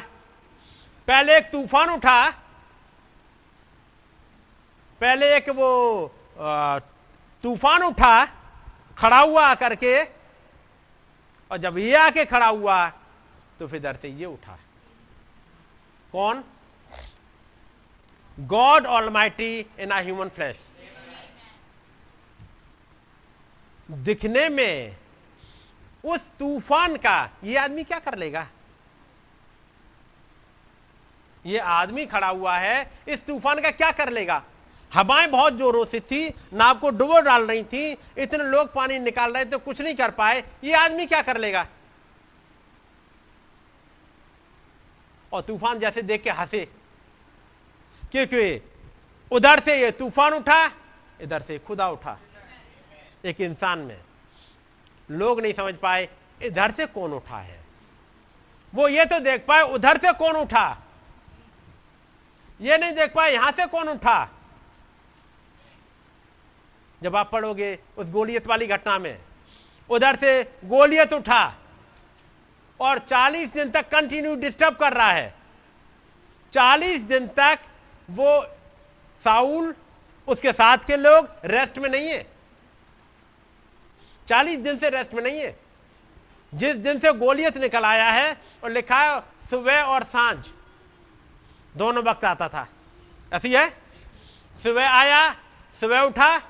पहले एक तूफ़ान उठा। पहले एक वो तूफ़ान उठा, खड़ा हुआ आकर के, और जब ये आके खड़ा हुआ तो फिर इधर से ये उठा। कौन? God almighty in a human flesh दिखने में उस तूफ़ान का, ये आदमी क्या कर लेगा? ये आदमी खड़ा हुआ है, इस तूफ़ान का क्या कर लेगा? हवाएँ बहुत जोरों से थी, नाव को डुबो डाल रही थी, इतने लोग पानी निकाल रहे थे कुछ नहीं कर पाए, ये आदमी क्या कर लेगा? और तूफ़ान जैसे देख के हंसे। क्योंकि उधर से ये तूफ़ान उठा, इधर से खुदा उठा। एक इंसान में। लोग नहीं समझ पाए, इधर से कौन उठा है? वो ये तो देख पाए, उधर से कौन उठा? ये नहीं देख पाए, यहाँ से कौन उठा? जब आप पढ़ोगे उस गोलियत वाली घटना में, उधर से गोलियत उठा और 40 दिन तक कंटिन्यू डिस्टर्ब कर रहा है। 40 दिन तक वो साउल, उसके साथ के लोग रेस्ट में नहीं है। 40 दिन से रेस्ट में नहीं है। जिस दिन से गोलियत निकल आया है और लिखा है, सुबह और साँझ, दोनों वक्त आता था। ऐसी है? सुबह आया, सुबह उठा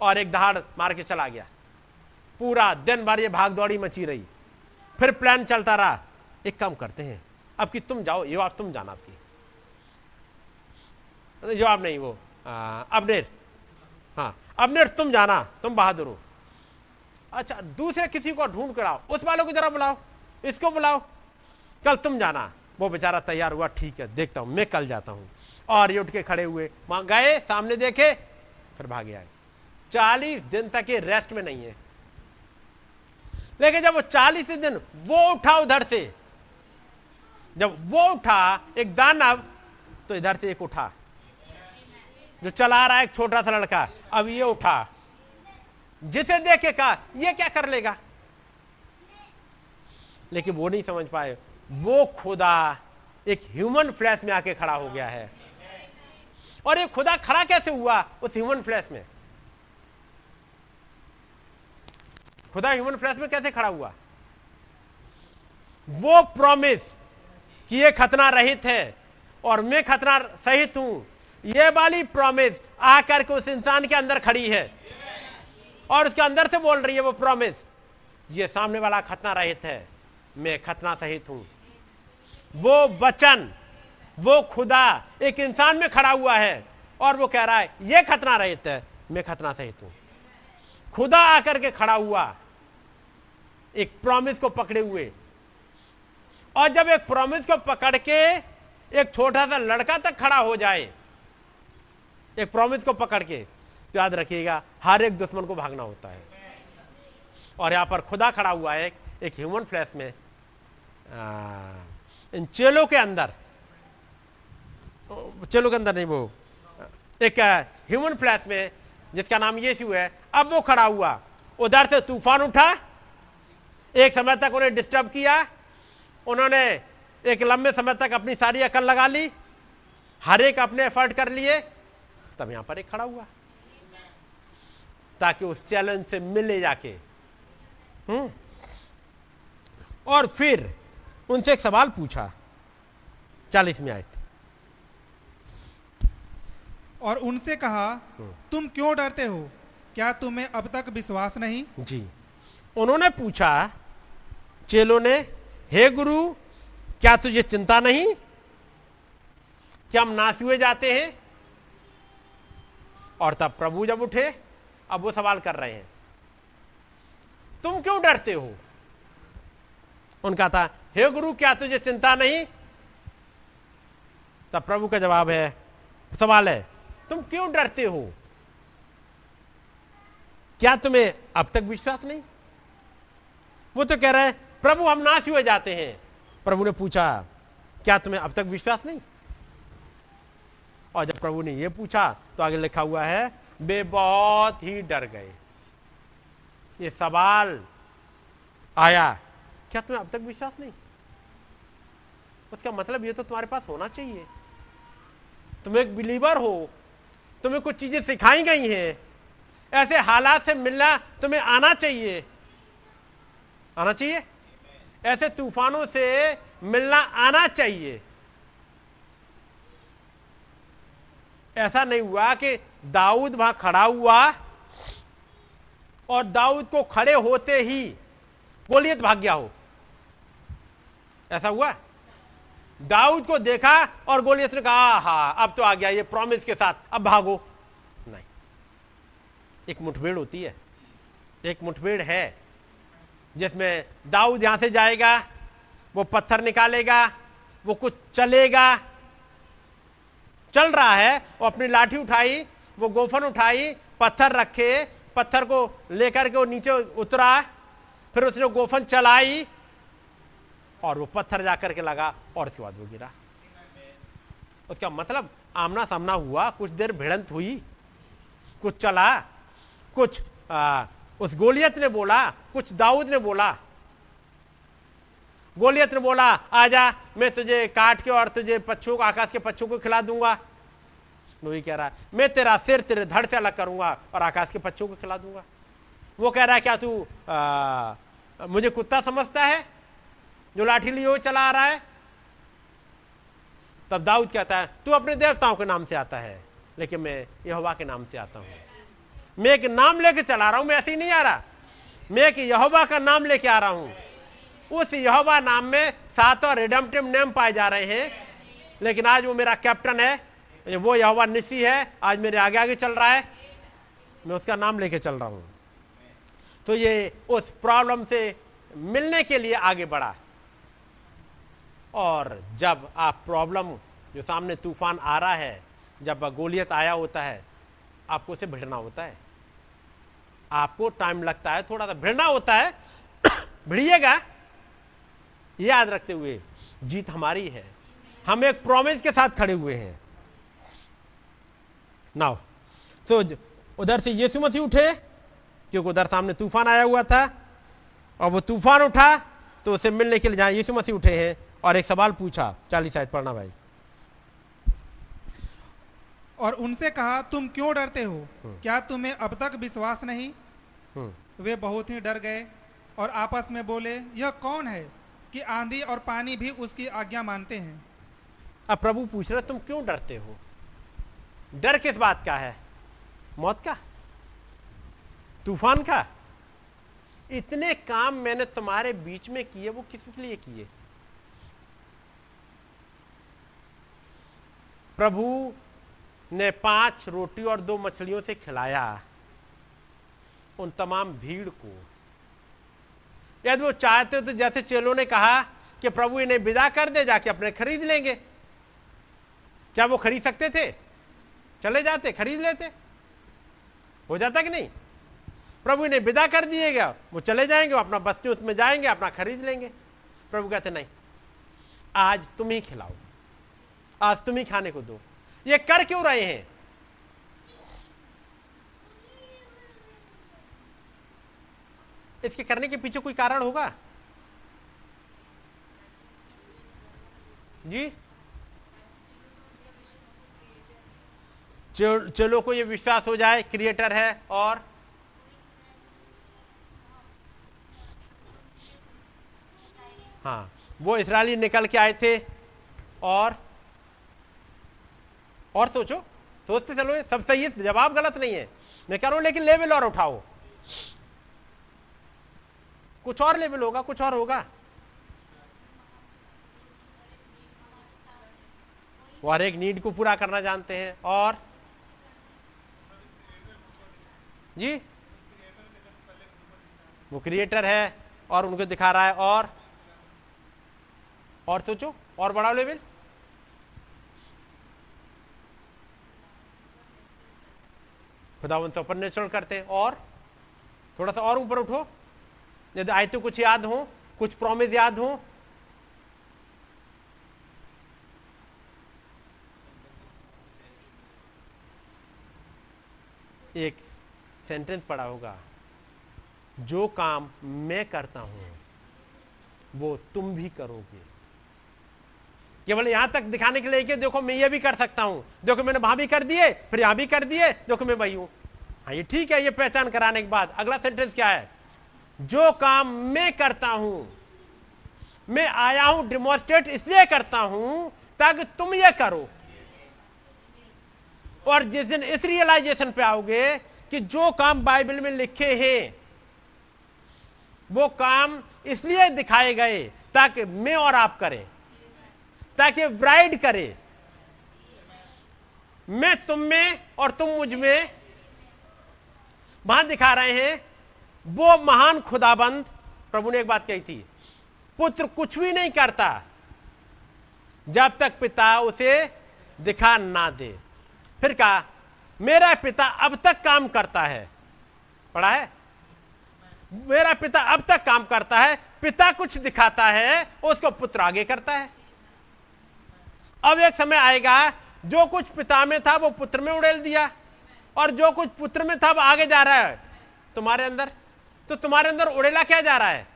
और एक दहाड़ मार के चला गया। पूरा दिन भर ये भाग दौड़ी मची रही। फिर प्लान चलता रहा। एक काम करते हैं, अब कि तुम जाओ, ये आप तुम जाना आपकी। जवाब नहीं वो। अबनेर। हाँ अबनेर तुम जाना, तुम बहादुर हो। अच्छा दूसरे किसी को ढूंढ कर आओ उस वालों को जरा बुलाओ। इसको बुलाओ। कल तुम जाना। वो बेचारा तैयार हुआ, ठीक है, देखता हूँ, मैं कल जाता हूँ। और ये उठ के खड़े हुए। वहाँ गए, सामने देखे, फिर भागे आए। चालीस दिन तक ये रेस्ट में नहीं है। लेकिन जब वो चालीस दिन, वो उठा उधर से। जब वो उठा, एक दानव तो इधर से एक उठा। जो चला रहा है, एक छोटा सा लड़का, अब ये उठा। जिसे देखे कहा, ये क्या कर लेगा? लेकिन वो नहीं समझ पाए। वो खुदा एक ह्यूमन फ्लैश में आके खड़ा हो गया है। और ये खुदा खड़ा कैसे हुआ उस ह्यूमन फ्लैश में? खुदा ह्यूमन फ्लैश में कैसे खड़ा हुआ? वो प्रॉमिस कि ये खतना रहित है और मैं खतना सहित हूँ। ये वाली प्रॉमिस आकर के उस इंसान के अंदर खड़ी है। और उसके अंदर से बोल रही है वो प्रॉमिस ये सामने वाला खतना रहित है, मैं खतना सहित हूँ। वो वचन वो खुदा एक इंसान में खड़ा हुआ है और वो कह रहा है, ये खतना रहित है, मैं खतना सहित हूँ। खुदा आकर के खड़ा हुआ, एक प्रॉमिस को पकड़े हुए। और जब एक प्रॉमिस को पकड़ के एक छोटा सा लड़का तक खड़ा हो जाए, एक प्रॉमिस को पकड़ के तो याद रखिएगा हर एक दुश्मन को भागना होता है। और यहाँ पर खुदा खड़ा हुआ है एक ह्यूमन फ्लैश में आ, इन चेलों के अंदर चेलों के अंदर नहीं वो एक ह्यूमन फ्लैश में जिसका नाम यीशु है अब वो खड़ा हुआ। उधर से तूफ़ान उठा एक समय तक उन्हें डिस्टर्ब किया उन्होंने एक लंबे समय तक अपनी सारी अकल लगा ली हर एक अपने एफर्ट कर लिए तब यहाँ पर एक खड़ा हुआ। ताकि उस चैलेंज से मिले जाके। हम्म? और फिर उनसे एक सवाल पूछा। चालीस में आए थे। और उनसे कहा तुम क्यों डरते हो? क्या तुम्हें अब तक विश्वास नहीं? जी। उन्होंने पूछा चेलों ने हे गुरु क्या तुझे चिंता नहीं? कि हम नाश हुए जाते हैं? और तब प्रभु जब उठे अब वो सवाल कर रहे हैं। तुम क्यों डरते हो? उनका था, हे गुरु, क्या तुझे चिंता नहीं? तब प्रभु का जवाब है, सवाल है, तुम क्यों डरते हो? क्या तुम्हें अब तक विश्वास नहीं? वो तो कह रहे हैं, प्रभु, हम नाश हुए जाते हैं। प्रभु ने पूछा, क्या तुम्हें अब तक विश्वास नहीं? और जब प्रभु ने यह पूछा तो आगे लिखा हुआ है वे बहुत ही डर गए। ये सवाल आया, क्या तुम्हें अब तक विश्वास नहीं? उसका मतलब ये तो तुम्हारे पास होना चाहिए। तुम एक बिलीवर हो, तुम्हें कुछ चीज़ें सिखाई गई हैं। ऐसे हालात से मिलना तुम्हें आना चाहिए। आना चाहिए? ऐसे तूफानों से मिलना आना चाहिए। ऐसा नहीं हुआ कि दाऊद वहाँ खड़ा हुआ और दाऊद को खड़े होते ही गोलियत भाग गया हो। ऐसा हुआ? दाऊद को देखा और गोलियत ने कहा हा अब तो आ गया ये प्रॉमिस के साथ, अब भागो। नहीं। एक मुठभेड़ होती है। एक मुठभेड़ है जिसमें दाऊद यहाँ से जाएगा, वो पत्थर निकालेगा, वो कुछ चलेगा चल रहा है। वो अपनी लाठी उठाई वो गोफन उठाई पत्थर रखे पत्थर को लेकर के वो नीचे उतरा। फिर उसने गोफन चलाई और वो पत्थर जाकर के लगा और उसके बाद वो गिरा। उसका मतलब आमना सामना हुआ कुछ देर भिड़ंत हुई कुछ चला कुछ आ, उस गोलियत ने बोला कुछ दाऊद ने बोला गोलियत ने बोला, आजा, मैं तुझे काट के और तुझे पच्छों को, आकाश के पच्छों को खिला दूँगा। वही कह रहा है मैं तेरा सिर तेरे धड़ से अलग करूँगा और आकाश के पच्छों को खिला दूँगा। वो कह रहा है, क्या तू मुझे कुत्ता समझता है, जो लाठी लिए वो चला आ रहा है? तब दाऊद कहता है, तू अपने देवताओं के नाम से आता है, लेकिन मैं यहोवा के नाम से आता हूँ। मैं एक नाम लेके चला रहा हूँ, मैं ऐसे ही नहीं आ रहा। मैं एक यहोवा का नाम लेके आ रहा हूँ। उस यहोवा नाम में सातों रिडम्पटिव नेम पाए जा रहे हैं। लेकिन आज वो मेरा कैप्टन है वो यहोवा निसी है, आज मेरे आगे आगे चल रहा है। मैं उसका नाम लेके चल रहा हूँ। तो ये उस प्रॉब्लम से मिलने के लिए आगे बढ़ा। और जब आप प्रॉब्लम जो सामने तूफ़ान आ रहा है, जब गोलियत आया होता है, आपको उसे भिड़ना होता है। आपको टाइम लगता है, थोड़ा सा भिड़ना होता है, [COUGHS] भिड़िएगा याद रखते हुए जीत हमारी है। हम एक प्रॉमिस के साथ खड़े हुए हैं। नाउ सो so, उधर से यीशु मसीह उठे क्योंकि उधर सामने तूफ़ान आया हुआ था और वो तूफ़ान उठा तो उसे मिलने के लिए जहाँ यीशु मसीह उठे हैं और एक सवाल पूछा चालीस शायद पढ़ना भाई। और उनसे कहा तुम क्यों डरते हो? क्या तुम्हें अब तक विश्वास नहीं? हम्म। वे बहुत ही डर गए और आपस में बोले यह कौन है? कि आंधी और पानी भी उसकी आज्ञा मानते हैं। अब प्रभु पूछ रहे, तुम क्यों डरते हो? डर किस बात का है? मौत का? तूफ़ान का? इतने काम मैंने तुम्हारे बीच में किए, वो किस लिए किए? प्रभु ने पाँच रोटी और दो मछलियों से खिलाया उन तमाम भीड़ को। यदि वो चाहते हो तो जैसे चेलों ने कहा कि प्रभु इन्हें विदा कर दे, जाके अपने खरीद लेंगे। क्या वो खरीद सकते थे? चले जाते, खरीद लेते। हो जाता कि नहीं? प्रभु इन्हें विदा कर दिएगा वो चले जाएँगे, वो अपना बस्ती उसमें जाएँगे, अपना खरीद लेंगे। प्रभु कहते, नहीं, आज तुम ही खिलाओ। आज तुम ही खाने को दो। ये कर क्यों रहे हैं? इसके करने के पीछे कोई कारण होगा? जी? चलो को ये विश्वास हो जाए, क्रिएटर है और हाँ वो इसराइली निकल के आए थे और और सोचो, सोचते चलो, ये सब सही है, जवाब गलत नहीं है। मैं कह रहा हूँ, लेकिन लेवल और उठाओ। कुछ और लेवल होगा, कुछ और होगा। वो हर एक नीड को पूरा करना जानते हैं, और जी? वो क्रिएटर है, और उनको दिखा रहा है, और और सोचो, और बड़ा लेवल खुदा उन सुपर नेचुरल करते हैं, और थोड़ा सा और ऊपर उठो। यदि आयते कुछ याद हो, कुछ प्रॉमिस याद हो। एक सेंटेंस पढ़ा होगा, जो काम मैं करता हूँ, वो तुम भी करोगे। केवल यहाँ तक दिखाने के लिए कि देखो, मैं ये भी कर सकता हूँ। देखो, मैंने वहाँ भी कर दिए, फिर यहाँ भी कर दिए, देखो, मैं वही हूँ। हाँ ये ठीक है, ये पहचान कराने के बाद। अगला सेंटेंस क्या है? जो काम मैं करता हूँ, मैं आया हूँ डिमोस्ट्रेट इसलिए करता हूँ ताकि तुम ये करो। और जिस दिन इस रियलाइजेशन पे आओगे कि जो काम बाइबल में लिखे हैं, वो काम इसलिए दिखाए गए ताकि मैं और आप करें, ताकि ब्राइड करे। मैं तुम में और तुम मुझमें। वहाँ दिखा रहे हैं वो महान खुदाबंद, प्रभु ने एक बात कही थी, पुत्र कुछ भी नहीं करता, जब तक पिता उसे दिखा ना दे। फिर कहा, मेरा पिता अब तक काम करता है। पढ़ा है? मेरा पिता अब तक काम करता है, पिता कुछ दिखाता है, उसको पुत्र आगे करता है। अब एक समय आएगा, जो कुछ पिता में था, वो पुत्र में उड़ेल दिया, और जो कुछ पुत्र में था, वो आगे जा रहा है। तुम्हारे अंदर? तो तुम्हारे अंदर उड़ेला क्या जा रहा है?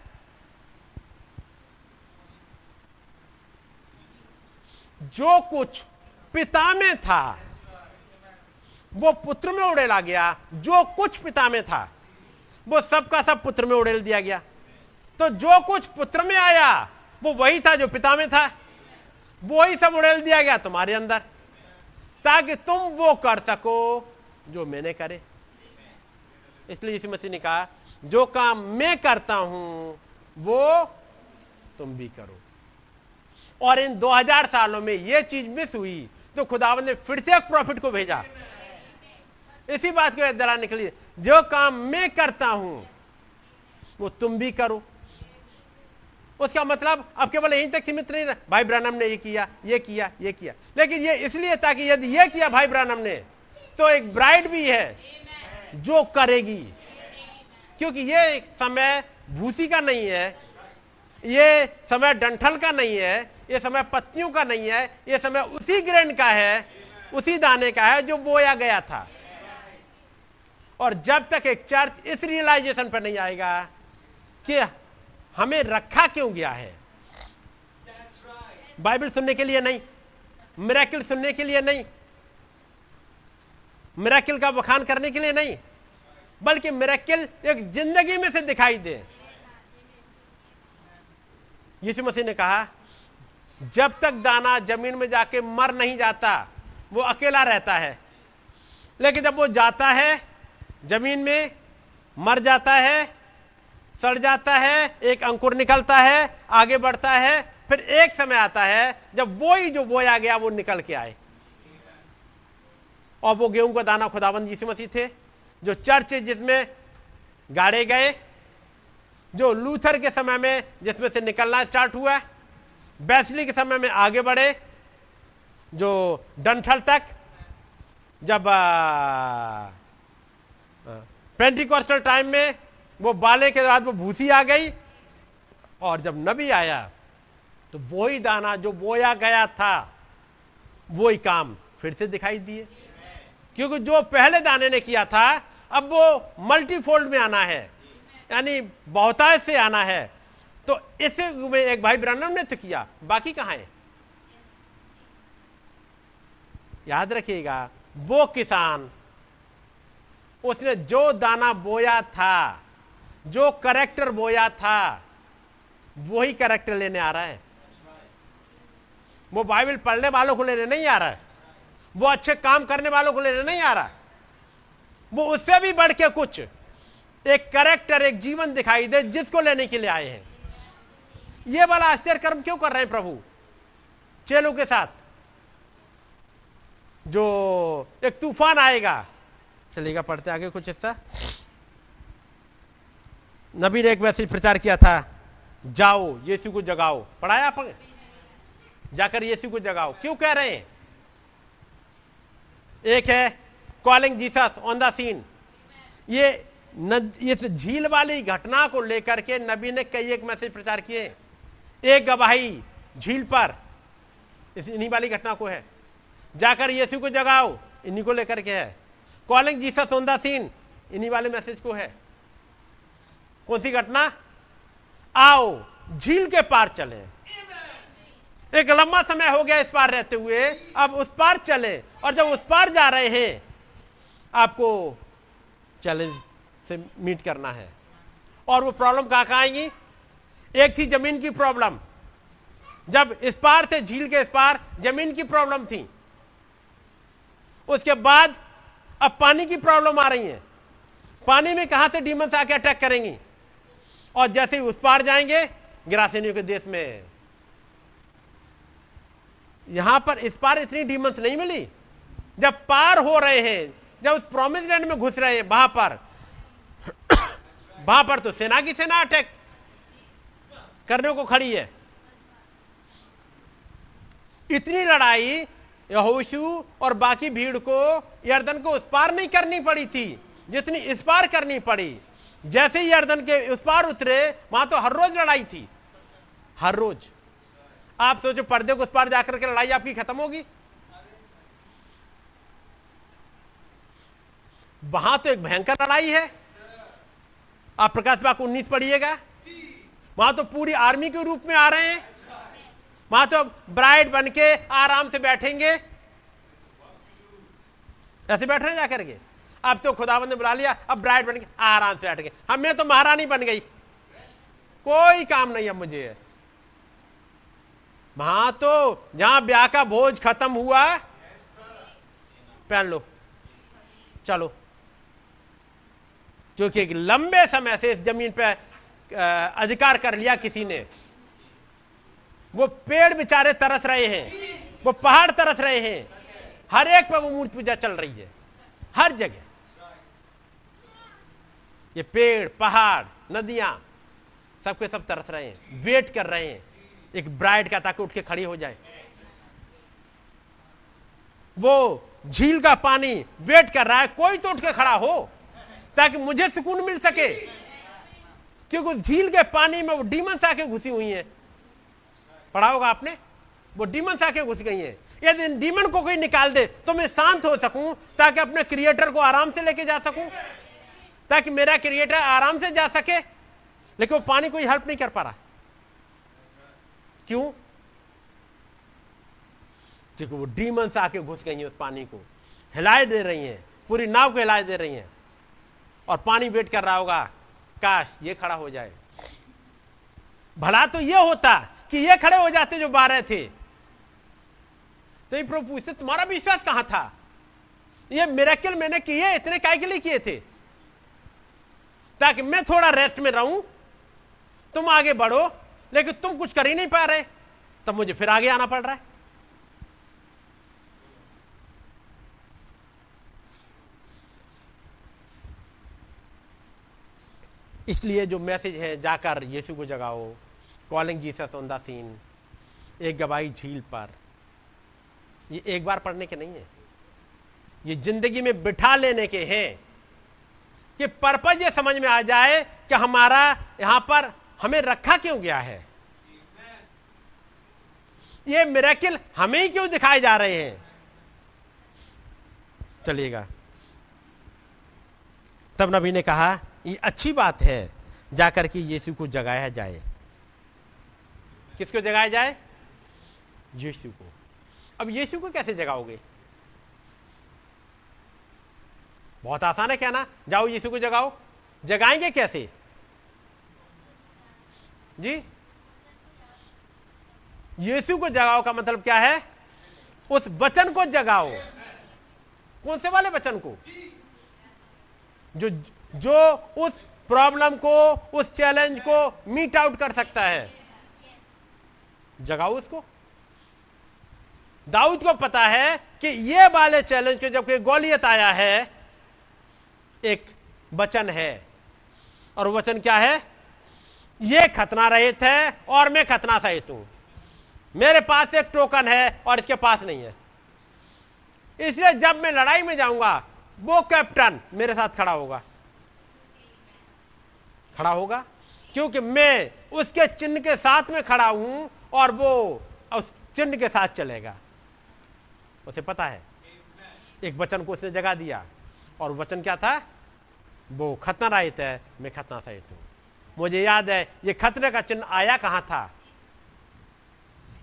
जो कुछ पिता में था, वो पुत्र में उड़ेला गया। जो कुछ पिता में था, वो सब का सब पुत्र में उड़ेल दिया गया। तो जो कुछ पुत्र में आया, वो वही था जो पिता में था। वही सब उड़ेल दिया गया तुम्हारे अंदर, ताकि तुम वो कर सको जो मैंने करे। इसलिए यीशु मसीह ने कहा जो काम मैं करता हूँ, वो तुम भी करो। और इन 2000 सालों में ये चीज़ मिस हुई तो खुदावन ने फिर से एक प्रॉफिट को भेजा। इसी बात को दिलाने के जो काम मैं करता हूँ, वो तुम भी करो। उसका मतलब अब केवल यहीं तक सीमित नहीं रहा। भाई ब्रानम ने ये किया ये किया ये किया। लेकिन ये इसलिए ताकि यदि ये किया भाई ब्रानम ने तो एक ब्राइड भी है, जो करेगी। क्योंकि ये समय भूसी का नहीं है, ये समय डंठल का नहीं है, ये समय पत्तियों का नहीं है, ये समय उसी ग्रेन का है, उसी दाने का है जो बोया गया था। और जब तक एक चर्च इस रियलाइजेशन पर नहीं आएगा कि हमें रखा क्यों गया है। बाइबल सुनने के लिए नहीं मिराकिल सुनने के लिए नहीं मिराकिल का बखान करने के लिए नहीं बल्कि मिराकिल एक ज़िंदगी में से दिखाई दे। यीशु मसीह ने कहा, जब तक दाना ज़मीन में जाके मर नहीं जाता, वो अकेला रहता है। लेकिन जब वो जाता है, ज़मीन में मर जाता है, सड़ जाता है, एक अंकुर निकलता है, आगे बढ़ता है, फिर एक समय आता है, जब वो ही जो बोया गया, वो निकल के आए। और वो गेहूँ का दाना खुदाबंद यीशु मसीह थे। जो चर्च जिसमें गाड़े गए, जो लूथर के समय में जिसमें से निकलना स्टार्ट हुआ, बैसली के समय में आगे बढ़े, जो डंठल तक, जब पेंटिकॉस्टल टाइम में वो बाले के बाद वो भूसी आ गई, और जब नबी आया तो वही दाना जो बोया गया था, वही काम फिर से दिखाई दिए। क्योंकि जो पहले दाने ने किया था, अब वो मल्टीफोल्ड में आना है। यानी बहुतायत से आना है। तो इसे में एक भाई ब्राह्मण ने तो किया। बाकी कहाँ है? याद रखिएगा, वो किसान, उसने जो दाना बोया था, जो करेक्टर बोया था, वही करेक्टर लेने आ रहा है। वो बाइबल पढ़ने वालों को लेने नहीं आ रहा है। वो अच्छे काम करने वालों को लेने नहीं आ रहा। वो उससे भी बढ़ के कुछ, एक करेक्टर एक जीवन दिखाई दे, जिसको लेने के लिए आए हैं। ये वाला आश्चर्य कर्म क्यों कर रहे हैं प्रभु? चेलों के साथ। जो एक तूफ़ान आएगा, चलेगा, पढ़ते आगे कुछ हिस्सा। नबी ने एक मैसेज प्रचार किया था, जाओ, यीशु को जगाओ। पढ़ाया आप? जाकर यीशु को जगाओ। क्यों कह रहे हैं? एक है calling Jesus on the scene ये इस झील वाली घटना को लेकर के नबी ने कई एक मैसेज प्रचार किए। एक गवाही झील पर। इस इन्हीं वाली घटना को है। जाकर यीशु को जगाओ, इन्हीं को लेकर के है। Calling Jesus on the scene इन्हीं वाले मैसेज को है। कौन सी घटना? आओ, झील के पार चले। एक लंबा समय हो गया इस पार रहते हुए। अब उस पार चले और जब उस पार जा रहे हैं, आपको चैलेंज से मीट करना है। और वो प्रॉब्लम कहाँ कहाँ आएँगी? एक थी ज़मीन की प्रॉब्लम जब इस पार थे झील के इस पार ज़मीन की प्रॉब्लम थी। उसके बाद अब पानी की प्रॉब्लम आ रही है। पानी में कहाँ से डीमंस आके अटैक करेंगी? और जैसे ही उस पार जाएँगे, गिरासिनियों के देश में। यहाँ पर इस पार इतनी डीमंस नहीं मिली। जब पार हो रहे हैं, जब उस प्रोमिस लैंड में घुस रहे हैं, वहाँ पर। वहाँ पर तो सेना की सेना अटैक करने को खड़ी है। इतनी लड़ाई यहोशु और बाकी भीड़ को, यर्दन को उस पार नहीं करनी पड़ी थी, जितनी इस पार करनी पड़ी। जैसे ही यर्दन के उस पार उतरे, वहाँ तो हर रोज लड़ाई थी। हर रोज। आप सोचो पर्दे को उस पार जाकर के लड़ाई आपकी खत्म होगी। वहाँ तो एक भयंकर लड़ाई है। आप प्रकाश बाग उन्नीस पढ़िएगा। वहाँ तो पूरी आर्मी के रूप में आ रहे हैं। वहाँ तो ब्राइड बन के आराम से बैठेंगे। ऐसे बैठ रहे हैं जाकर के? अब तो खुदाबंद ने बुला लिया, अब ब्राइड बन के आराम से बैठ गए हमें तो महारानी बन गई। कोई काम नहीं अब मुझे। वहाँ तो जहाँ ब्याह का भोज खत्म हुआ पहन लो। चलो। क्योंकि एक लंबे समय से इस ज़मीन पे अधिकार कर लिया किसी ने। वो पेड़ बेचारे तरस रहे हैं। वो पहाड़ तरस रहे हैं। हर एक पर वो मूर्ति पूजा चल रही है। हर जगह। ये पेड़, पहाड़, नदियाँ, सबके सब तरस रहे हैं। वेट कर रहे हैं। एक ब्राइड का ताकि उठ के खड़ी हो जाए। वो झील का पानी, वेट कर रहा है, कोई तो उठ के खड़ा हो, ताकि मुझे सुकून मिल सके। क्योंकि उस झील के पानी में वो डीमंस आके घुसी हुई है। पढ़ा होगा आपने? वो डीमंस आके घुस गई हैं। यदि डीमन को कोई निकाल दे तो मैं शांत हो सकूँ, ताकि अपने क्रिएटर को आराम से लेके जा सकूँ, ताकि मेरा क्रिएटर आराम से जा सके, लेकिन वो पानी कोई हेल्प नहीं कर पा रहा। क्यों? क्योंकि वो डीमंस आके घुस गई हैं उस पानी को। हिलाए दे रही हैं, पूरी नाव को हिलाए दे रही हैं। और पानी वेट कर रहा होगा, काश ये खड़ा हो जाए। भला तो ये होता कि ये खड़े हो जाते जो बारह थे। तो प्रभु पूछते, तुम्हारा विश्वास कहाँ था? ये मेरेकल मैंने किए, इतने काय के लिए किए थे? ताकि मैं थोड़ा रेस्ट में रहूँ, तुम आगे बढ़ो लेकिन तुम कुछ कर ही नहीं पा रहे। तब मुझे फिर आगे आना पड़ रहा है। इसलिए जो मैसेज है, जाकर यीशु को जगाओ। Calling Jesus on the scene एक गवाही झील पर। ये एक बार पढ़ने के नहीं है। ये ज़िंदगी में बिठा लेने के हैं। कि पर्पज ये समझ में आ जाए कि हमारा यहाँ पर हमें रखा क्यों गया है? ये मेरेकिल हमें ही क्यों दिखाए जा रहे हैं? चलिएगा। तब नबी ने कहा, ये अच्छी बात है, जाकर के यीशु को जगाया जाए। किसको जगाया जाए? यीशु को। अब यीशु को कैसे जगाओगे? बहुत आसान है कहना जाओ यीशु को जगाओ। जगाएँगे कैसे? जी? यीशु को जगाओ का मतलब क्या है? उस वचन को जगाओ। कौन से वाले वचन को? जो जो उस प्रॉब्लम को, उस चैलेंज को मीट आउट कर सकता है। जगाओ उसको। दाऊद को पता है कि ये वाले चैलेंज को जब गोलियत आया है, एक वचन है। और वचन क्या है? ये खतना रहित है और मैं खतना सहित हूँ। मेरे पास एक टोकन है और इसके पास नहीं है। इसलिए जब मैं लड़ाई में जाऊँगा, वो कैप्टन मेरे साथ खड़ा होगा। खड़ा होगा? क्योंकि मैं उसके चिन्ह के साथ में खड़ा हूँ और वो उस चिन्ह के साथ चलेगा। उसे पता है। एक वचन को उसने जगा दिया। और वचन क्या था? वो खतना रहित है, मैं खतना सहित हूँ। मुझे याद है ये खतरे का चिन्ह आया कहाँ था?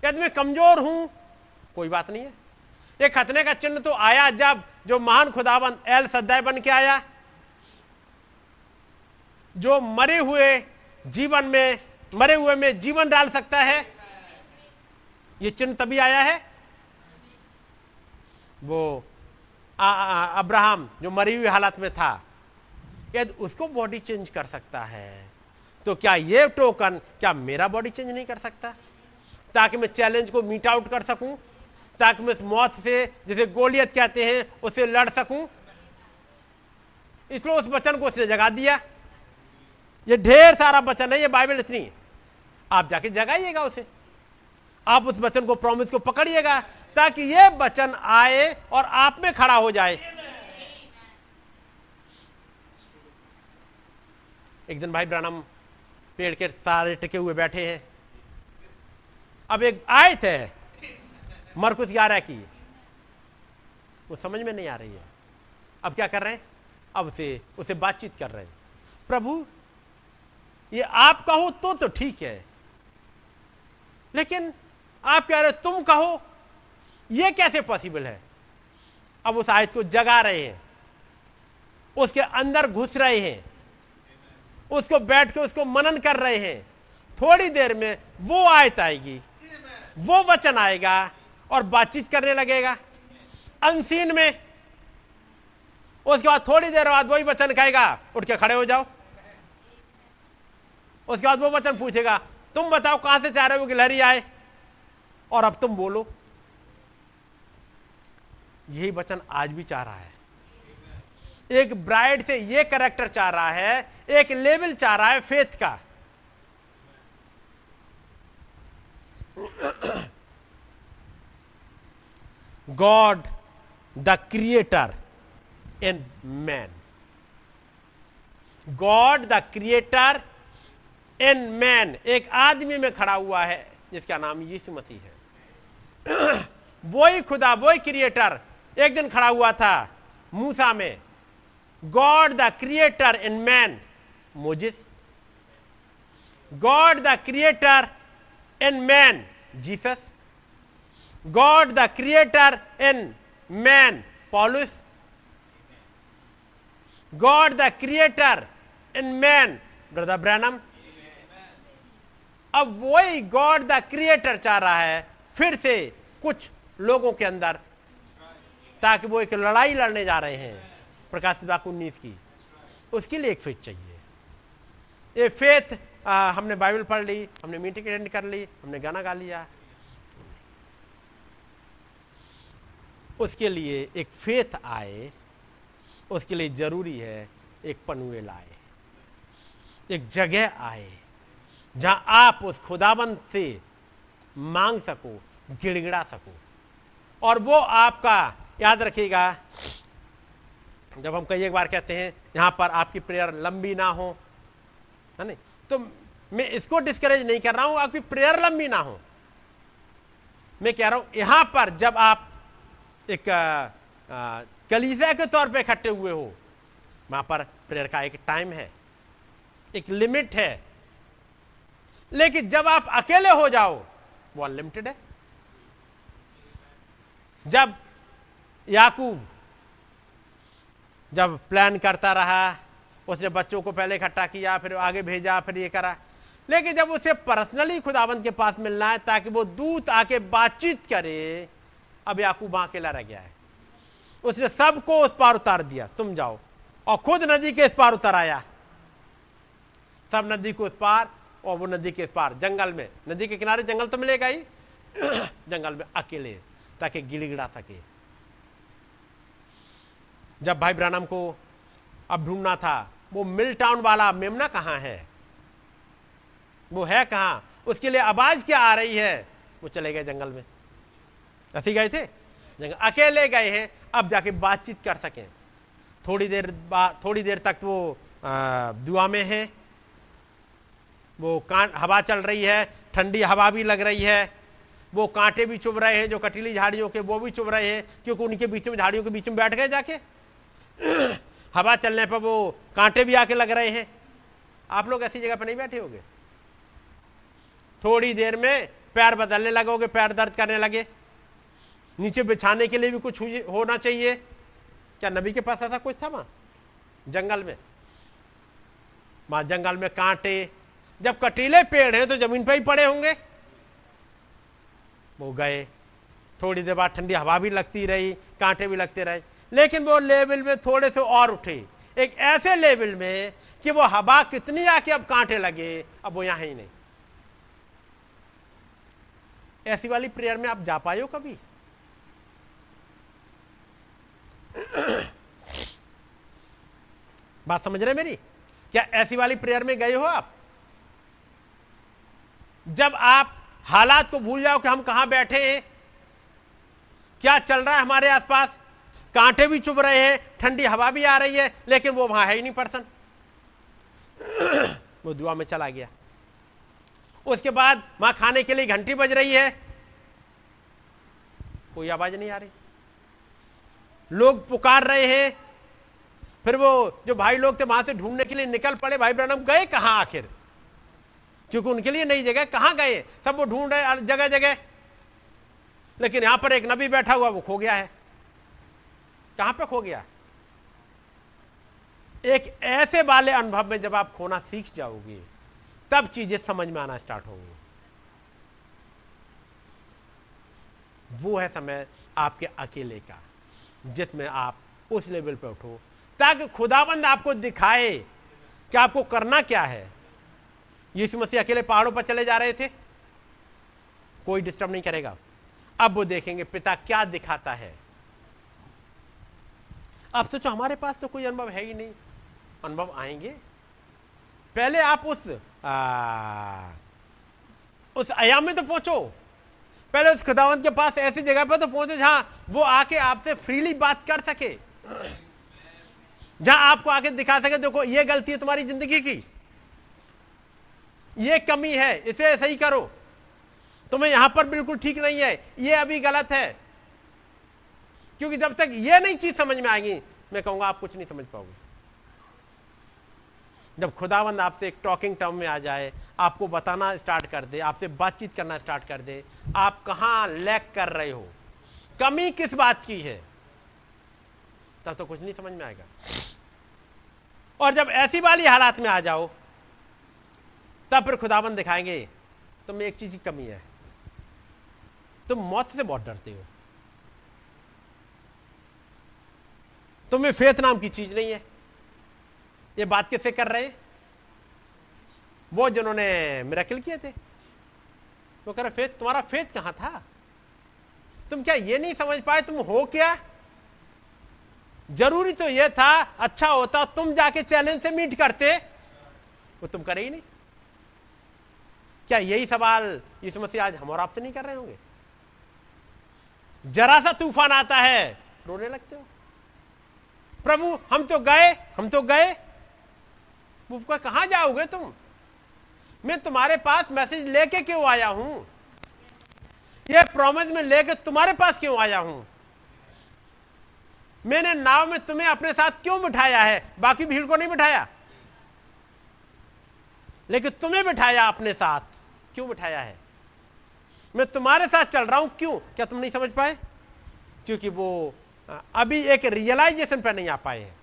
यदि मैं कमज़ोर हूँ कोई बात नहीं है। ये खतने का चिन्ह तो आया जब जो महान खुदाबंद एल सद्दाय बन के आया जो मरे हुए जीवन में मरे हुए में जीवन डाल सकता है। ये चिन्ह तभी आया है। वो आ, आ, अब्राहम जो मरी हुई हालत में था यदि उसको बॉडी चेंज कर सकता है। तो क्या ये टोकन क्या मेरा बॉडी चेंज नहीं कर सकता? ताकि मैं चैलेंज को मीट आउट कर सकूँ, ताकि मैं उस मौत से, जिसे गोलियत कहते हैं, उसे लड़ सकूँ। इसलिए उस वचन को उसने जगा दिया। ये ढेर सारा वचन है, ये बाइबल इतनी आप जाके जगाइएगा उसे। आप उस वचन को प्रॉमिस को पकड़िएगा, ताकि ये वचन आए और आप में खड़ा हो जाए। एक दिन भाई ब्रानम पेड़ के सारे टिके हुए बैठे हैं। अब एक आए थे मरकुस ग्यारह की। वो समझ में नहीं आ रही है। अब क्या कर रहे हैं? अब उसे उसे बातचीत कर रहे हैं। प्रभु, ये आप कहो तो तो ठीक है। लेकिन आप कह रहे तुम कहो, ये कैसे पॉसिबल है? अब उस आयत को जगा रहे हैं। उसके अंदर घुस रहे हैं। उसको बैठ के उसको मनन कर रहे हैं। थोड़ी देर में वो आयत आएगी। वो वचन आएगा और बातचीत करने लगेगा। अनसीन में उसके बाद थोड़ी देर बाद वही वचन कहेगा, उठ के खड़े हो जाओ। उसके बाद वो वचन पूछेगा, तुम बताओ कहाँ से चाह रहे हो कि लहरी आए? और अब तुम बोलो। यही वचन आज भी चाह रहा है। एक ब्राइड से ये करेक्टर चाह रहा है एक लेवल चाह रहा है फेथ का। God the creator in man God the creator in man एक आदमी में खड़ा हुआ है, जिसका नाम यीशु मसीह है। वही खुदा, वही क्रिएटर एक दिन खड़ा हुआ था मूसा में। God the creator in man Moses God the creator in man Jesus God the creator in man Paulus God the creator in man brother Branham अब वही गॉड द क्रिएटर चाह रहा है, फिर से कुछ लोगों के अंदर, ताकि वो एक लड़ाई लड़ने जा रहे हैं प्रकाश बाग उन्नीस की। उसके लिए एक फेथ चाहिए। ये फेथ आ, हमने बाइबल पढ़ ली हमने मीटिंग अटेंड कर ली हमने गाना गा लिया। उसके लिए एक फेथ आए उसके लिए ज़रूरी है एक पनवेल आए एक जगह आए जहाँ आप उस खुदाबंद से मांग सको गिड़गिड़ा सको। और वो आपका याद रखिएगा जब हम कई एक बार कहते हैं यहाँ पर आपकी प्रेयर लंबी ना हो है नहीं? तो मैं इसको डिस्करेज नहीं कर रहा हूँ, आपकी प्रेयर लंबी ना हो। मैं कह रहा हूँ, यहाँ पर जब आप एक कलीसिया के तौर पे इकट्ठे हुए हो, वहाँ पर प्रेयर का एक टाइम है, एक लिमिट है। लेकिन जब आप अकेले हो जाओ, वो अनलिमिटेड है। जब याकूब जब प्लान करता रहा उसने बच्चों को पहले इकट्ठा किया, फिर आगे भेजा, फिर ये करा। लेकिन जब उसे पर्सनली खुदाबंद के पास मिलना है, ताकि वो दूत आके बातचीत करे, अब याकूब अकेला रह गया है। उसने सबको उस पार उतार दिया, तुम जाओ। और खुद नदी के इस पार उतर आया। सब नदी को उस पार, और वो नदी के इस पार, जंगल में। नदी के किनारे जंगल तो मिलेगा ही। [CLEARS THROAT] जंगल में अकेले, ताकि गिड़गिड़ा सके। जब भाई ब्रानम को अब ढूंढना था वो मिल टाउन वाला मेमना कहाँ है? वो है कहाँ? उसके लिए आवाज़ क्या आ रही है? वो चले गए जंगल में। ऐसे गए थे? जंगल। अकेले गए हैं, अब जाके बातचीत कर सकें। थोड़ी देर बाद थोड़ी देर तक वो दुआ में है। वो कांट हवा चल रही है, ठंडी हवा भी लग रही है। वो कांटे भी चुभ रहे हैं, जो कटीली झाड़ियों के, वो भी चुभ रहे हैं, क्योंकि उनके बीच में, झाड़ियों के बीच में बैठ गए जाके। हवा चलने पर वो कांटे भी आके लग रहे हैं। आप लोग ऐसी जगह पर नहीं बैठे होंगे? थोड़ी देर में पैर बदलने लगोगे, पैर दर्द करने लगे। नीचे बिछाने के लिए भी कुछ होना चाहिए। क्या नबी के पास ऐसा कुछ था वहाँ? जंगल में। वहाँ जंगल में कांटे, जब कटीले पेड़ हैं तो ज़मीन पर ही पड़े होंगे। वो गए। थोड़ी देर बाद ठंडी हवा भी लगती रही, कांटे भी लगते रहे। लेकिन वो लेवल में थोड़े से और उठे। एक ऐसे लेवल में कि वो हवा कितनी आके अब कांटे लगे, अब वो यहाँ ही नहीं। ऐसी वाली प्रेयर में आप जा पाए हो कभी? [COUGHS] बात समझ रहे मेरी? क्या ऐसी वाली प्रेयर में गए हो आप? जब आप हालात को भूल जाओ कि हम कहाँ बैठे हैं, क्या चल रहा है हमारे आसपास? कांटे भी चुभ रहे हैं, ठंडी हवा भी आ रही है, लेकिन वो वहाँ है ही नहीं पर्सन। वो दुआ में चला गया। उसके बाद वहाँ खाने के लिए घंटी बज रही है। कोई आवाज़ नहीं आ रही। लोग पुकार रहे हैं। फिर वो जो भाई लोग थे, वहाँ से ढूँढने के लिए निकल पड़े। भाई ब्रम गए कहाँ आखिर? क्योंकि उनके लिए नई जगह, कहाँ गए? सब वो ढूंढ रहे जगह जगह। लेकिन यहाँ पर एक नबी बैठा हुआ, वो खो गया है। कहाँ पे खो गया? एक ऐसे वाले अनुभव में जब आप खोना सीख जाओगे, तब चीज़ें समझ में आना स्टार्ट होंगी। वो है समय आपके अकेले का, जिसमें आप उस लेवल पे उठो, ताकि खुदाबंद आपको दिखाए कि आपको करना क्या है। यीशु मसीह अकेले पहाड़ों पर चले जा रहे थे। कोई डिस्टर्ब नहीं करेगा। अब वो देखेंगे पिता क्या दिखाता है। अब सोचो हमारे पास तो कोई अनुभव है ही नहीं। अनुभव आएँगे। पहले आप उस आ, उस आयाम में तो पहुंचो। पहले उस खुदावंत के पास ऐसी जगह पर तो पहुंचो जहाँ वो आके आपसे फ्रीली बात कर सके। जहाँ आपको आके दिखा सके देखो ये गलती है तुम्हारी ज़िंदगी की। ये कमी है इसे सही करो। तुम्हें यहाँ पर बिल्कुल ठीक नहीं है। ये अभी गलत है। क्योंकि जब तक ये नहीं चीज़ समझ में आएगी, मैं कहूँगा आप कुछ नहीं समझ पाओगे। जब खुदावंद आपसे एक टॉकिंग टर्म में आ जाए, आपको बताना स्टार्ट कर दे, आपसे बातचीत करना स्टार्ट कर दे, आप कहाँ लैक कर रहे हो? कमी किस बात की है? तब तो कुछ नहीं समझ में आएगा। और जब ऐसी वाली हालात में आ जाओ, तब फिर खुदाबंद दिखाएँगे, तुम एक चीज़ की कमी है। तुम मौत से बहुत डरते हो। तुम्हें फेथ नाम की चीज़ नहीं है। ये बात किससे कर रहे हैं? वो जिन्होंने मिराकिल किए थे। वो कह रहे, फेथ, तुम्हारा फेथ कहाँ था? तुम क्या ये नहीं समझ पाए तुम हो क्या? ज़रूरी तो यह था अच्छा होता, तुम जाके चैलेंज से मीट करते। वो तुम करे ही नहीं। क्या यही सवाल इस मसीह आज हम और आपसे नहीं कर रहे होंगे? जरा सा तूफ़ान आता है, रोने लगते हो? प्रभु, हम तो गए, हम तो गए। वो कहाँ जाओगे तुम? मैं तुम्हारे पास मैसेज लेके क्यों आया हूँ? ये प्रॉमिस में लेके तुम्हारे पास क्यों आया हूँ? मैंने नाव में तुम्हें अपने साथ क्यों बिठाया है? बाकी भीड़ को नहीं बिठाया? लेकिन तुम्हें बिठाया अपने साथ। क्यों बिठाया है? मैं तुम्हारे साथ चल रहा हूँ क्यों? क्या तुम नहीं समझ पाए? क्योंकि वो अभी एक रियलाइजेशन पे नहीं आ पाए हैं।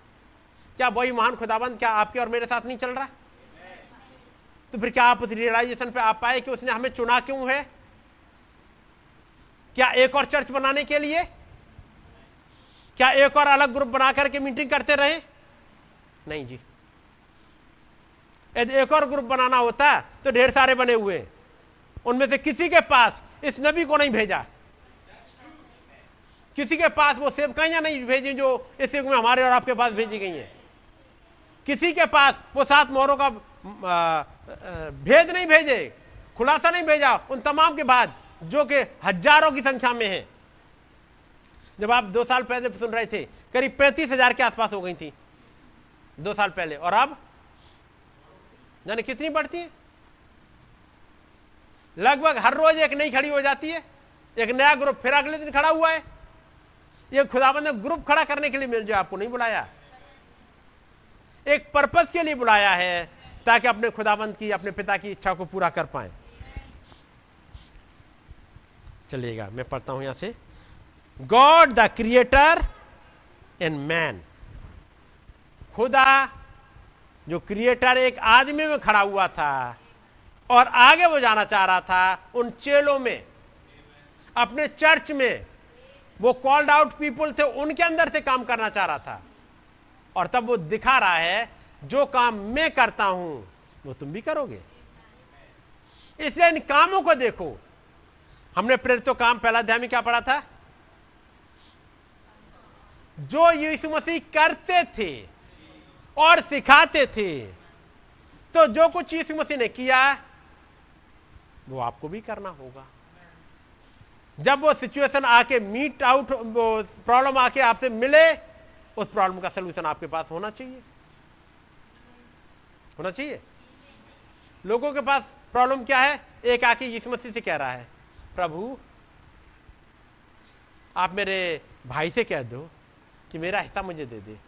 क्या वही महान खुदाबंद क्या आपके और मेरे साथ नहीं चल रहा? तो फिर क्या आप उस रियलाइजेशन पे आ पाए कि उसने हमें चुना क्यों है? क्या एक और चर्च बनाने के लिए? क्या एक और अलग ग्रुप बना करके मीटिंग करते रहे? नहीं जी। यदि एक और ग्रुप बनाना होता तो ढेर सारे बने हुए। उनमें से किसी के पास इस नबी को नहीं भेजा। किसी के पास वो सेवकाइयाँ नहीं भेजी जो इस युग में हमारे और आपके पास भेजी गई हैं। किसी के पास वो सात मोहरों का भेद नहीं भेजे, खुलासा नहीं भेजा, उन तमाम के बाद जो कि हज़ारों की संख्या में है। जब आप दो साल पहले सुन रहे थे, करीब पैंतीस हज़ार के आसपास हो गई थी, दो साल पहले। और अब? जाने कितनी बढ़ती है? लगभग हर रोज एक नई खड़ी हो जाती है, एक नया ग्रुप फिर अगले दिन खड़ा हुआ है। ये खुदाबंद ने ग्रुप खड़ा करने के लिए मेरे जो आपको नहीं बुलाया। एक पर्पस के लिए बुलाया है ताकि अपने खुदाबंद की, अपने पिता की इच्छा को पूरा कर पाए। चलिएगा, मैं पढ़ता हूँ यहाँ से। God the creator and man खुदा, जो क्रिएटर एक आदमी में खड़ा हुआ था और आगे वो जाना चाह रहा था उन चेलों में, अपने चर्च में। वो कॉल्ड आउट पीपुल थे, उनके अंदर से काम करना चाह रहा था। और तब वो दिखा रहा है, जो काम मैं करता हूँ, वो तुम भी करोगे। इसलिए इन कामों को देखो। हमने प्रेरित काम पहला अध्याय में क्या पढ़ा था? जो यीशु मसीह करते थे और सिखाते थे तो जो कुछ यीशु मसीह ने किया, वो आपको भी करना होगा। जब वो सिचुएशन आके मीट आउट प्रॉब्लम आके आपसे मिले, उस प्रॉब्लम का सोल्यूशन आपके पास होना चाहिए। होना चाहिए। लोगों के पास प्रॉब्लम क्या है? एक आके यीशु मसीह से कह रहा है, प्रभु, आप मेरे भाई से कह दो कि मेरा हिस्सा मुझे दे दे।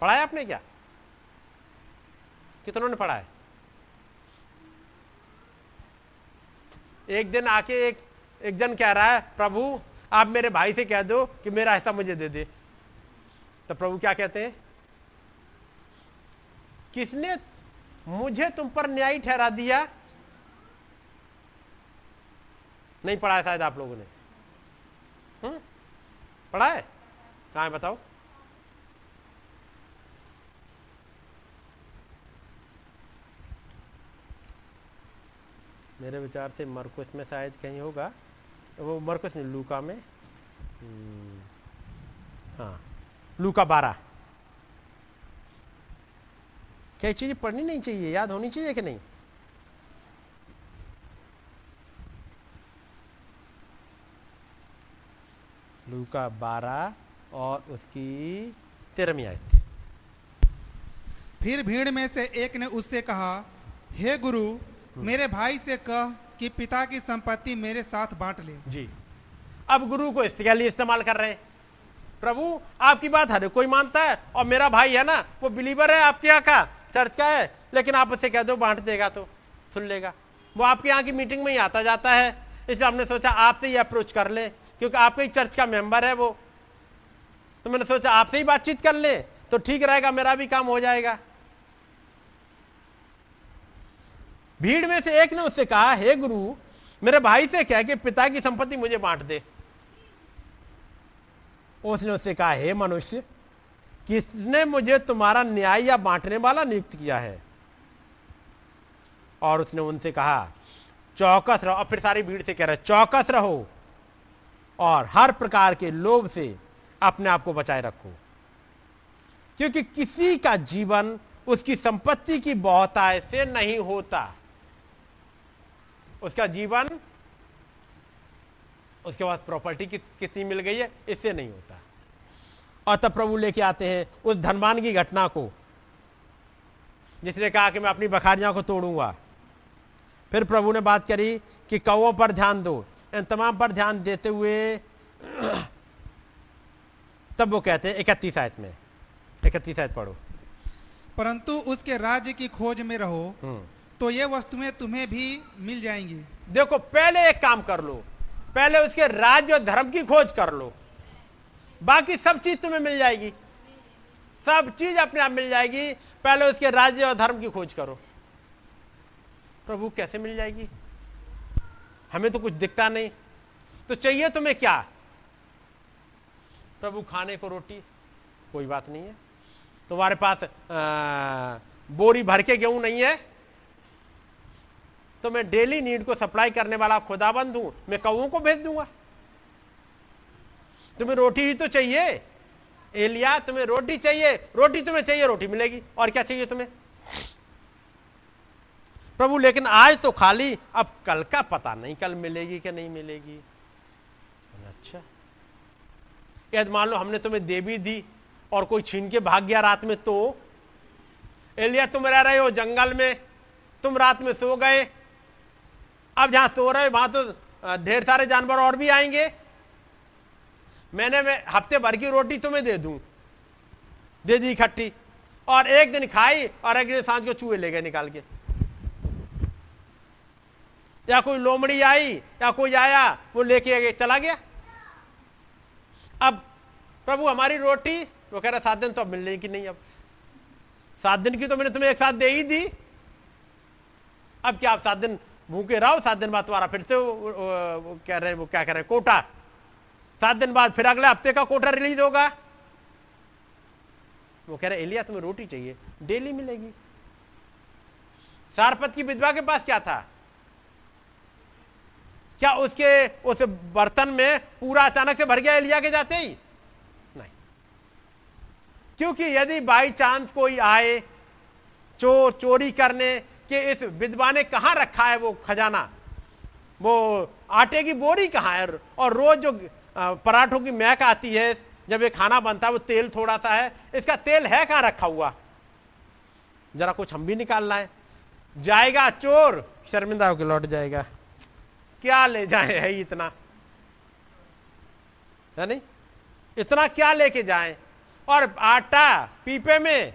पढ़ा है आपने क्या? कितनों ने पढ़ा है एक दिन आके एक एक जन कह रहा है, प्रभु, आप मेरे भाई से कह दो कि मेरा हिस्सा मुझे दे दे। तो प्रभु क्या कहते हैं? किसने मुझे तुम पर न्याय ठहरा दिया? नहीं पढ़ा शायद आप लोगों ने। हम्म? पढ़ा है? कहा है बताओ? मेरे विचार से मरकुस में शायद कहीं होगा। वो मरकुस नहीं लूका में। हम्म, हाँ लूका बारह क्या चीज़ें पढ़नी नहीं चाहिए? याद होनी चाहिए कि नहीं? लूका बारह और उसकी तेरहवीं आयत। फिर भीड़ में से एक ने उससे कहा हे गुरु मेरे भाई से कह कि पिता की संपत्ति मेरे साथ बांट ले। जी। अब गुरु को इसके लिए इस्तेमाल कर रहे हैं। प्रभु, आपकी बात हर कोई मानता है और मेरा भाई है ना, वो बिलीवर है आपके यहाँ का, चर्च का है, लेकिन आप उसे कह दो, बांट देगा तो सुन लेगा। वो आपके यहाँ की मीटिंग में ही आता जाता है, इसलिए हमने सोचा आपसे ही अप्रोच कर ले, क्योंकि आपके ही चर्च का मेंबर है वो। तो मैंने सोचा आपसे ही बातचीत कर ले तो ठीक रहेगा, मेरा भी काम हो जाएगा। भीड़ में से एक ने उससे कहा, हे गुरु, मेरे भाई से कह के पिता की संपत्ति मुझे बांट दे। उसने उससे कहा, हे मनुष्य, किसने मुझे तुम्हारा न्याय या बांटने वाला नियुक्त किया है? और उसने उनसे कहा, चौकस रहो। और फिर सारी भीड़ से कह रहे चौकस रहो और हर प्रकार के लोभ से अपने आप को बचाए रखो। क्योंकि किसी का जीवन उसकी संपत्ति की बहुताय से नहीं होता। उसका जीवन उसके पास प्रॉपर्टी कि, कितनी मिल गई है इससे नहीं होता। और तब प्रभु लेके आते हैं उस धनवान की घटना को। जिसने कहा कि मैं अपनी बखारियाँ को तोड़ूँगा। फिर प्रभु ने बात करी कि कौओं पर ध्यान दो। इन तमाम पर ध्यान देते हुए [CLEARS THROAT] तब वो कहते हैं इकतीस आयत में। इकतीस आयत पढ़ो। परंतु उसके राज्य की खोज में रहो। हम्म। तो ये वस्तुएँ तुम्हें भी मिल जाएँगी। देखो पहले एक काम कर लो पहले उसके राज्य और धर्म की खोज कर लो। बाकी सब चीज़ तुम्हें मिल जाएगी। सब चीज़ अपने आप मिल जाएगी। पहले उसके राज्य और धर्म की खोज करो। प्रभु कैसे मिल जाएगी? हमें तो कुछ दिखता नहीं। तो चाहिए तुम्हें क्या? प्रभु खाने को रोटी कोई बात नहीं है। तुम्हारे पास आ, बोरी भर के गेहूँ नहीं है। तो मैं डेली नीड को सप्लाई करने वाला खुदाबंद हूँ, मैं कौओं को भेज दूँगा? तुम्हें रोटी ही तो चाहिए। एलिया, तुम्हें रोटी चाहिए। रोटी तुम्हें चाहिए, रोटी मिलेगी। और क्या चाहिए तुम्हें? प्रभु, लेकिन आज तो खाली, अब कल का पता नहीं, कल मिलेगी कि नहीं मिलेगी। अच्छा। यदि मान लो, हमने तुम्हें दे भी दी और कोई छीन के भाग गया रात में तो? एलिया, तुम रह रहे हो जंगल में, तुम रात में सो गए अब जहाँ सो रहे वहाँ तो ढेर सारे जानवर और भी आएँगे। मैंने, मैं हफ़्ते भर की रोटी तुम्हें दे दूँ। दे दी इकट्ठी और एक दिन खाई और अगले दिन साँझ को चूहे ले गए निकाल के। या कोई लोमड़ी आई, या कोई आया, वो लेके चला गया। अब प्रभु, हमारी रोटी, वो कह रहा, सात दिन तो अब मिलने की नहीं अब। सात दिन की तो मैंने तुम्हें एक साथ दे ही दी। अब क्या आप सात दिन भूखे रहो सात दिन बाद तुम्हारा फिर से कह रहे, वो क्या कह रहे कोटा सात दिन बाद फिर अगले हफ़्ते का कोटा रिलीज़ होगा। वो कह रहे एलिया तुम्हें रोटी चाहिए, डेली मिलेगी। सारपत की विधवा के पास क्या था? क्या उसके, उस बर्तन में पूरा अचानक से भर गया एलिया के जाते ही? नहीं। क्योंकि यदि बाई चांस कोई आए, चोर, चोरी करने के इस विधवा ने कहाँ रखा है वो खजाना? वो आटे की बोरी कहाँ है? और रोज जो पराठों की महक आती है जब ये खाना बनता है वो तेल थोड़ा सा है इसका तेल है कहाँ रखा हुआ? जरा कुछ हम भी निकालना है जाएगा चोर। शर्मिंदा होकर लौट जाएगा। क्या ले जाए है इतना? है नहीं? इतना क्या लेके जाए? और आटा पीपे में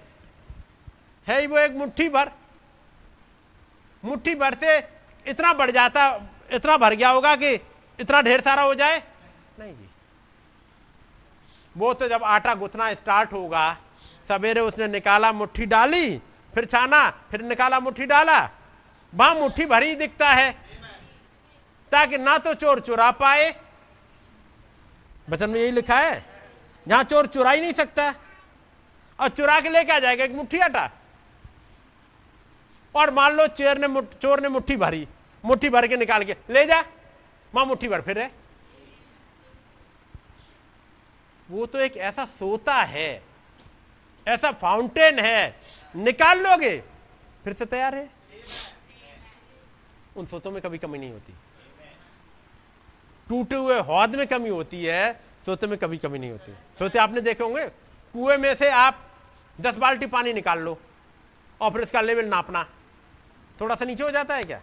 है ही वो एक मुट्ठी भर। मुट्ठी भर से इतना बढ़ जाता इतना भर गया होगा कि इतना ढेर सारा हो जाए? नहीं जी। वो तो जब आटा गुथना स्टार्ट होगा सवेरे उसने निकाला मुट्ठी डाली फिर छाना फिर निकाला मुट्ठी डाला वहाँ मुट्ठी भरी दिखता है ताकि ना तो चोर चुरा पाए। बचन में यही लिखा है जहाँ चोर चुरा ही नहीं सकता और चुरा के लेके आ जाएगा एक मुट्ठी आटा। और मान लो चोर ने चोर ने मुट्ठी भरी, मुट्ठी भर के निकाल के, ले जा, माँ मुट्ठी भर, फिर है। वो तो एक ऐसा सोता है, ऐसा फाउंटेन है, निकाल लोगे, फिर से तैयार है। उन सोतों में कभी कमी नहीं होती। टूटे हुए हौद में कमी होती है, सोते में कभी कमी नहीं होती। सोते आपने देखे होंगे, कुएँ में से आप दस बाल्टी पानी निकाल लो और फिर इसका लेवल नापना। थोड़ा सा नीचे हो जाता है क्या?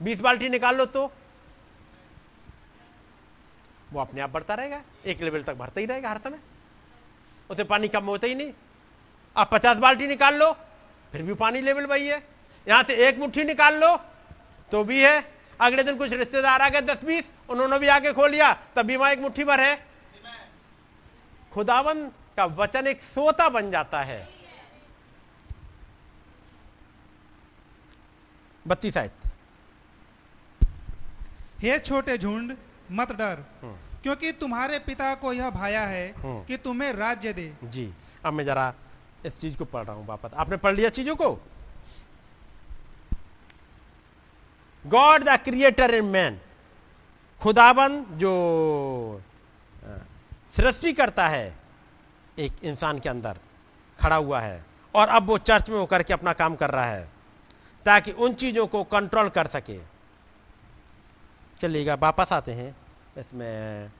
बीस बाल्टी निकाल लो तो। वो अपने आप बढ़ता रहेगा, एक लेवल तक भरता ही रहेगा हर समय। उसे पानी कम होता ही नहीं। आप पचास बाल्टी निकाल लो, फिर भी पानी लेवल वही है। यहाँ से एक मुट्ठी निकाल लो तो भी है। अगले दिन कुछ रिश्तेदार आ गए दस बीस, उन्होंने भी आके खो लिया तब भी वहाँ एक मुट्ठी भर है। खुदावन का वचन एक सोता बन जाता है। बत्तीस आयत। हे छोटे झुंड मत डर क्योंकि तुम्हारे पिता को यह भाया है हम्म। कि तुम्हें राज्य दे। जी अब मैं जरा इस चीज़ को पढ़ रहा हूँ वापस। आपने पढ़ लिया चीज़ों को? God the creator in man खुदाबन जो सृष्टि करता है एक इंसान के अंदर खड़ा हुआ है और अब वो चर्च में होकर के अपना काम कर रहा है। ताकि उन चीज़ों को कंट्रोल कर सके। चलिएगा वापस आते हैं इसमें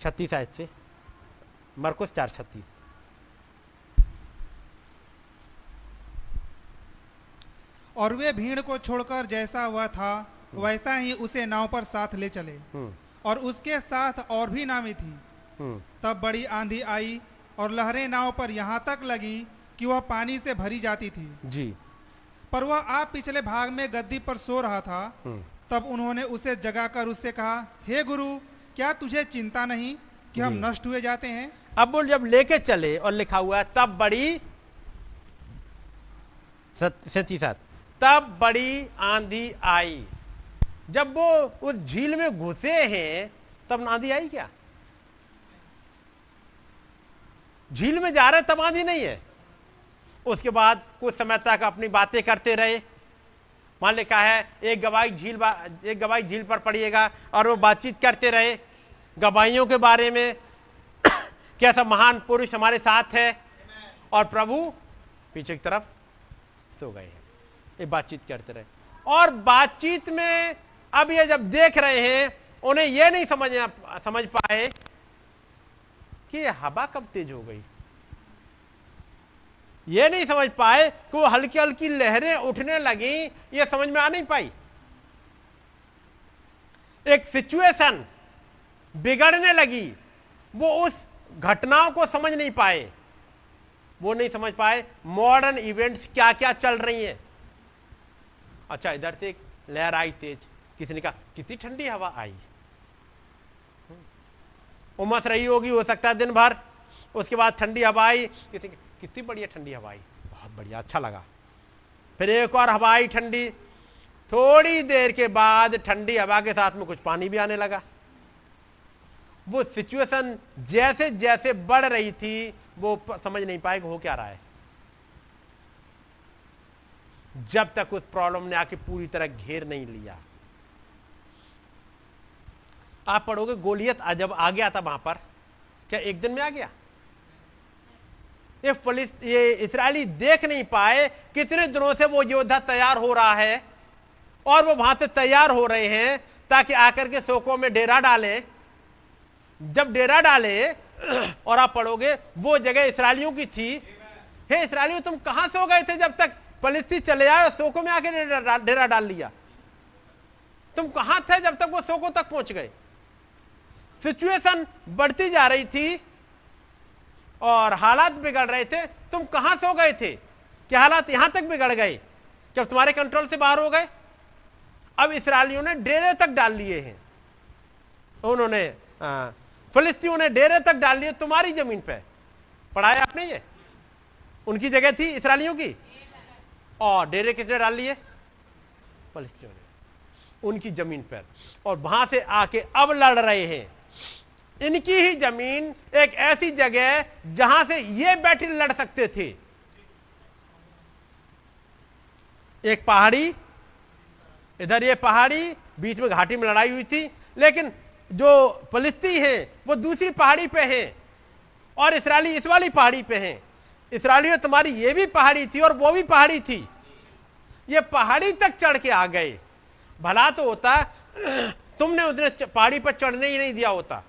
छत्तीस आयत से। मरकुस चार छत्तीस। और वे भीड़ को छोड़कर जैसा वह था वैसा ही उसे नाव पर साथ ले चले। हम्म। और उसके साथ और भी नावें थी। हम्म। तब बड़ी आंधी आई और लहरें नाव पर यहाँ तक लगी कि वह पानी से भरी जाती थी। जी। पर वह आप पिछले भाग में गद्दी पर सो रहा था हम्म। तब उन्होंने उसे जगाकर उससे कहा हे गुरु क्या तुझे चिंता नहीं कि हम नष्ट हुए जाते हैं? अब वो जब लेके चले और लिखा हुआ है तब बड़ी सती साथ तब बड़ी आंधी आई। जब वो उस झील में घुसे हैं तब आंधी आई क्या? झील में जा रहे तब आंधी नहीं है। उसके बाद कुछ समय तक अपनी बातें करते रहे। मान लिखा है, एक गवाही झील एक गवाही झील पर पड़िएगा और वो बातचीत करते रहे। गवाहियों के बारे में [COUGHS] कैसा महान पुरुष हमारे साथ है और प्रभु पीछे की तरफ़ सो गए हैं। ये बातचीत करते रहे। और बातचीत में अब ये जब देख रहे हैं, उन्हें ये नहीं समझ समझ पाए कि हवा कब तेज हो गई। ये नहीं समझ पाए कि वो हल्की हल्की लहरें उठने लगी, ये समझ में आ नहीं पाई। एक सिचुएशन बिगड़ने लगी, वो उस घटनाओं को समझ नहीं पाए। वो नहीं समझ पाए मॉडर्न इवेंट्स क्या क्या चल रही हैं। अच्छा इधर से एक लहर आई तेज। किसी ने कहा, कितनी ठंडी हवा आई। उमस रही होगी, हो सकता है दिन भर। उसके बाद ठंडी हवा आई। किसी कितनी बढ़िया ठंडी हवा आई बहुत बढ़िया अच्छा लगा। फिर एक और हवा आई ठंडी। थोड़ी देर के बाद ठंडी हवा के साथ में कुछ पानी भी आने लगा। वो सिचुएशन जैसे जैसे बढ़ रही थी, वो समझ नहीं पाए कि हो क्या रहा है। जब तक उस प्रॉब्लम ने आके पूरी तरह घेर नहीं लिया। आप पढ़ोगे, गोलियत जब आ गया था वहाँ पर। क्या एक दिन में आ गया? ये ये इसराइली देख नहीं पाए कितने दिनों से वो योद्धा तैयार हो रहा है और वो वहाँ से तैयार हो रहे हैं ताकि आकर के सोकों में डेरा डालें। जब डेरा डाले और आप पढ़ोगे, वो जगह इसराइलियों की थी। हे इसराइलियों, तुम कहाँ से हो गए थे जब तक फलिस्ती चले आए और सोको में आके डेरा डाल लिया? तुम कहाँ थे जब तक वो सोको तक पहुँच गए? सिचुएशन बढ़ती जा रही थी। और हालात बिगड़ रहे थे। तुम कहाँ सो गए थे? कि हालात यहाँ तक बिगड़ गए? जब तुम्हारे कंट्रोल से बाहर हो गए? अब इसराइलियों ने डेरे तक डाल लिए हैं। उन्होंने आ, फिलिस्तीनियों ने डेरे तक डाल लिए तुम्हारी ज़मीन पे। पढ़ाया आपने ये? उनकी जगह थी इसराइलियों की? और डेरे किसने डाल लिए? फिलिस्तीनियों ने। उनकी ज़मीन पर। और वहाँ से आके अब लड़ रहे हैं। इनकी ही ज़मीन एक ऐसी जगह जहाँ से ये बैटल लड़ सकते थे। एक पहाड़ी, इधर ये पहाड़ी, बीच में घाटी में लड़ाई हुई थी, लेकिन जो फलिस्ती हैं, वो दूसरी पहाड़ी पे हैं और इसराइली इस वाली पहाड़ी पे हैं। इसराइली में तुम्हारी ये भी पहाड़ी थी और वो भी पहाड़ी थी। ये पहाड़ी तक चढ़ के आ गए। भला तो होता, तुमने च- पहाड़ी पर चढ़ने ही नहीं दिया होता।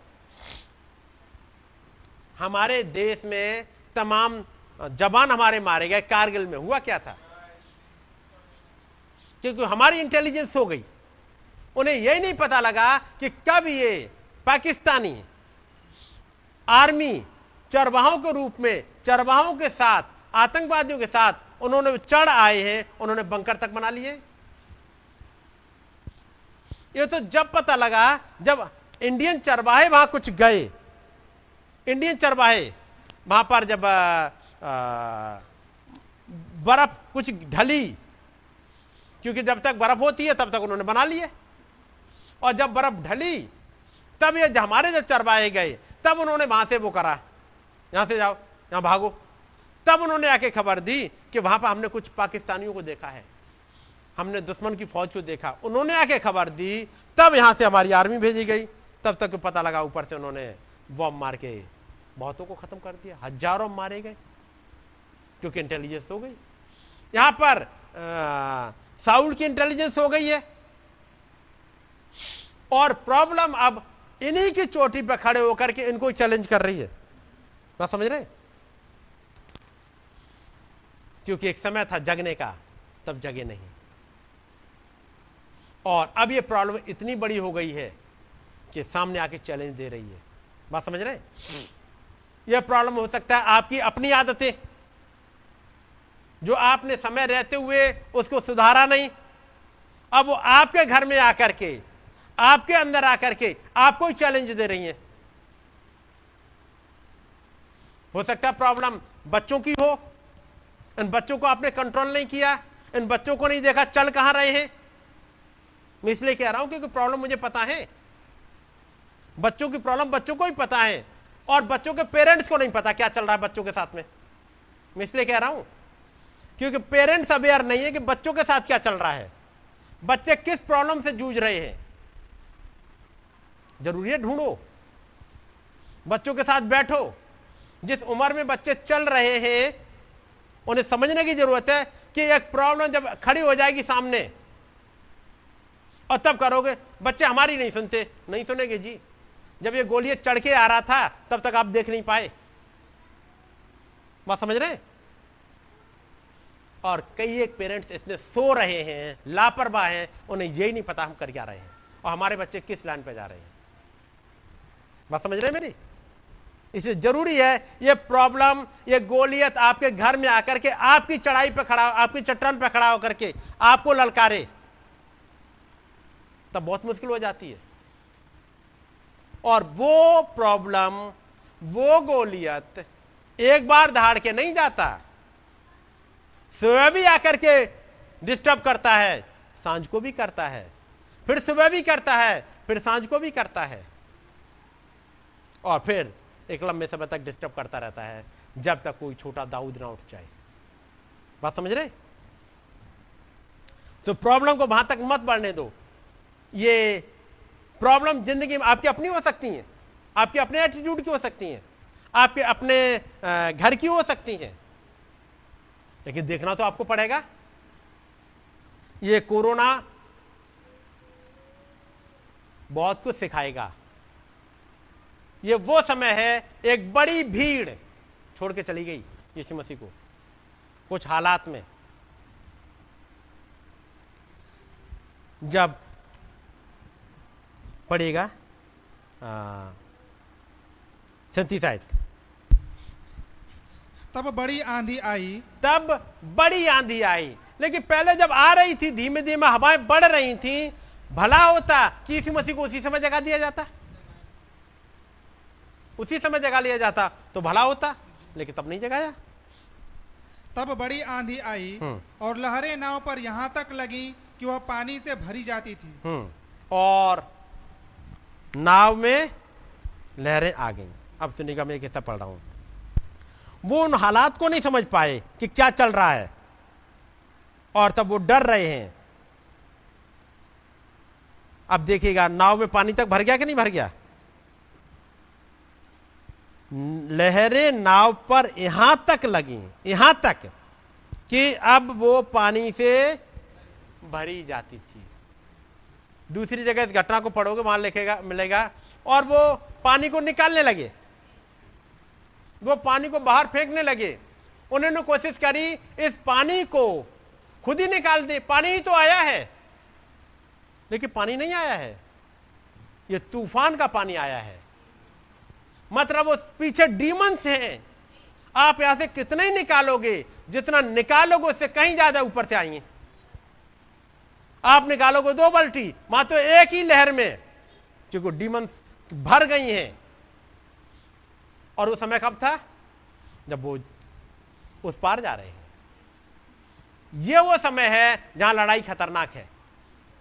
हमारे देश में तमाम जवान हमारे मारे गए, कारगिल में। हुआ क्या था? क्योंकि हमारी इंटेलिजेंस हो गई। उन्हें यही नहीं पता लगा कि कब ये पाकिस्तानी आर्मी चरवाहों के रूप में, चरवाहों के साथ, आतंकवादियों के साथ उन्होंने चढ़ आए हैं, उन्होंने बंकर तक बना लिए। ये तो जब पता लगा, जब इंडियन चरवाहे वहाँ कुछ गए इंडियन चरवाहे वहाँ पर जब बर्फ़ कुछ ढली, क्योंकि जब तक बर्फ़ होती है, तब तक उन्होंने बना लिए। और जब बर्फ़ ढली, तब ये हमारे जब चरवाहे गए, तब उन्होंने वहाँ से वो करा। यहाँ से जाओ, यहाँ भागो। तब उन्होंने आके खबर दी कि वहाँ पर हमने कुछ पाकिस्तानियों को देखा है। हमने दुश्मन की फौज को देखा। उन्होंने आके खबर दी, तब यहाँ से हमारी आर्मी भेजी गई। तब तक पता लगा ऊपर से उन्होंने बॉम्ब मार के बहुतों को खत्म कर दिया। हज़ारों मारे गए, क्योंकि इंटेलिजेंस हो गई। यहाँ पर साउल की इंटेलिजेंस हो गई है। और प्रॉब्लम अब इन्हीं की चोटी पर खड़े होकर के इनको चैलेंज कर रही है। बात समझ रहे क्योंकि एक समय था जगने का, तब जगे नहीं। और अब ये प्रॉब्लम इतनी बड़ी हो गई है कि सामने आके चैलेंज दे रही है। बात समझ रहे यह प्रॉब्लम हो सकता है आपकी अपनी आदतें। जो आपने समय रहते हुए उसको सुधारा नहीं, अब वो आपके घर में आकर के, आपके अंदर आकर के आपको ही चैलेंज दे रही है। हो सकता है प्रॉब्लम बच्चों की हो, इन बच्चों को आपने कंट्रोल नहीं किया, इन बच्चों को नहीं देखा, चल कहाँ रहे हैं? मैं इसलिए कह रहा हूँ क्योंकि प्रॉब्लम मुझे पता है। बच्चों की प्रॉब्लम बच्चों को ही पता है। और बच्चों के पेरेंट्स को नहीं पता क्या चल रहा है बच्चों के साथ में। मैं इसलिए कह रहा हूँ, क्योंकि पेरेंट्स अवेयर नहीं है कि बच्चों के साथ क्या चल रहा है। बच्चे किस प्रॉब्लम से जूझ रहे हैं। ज़रूरी है ढूंढो। बच्चों के साथ बैठो। जिस उम्र में बच्चे चल रहे हैं, उन्हें समझने की ज़रूरत है कि एक प्रॉब्लम जब खड़ी हो जाएगी सामने, और तब करोगे, बच्चे हमारी नहीं सुनते। नहीं सुनेंगे जी। जब ये गोलियाँ चढ़ के आ रहा था, तब तक आप देख नहीं पाए। बात समझ रहे? और कई एक पेरेंट्स इतने सो रहे हैं, लापरवाह हैं, उन्हें यही नहीं पता हम कर क्या रहे हैं और हमारे बच्चे किस लाइन पे जा रहे हैं। बात समझ रहे मेरी? इसे ज़रूरी है, ये प्रॉब्लम, ये गोलियत आपके घर में आकर के, आपकी चढ़ाई पर खड़ा, आपकी चट्टान पर खड़ा होकर के आपको ललकारे। तब बहुत मुश्किल हो जाती है। और वो प्रॉब्लम वो गोलियत एक बार धाड़ के नहीं जाता। सुबह भी आकर के डिस्टर्ब करता है, साँझ को भी करता है। फिर सुबह भी करता है, फिर साँझ को भी करता है। और फिर एक लंबे समय तक डिस्टर्ब करता रहता है, जब तक कोई छोटा दाऊद ना उठ जाए। बात समझ रहे? तो प्रॉब्लम को वहाँ तक मत बढ़ने दो। ये प्रॉब्लम ज़िंदगी में आपकी अपनी हो सकती हैं, आपके अपने एटीट्यूड की हो सकती हैं, आपके अपने घर की हो सकती हैं। लेकिन देखना तो आपको पड़ेगा, ये कोरोना बहुत कुछ सिखाएगा। ये वो समय है, एक बड़ी भीड़ छोड़ के चली गई यीशु मसीह को, कुछ हालात में। जब पड़ेगा। सैतीस आयत। तब बड़ी आंधी आई। तब बड़ी आंधी आई। लेकिन पहले जब आ रही थी धीमे धीमे हवाएँ बढ़ रही थी भला होता कि इसी मसीह को उसी समय जगा दिया जाता? उसी समय जगा लिया जाता तो भला होता लेकिन तब नहीं जगाया। तब बड़ी आंधी आई हम्म। और लहरें नाव पर यहाँ तक लगी कि वह पानी से भरी जाती थी। हम्म, और नाव में लहरें आ गई। अब सुनिएगा मैं हिस्सा पढ़ रहा हूँ। वो उन हालात को नहीं समझ पाए कि क्या चल रहा है। और तब वो डर रहे हैं। अब देखिएगा, नाव में पानी तक भर गया कि नहीं भर गया? लहरें नाव पर यहाँ तक लगी, यहाँ तक कि अब वो पानी से भरी जाती थी। दूसरी जगह इस घटना को पढ़ोगे, वहाँ लिखेगा, मिलेगा। और वो पानी को निकालने लगे। वो पानी को बाहर फेंकने लगे। उन्होंने कोशिश करी, इस पानी को खुद ही निकाल दे। पानी ही तो आया है। लेकिन पानी नहीं आया है। ये तूफ़ान का पानी आया है। मतलब वो पीछे डीमंस हैं। आप यहाँ से कितने ही निकालोगे, जितना निकालोगे, उससे कहीं ज़्यादा ऊपर से आएँगे। आप निकालोगे दो बल्टी तो एक ही लहर में, क्योंकि डीमंस भर गई हैं। और वो समय कब था? जब वो उस पार जा रहे हैं। ये वो समय है जहाँ लड़ाई खतरनाक है,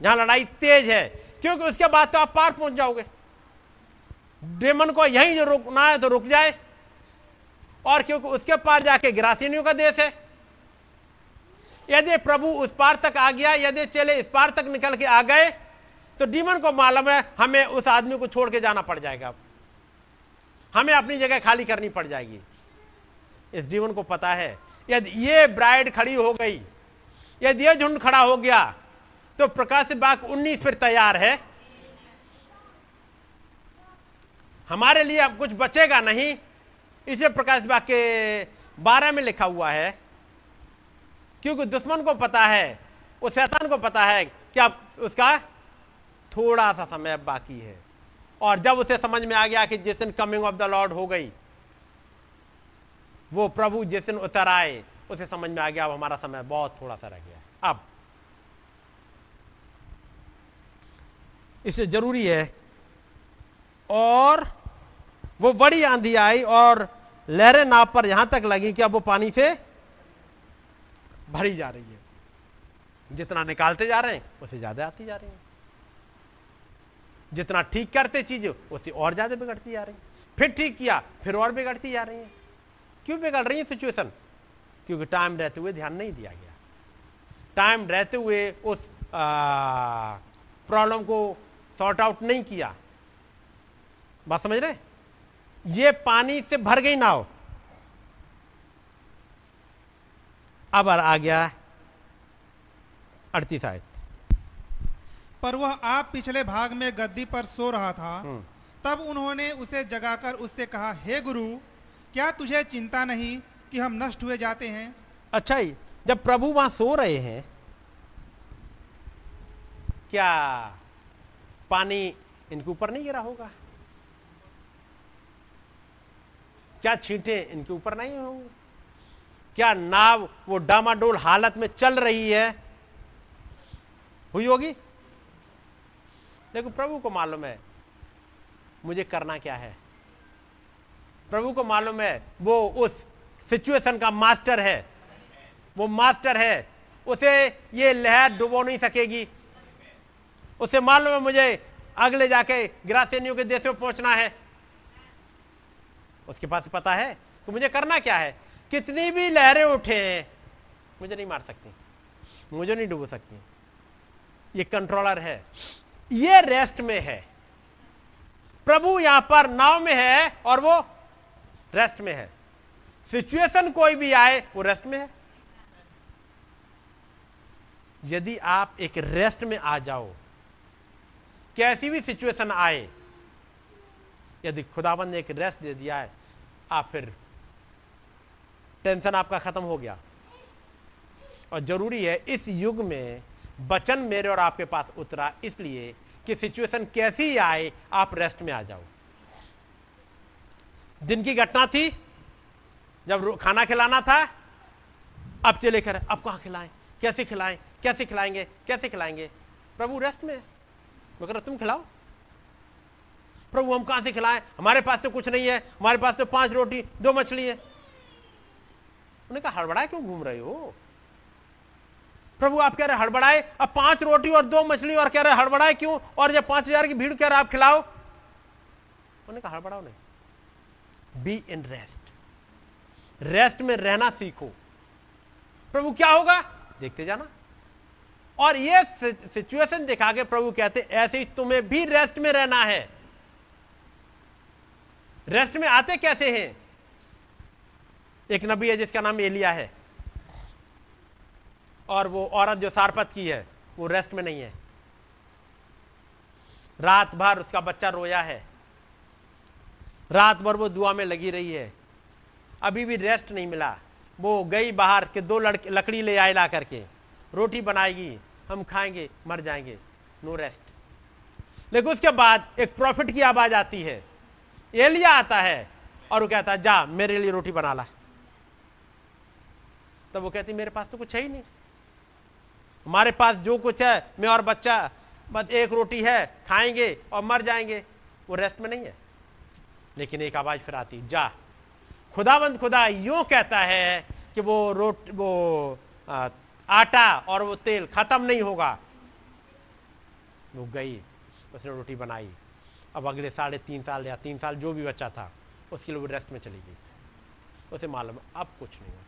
जहाँ लड़ाई तेज है, क्योंकि उसके बाद तो आप पार पहुँच जाओगे। डेमन को यहीं जो रुकना है तो रुक जाए। और क्योंकि उसके पार जाके गिरासिनियों का देश है। यदि प्रभु उस पार तक आ गया, यदि चेले इस पार तक निकल के आ गए तो डीमन को मालूम है, हमें उस आदमी को छोड़ के जाना पड़ जाएगा। हमें अपनी जगह खाली करनी पड़ जाएगी। इस डीमन को पता है, यदि ये ब्राइड खड़ी हो गई, यदि ये झुंड खड़ा हो गया तो प्रकाश बाग 19 फिर तैयार है। हमारे लिए अब कुछ बचेगा नहीं, इसे प्रकाश बाग के बारह में लिखा हुआ है। क्योंकि दुश्मन को पता है, उस शैतान को पता है कि अब उसका थोड़ा सा समय बाकी है। और जब उसे समझ में आ गया कि जिस दिन कमिंग ऑफ़ द लॉर्ड हो गई, वो प्रभु जिस दिन उतर आए, उसे समझ में आ गया, अब हमारा समय बहुत थोड़ा सा रह गया। अब इसलिए ज़रूरी है, और वो बड़ी आंधी आई और लहरें नाव पर यहाँ तक लगी कि अब वो पानी से भरी जा रही है। जितना निकालते जा रहे हैं, उसे ज़्यादा आती जा रही है। जितना ठीक करते चीज़, उसे और ज़्यादा बिगड़ती जा रही है। फिर ठीक किया, फिर और बिगड़ती जा रही है। क्यों बिगड़ रही है सिचुएशन क्योंकि टाइम रहते हुए ध्यान नहीं दिया गया। टाइम रहते हुए उस प्रॉब्लम को सॉर्ट आउट नहीं किया। बात समझ रहे? ये पानी से भर गई नाव अब आ गया अड़तीस आयत। पर वह आप पिछले भाग में गद्दी पर सो रहा था हम्म। तब उन्होंने उसे जगाकर उससे कहा हे गुरु क्या तुझे चिंता नहीं कि हम नष्ट हुए जाते हैं? अच्छा ही जब प्रभु वहाँ सो रहे हैं क्या पानी इनके ऊपर नहीं गिरा होगा? क्या छींटे इनके ऊपर नहीं होंगे? क्या नाव वो डामाडोल हालत में चल रही है? हुई होगी? देखो, प्रभु को मालूम है, मुझे करना क्या है। प्रभु को मालूम है, वो उस सिचुएशन का मास्टर है। वो मास्टर है। उसे ये लहर डुबो नहीं सकेगी। उसे मालूम है, मुझे अगले जाके ग्रासेनियों के देश में पहुँचना है। उसके पास पता है कि मुझे करना क्या है। कितनी भी लहरें उठे, मुझे नहीं मार सकती, मुझे नहीं डुबो सकती। ये कंट्रोलर है। ये रेस्ट में है। प्रभु यहाँ पर नाव में है और वो रेस्ट में है। सिचुएशन कोई भी आए, वो रेस्ट में है। यदि आप एक रेस्ट में आ जाओ, कैसी भी सिचुएशन आए, यदि खुदाबंद ने एक रेस्ट दे दिया है, आप फिर टेंशन आपका खत्म हो गया। और ज़रूरी है, इस युग में बचन मेरे और आपके पास उतरा, इसलिए कि सिचुएशन कैसी आए, आप रेस्ट में आ जाओ। दिन की घटना थी, जब खाना खिलाना था, अब चले कर अब कहाँ खिलाएँ, कैसे खिलाएँ, कैसे खिलाएँगे कैसे खिलाएँगे? प्रभु रेस्ट में मगर तुम खिलाओ। प्रभु, हम कहाँ से खिलाएँ? हमारे पास तो कुछ नहीं है, हमारे पास तो पाँच रोटी, दो मछली है। उन्होंने कहा, हड़बड़ाए क्यों घूम रहे हो? प्रभु आप कह रहे हड़बड़ाए, अब पाँच रोटी और दो मछली और कह रहे हड़बड़ाए क्यों? और जब पाँच हज़ार की भीड़ कह रहे आप खिलाओ। उन्होंने कहा, हड़बड़ाओ नहीं। बी इन रेस्ट रेस्ट में रहना सीखो। प्रभु क्या होगा? देखते जाना। और ये सिचुएशन दिखा के प्रभु कहते, ऐसे ही तुम्हें भी रेस्ट में रहना है। रेस्ट में आते कैसे हैं? एक नबी है जिसका नाम एलिया है। और वो औरत जो सारपत की है, वो रेस्ट में नहीं है। रात भर उसका बच्चा रोया है। रात भर वो दुआ में लगी रही है। अभी भी रेस्ट नहीं मिला। वो गई बाहर के दो लड़के, लकड़ी ले आए ला करके। रोटी बनाएगी, हम खाएँगे, मर जाएँगे। नो रेस्ट लेकिन उसके बाद एक प्रॉफिट की आवाज़ आती है। एलिया आता है और वो कहता है, जा, मेरे लिए रोटी बना ला। तब वो कहती, मेरे पास तो कुछ है ही नहीं। हमारे पास जो कुछ है, मैं और बच्चा, बस एक रोटी है, खाएँगे और मर जाएँगे। वो रेस्ट में नहीं है। लेकिन एक आवाज़ फिर आती, जा। खुदाबंद खुदा यूँ कहता है कि वो रोट, वो आटा और वो तेल खत्म नहीं होगा। वो गई, उसने रोटी बनाई। अब अगले साढ़े तीन साल या तीन साल जो भी बच्चा था, उसके लिए वो रेस्ट में चली गई। उसे मालूम अब कुछ नहीं हो सकता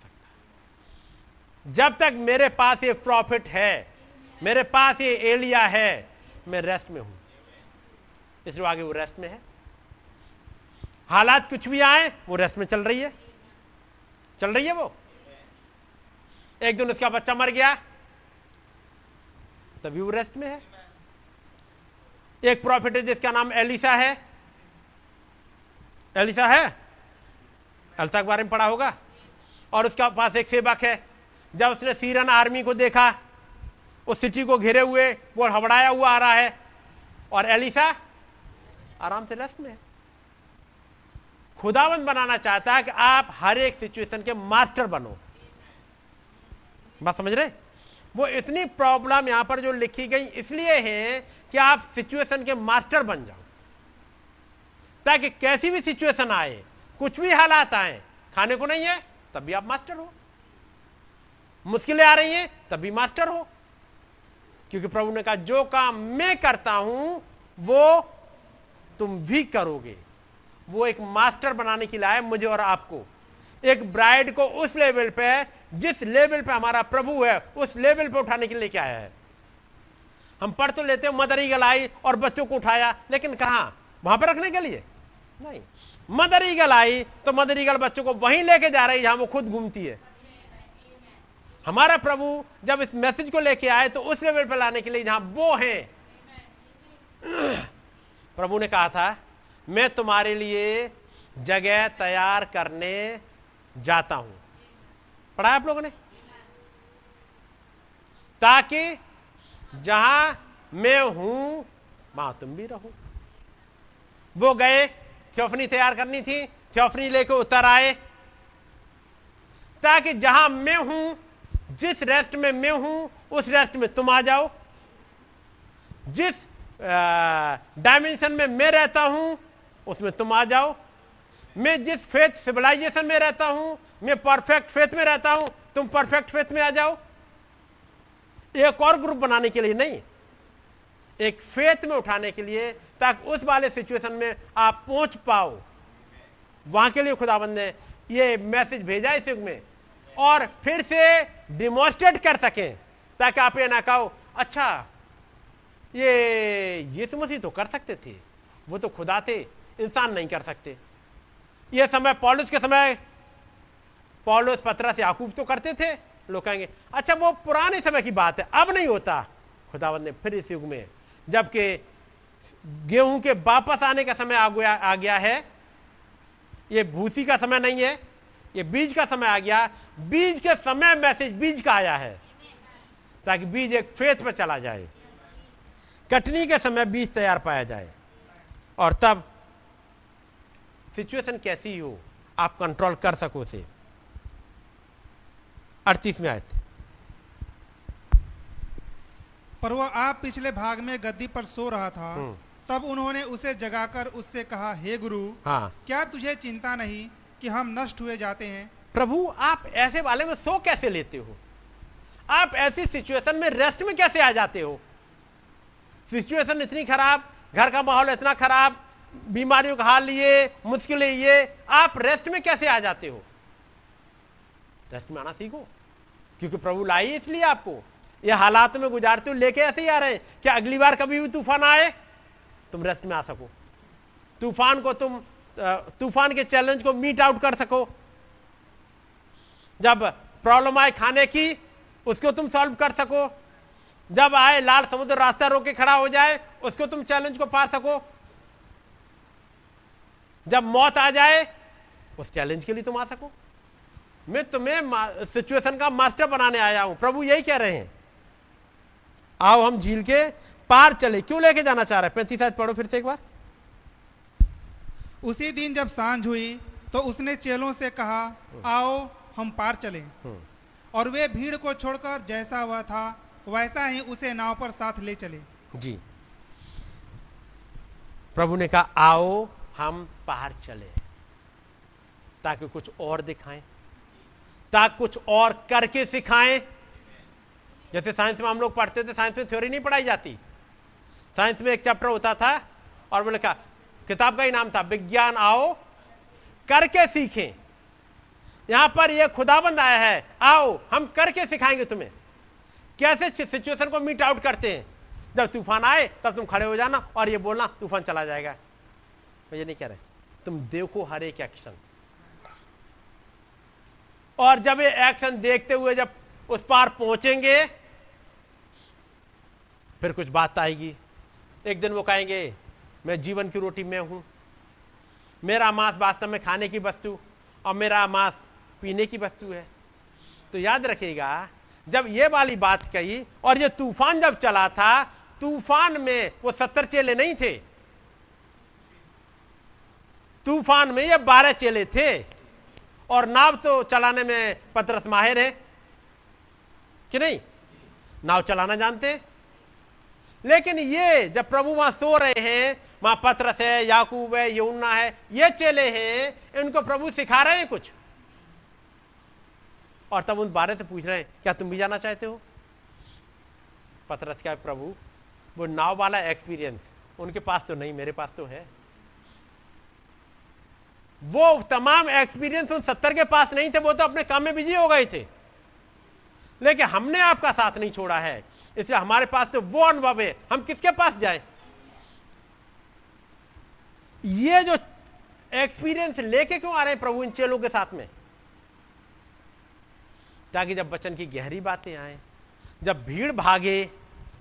जब तक मेरे पास ये प्रॉफिट है, मेरे पास ये एलिया है, मैं रेस्ट में हूँ। इसलिए आगे वो रेस्ट में है। हालात कुछ भी आए, वो रेस्ट में चल रही है। चल रही है वो। एक दिन उसका बच्चा मर गया, तभी वो रेस्ट में है। एक प्रॉफिट है जिसका नाम एलिसा है। एलिसा है? एलिसा के बारे में पढ़ा होगा। और उसका पास एक सेवक है। जब उसने सीरन आर्मी को देखा, उस सिटी को घिरे हुए, वो हबड़ाया हुआ आ रहा है। और एलिसा आराम से रेस्ट में है। खुदावंद बनाना चाहता है कि आप हर एक सिचुएशन के मास्टर बनो। बात समझ रहे? वो इतनी प्रॉब्लम यहाँ पर जो लिखी गई, इसलिए है कि आप सिचुएशन के मास्टर बन जाओ। ताकि कैसी भी सिचुएशन आए, कुछ भी हालात आए, खाने को नहीं है, तब भी आप मास्टर हो। मुश्किलें आ रही हैं, तब भी मास्टर हो। क्योंकि प्रभु ने कहा, जो काम मैं करता हूँ, वो तुम भी करोगे। वो एक मास्टर बनाने के लिए आए मुझे और आपको। एक ब्राइड को उस लेवल पे, जिस लेवल पे हमारा प्रभु है, उस लेवल पे उठाने के लिए क्या है? हम पढ़ तो लेते मदर ईगल आई और बच्चों को उठाया, लेकिन कहा? वहाँ पर रखने के लिए? नहीं। मदर ईगल आई तो मदर ईगल बच्चों को वहीं लेके जा रही है जहाँ वो खुद घूमती है। हमारा प्रभु जब इस मैसेज को लेके आए तो उस लेवल पर लाने के लिए जहाँ वो हैं। [CLEARS THROAT] प्रभु ने कहा था, मैं तुम्हारे लिए जगह तैयार करने जाता हूँ। पढ़ा आप लोगों ने? ताकि जहाँ मैं हूँ, वहाँ तुम भी रहो। वो गए थ्योफनी तैयार करनी थी थ्योफनी लेके उतर आए। ताकि जहाँ मैं हूँ जिस रेस्ट में मैं हूँ, उस रेस्ट में तुम आ जाओ। जिस डायमेंशन में मैं रहता हूँ, उसमें तुम आ जाओ। मैं जिस फेथ सिविलाइजेशन में रहता हूँ, मैं परफेक्ट फेथ में रहता हूँ, तुम परफेक्ट फेथ में आ जाओ। एक और ग्रुप बनाने के लिए नहीं, एक फेथ में उठाने के लिए, ताकि उस वाले सिचुएशन में आप पहुँच पाओ। वहाँ के लिए खुदाबंद ने ये मैसेज भेजा इस युग में। और फिर से डिमोन्स्ट्रेट कर सकें, ताकि आप ये ना कहो अच्छा ये यीशु मसीह तो कर सकते थे, वो तो खुदा थे, इंसान नहीं कर सकते। ये समय पॉलिस के समय, पॉलिस पत्रा से याकूब तो करते थे, लोग कहेंगे अच्छा वो पुराने समय की बात है, अब नहीं होता। खुदावंद ने फिर इस युग में, जबकि गेहूँ के वापस आने का समय आ गया आ गया है, ये भूसी का समय नहीं है, ये बीज का समय आ गया बीज के समय मैसेज बीज का आया है ताकि बीज एक फेत पर चला जाए। कटनी के समय बीज तैयार पाया जाए। और तब सिचुएशन कैसी हो आप कंट्रोल कर सको उसे। अड़तीस में आए थे पर वह आप पिछले भाग में गद्दी पर सो रहा था हम्म। तब उन्होंने उसे जगाकर उससे कहा हे गुरु हाँ। क्या तुझे चिंता नहीं कि हम नष्ट हुए जाते हैं? प्रभु, आप ऐसे वाले में सो कैसे लेते हो? आप ऐसी सिचुएशन में रेस्ट में कैसे आ जाते हो? सिचुएशन इतनी खराब, घर का माहौल इतना खराब, बीमारियों का हाल ये, मुश्किलें ये, आप रेस्ट में कैसे आ जाते हो? रेस्ट में आना सीखो, क्योंकि प्रभु लाई इसलिए आपको। ये हालात में गुजारते हो, लेके ऐसे ही आ रहे हैं कि अगली बार कभी भी तूफ़ान आए, तुम रेस्ट में आ सको। तूफ़ान को तुम तूफ़ान के चैलेंज को मीट आउट कर सको। जब प्रॉब्लम आए खाने की उसको तुम सॉल्व कर सको। जब आए लाल समुद्र रास्ता रोके खड़ा हो जाए उसको तुम चैलेंज को पा सको। जब मौत आ जाए उस चैलेंज के लिए तुम आ सको। मैं तुम्हें सिचुएशन का मास्टर बनाने आया हूँ। प्रभु यही कह रहे हैं। आओ हम झील के पार चले। क्यों लेके जाना चाह रहे पैंतीस पढ़ो फिर से एक बार। उसी दिन जब साँझ हुई तो उसने चेलों से कहा आओ हम पार चले। और वे भीड़ को छोड़कर जैसा वह था वैसा ही उसे नाव पर साथ ले चले। जी। प्रभु ने कहा आओ हम पार चले। ताकि कुछ और दिखाएँ। ताकि कुछ और करके सिखाएँ। जैसे साइंस में हम लोग पढ़ते थे साइंस में थ्योरी नहीं पढ़ाई जाती। साइंस में एक चैप्टर होता था और बोले कहा किताब का ही नाम था विज्ञान आओ करके सीखें। यहाँ पर ये खुदाबंद आया है। आओ, हम करके सिखाएँगे तुम्हें। कैसे सिचुएशन को मीट आउट करते हैं? जब तूफ़ान आए, तब तुम खड़े हो जाना और ये बोलना, तूफ़ान चला जाएगा। मैं ये नहीं कह रहे तुम देखो हर एक एक्शन और जब ये एक्शन देखते हुए जब उस पार पहुँचेंगे, फिर कुछ बात आएगी। एक दिन वो कहेंगे, मैं जीवन की रोटी में हूँ। मेरा मांस वास्तव में खाने की वस्तु और मेरा मांस पीने की वस्तु है। तो याद रखेगा जब ये वाली बात कही और ये तूफ़ान जब चला था, तूफ़ान में वो सत्तर चेले नहीं थे। तूफ़ान में ये बारह चेले थे और नाव तो चलाने में पतरस माहिर है, कि नहीं? नाव चलाना जानते लेकिन ये जब प्रभु वहाँ सो रहे हैं, वहाँ पतरस है, याकूब है यमुना है, ये चेले हैं, इनको प्रभु सिखा रहे हैं कुछ? और तब उन बारह से पूछ रहे हैं, क्या तुम भी जाना चाहते हो? पतरस क्या प्रभु, वो नाव वाला एक्सपीरियंस उनके पास तो नहीं, मेरे पास तो है। वो तमाम एक्सपीरियंस उन सत्तर के पास नहीं थे, वो तो अपने काम में बिज़ी हो गए थे। लेकिन हमने आपका साथ नहीं छोड़ा है, इसलिए हमारे पास तो वो अनुभव है, हम किसके पास जाए? ये जो एक्सपीरियंस लेके क्यों आ रहे हैं प्रभु इन चेलों के साथ में? ताकि जब बचन की गहरी बातें आए, जब भीड़ भागे,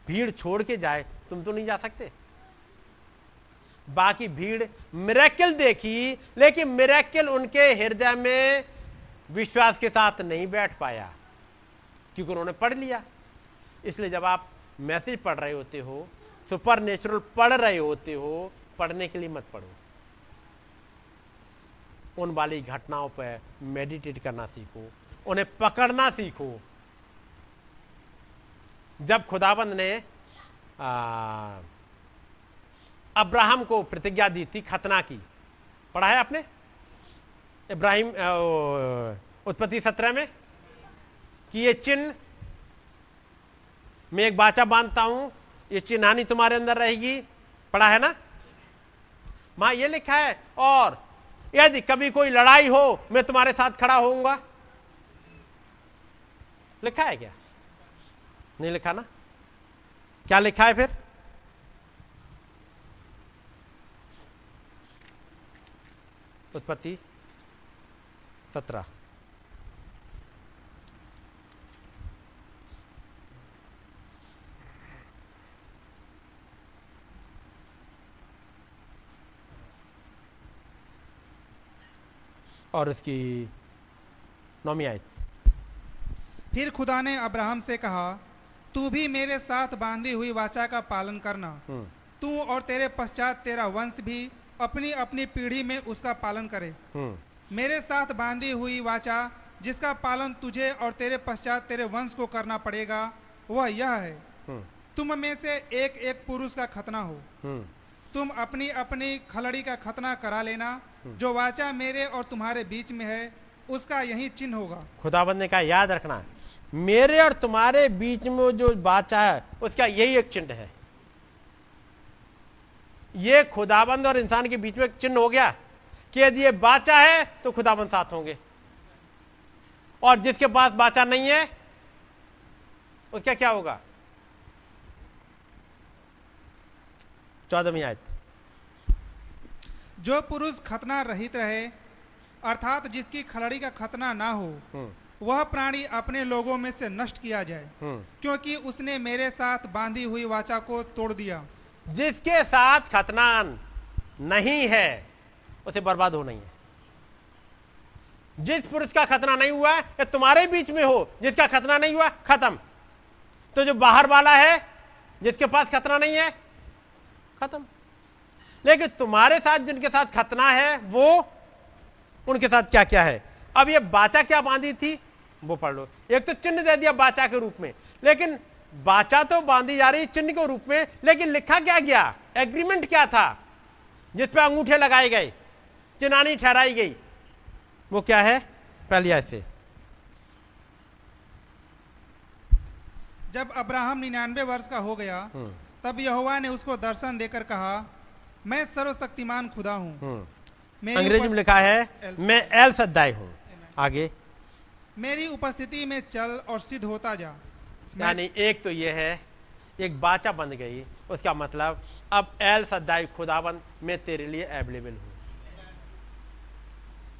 भीड़ छोड़ के जाए, तुम तो नहीं जा सकते। बाकी भीड़ मिरेकल देखी, लेकिन मिरेकल उनके हृदय में विश्वास के साथ नहीं बैठ पाया, क्योंकि उन्होंने पढ़ लिया। इसलिए जब आप मैसेज पढ़ रहे होते हो सुपर नेचुरल पढ़ रहे होते हो, पढ़ने के लिए मत पढ़ो। उन वाली घटनाओं पर मेडिटेट करना सीखो। उन्हें पकड़ना सीखो। जब खुदाबंद ने अब्राहम को प्रतिज्ञा दी थी, खतना की, पढ़ा है आपने? इब्राहिम उत्पत्ति सत्रह में, कि ये चिन्ह, मैं एक बाचा बांधता हूँ, ये चिन्हानी तुम्हारे अंदर रहेगी, पढ़ा है ना? माँ, ये लिखा है, और यदि कभी कोई लड़ाई हो, मैं तुम्हारे साथ खड़ा होऊँगा। लिखा है क्या? नहीं लिखा ना? क्या लिखा है फिर? उत्पत्ति सत्रह। और उसकी नौमी आयत। फिर खुदा ने अब्राहम से कहा तू भी मेरे साथ बांधी हुई वाचा का पालन करना। हम्म। तू और तेरे पश्चात तेरा वंश भी अपनी अपनी पीढ़ी में उसका पालन करे। हम्म। मेरे साथ बांधी हुई वाचा जिसका पालन तुझे और तेरे पश्चात तेरे वंश को करना पड़ेगा वह यह है। हम्म। तुम में से एक एक पुरुष का खतना हो। तुम अपनी अपनी खलड़ी का खतना करा लेना। जो वाचा मेरे और तुम्हारे बीच में है उसका यही चिन्ह होगा। खुदाबंद ने कहा याद रखना मेरे और तुम्हारे बीच में जो बाचा है उसका यही एक चिन्ह है। ये खुदाबंद और इंसान के बीच में एक चिन्ह हो गया कि यदि ये बाचा है तो खुदाबंद साथ होंगे। और जिसके पास बाचा नहीं है उसका क्या होगा? चौदहवीं आयत। जो पुरुष खतना रहित रहे अर्थात जिसकी खलड़ी का खतना ना हो हम्म। वह प्राणी अपने लोगों में से नष्ट किया जाए। हम्म। क्योंकि उसने मेरे साथ बांधी हुई वाचा को तोड़ दिया। जिसके साथ खतनान नहीं है उसे बर्बाद हो नहीं है। जिस पुरुष का खतना नहीं हुआ है या तुम्हारे बीच में हो जिसका खतना नहीं हुआ खत्म। तो जो बाहर वाला है जिसके पास खतना नहीं है खत्म। लेकिन तुम्हारे साथ जिनके साथ खतना है वो उनके साथ क्या क्या है? अब ये बाचा क्या बांधी थी? वो पढ़ लो। एक तो चिन्ह दे दिया बाचा के रूप में। लेकिन बाचा तो बांधी जा रही चिन्ह के रूप में लेकिन लिखा क्या गया? एग्रीमेंट क्या था? जिस पे अंगूठे लगाए गए चिनानी ठहराई गई। वो क्या है? पहली ऐसे जब अब्राहम निन्यानवे वर्ष का हो गया तब यहोवा ने उसको दर्शन देकर कहा मैं सर्वशक्तिमान खुदा हूँ। मेरी अंग्रेज़ी में लिखा है मैं एल सद्दाई हूँ। आगे। मेरी उपस्थिति में चल और सिद्ध होता जा। यानी एक तो यह है, एक बाचा बन गई, उसका मतलब अब एल सदाई खुदावन, मैं तेरे लिए अवेलेबल हूँ।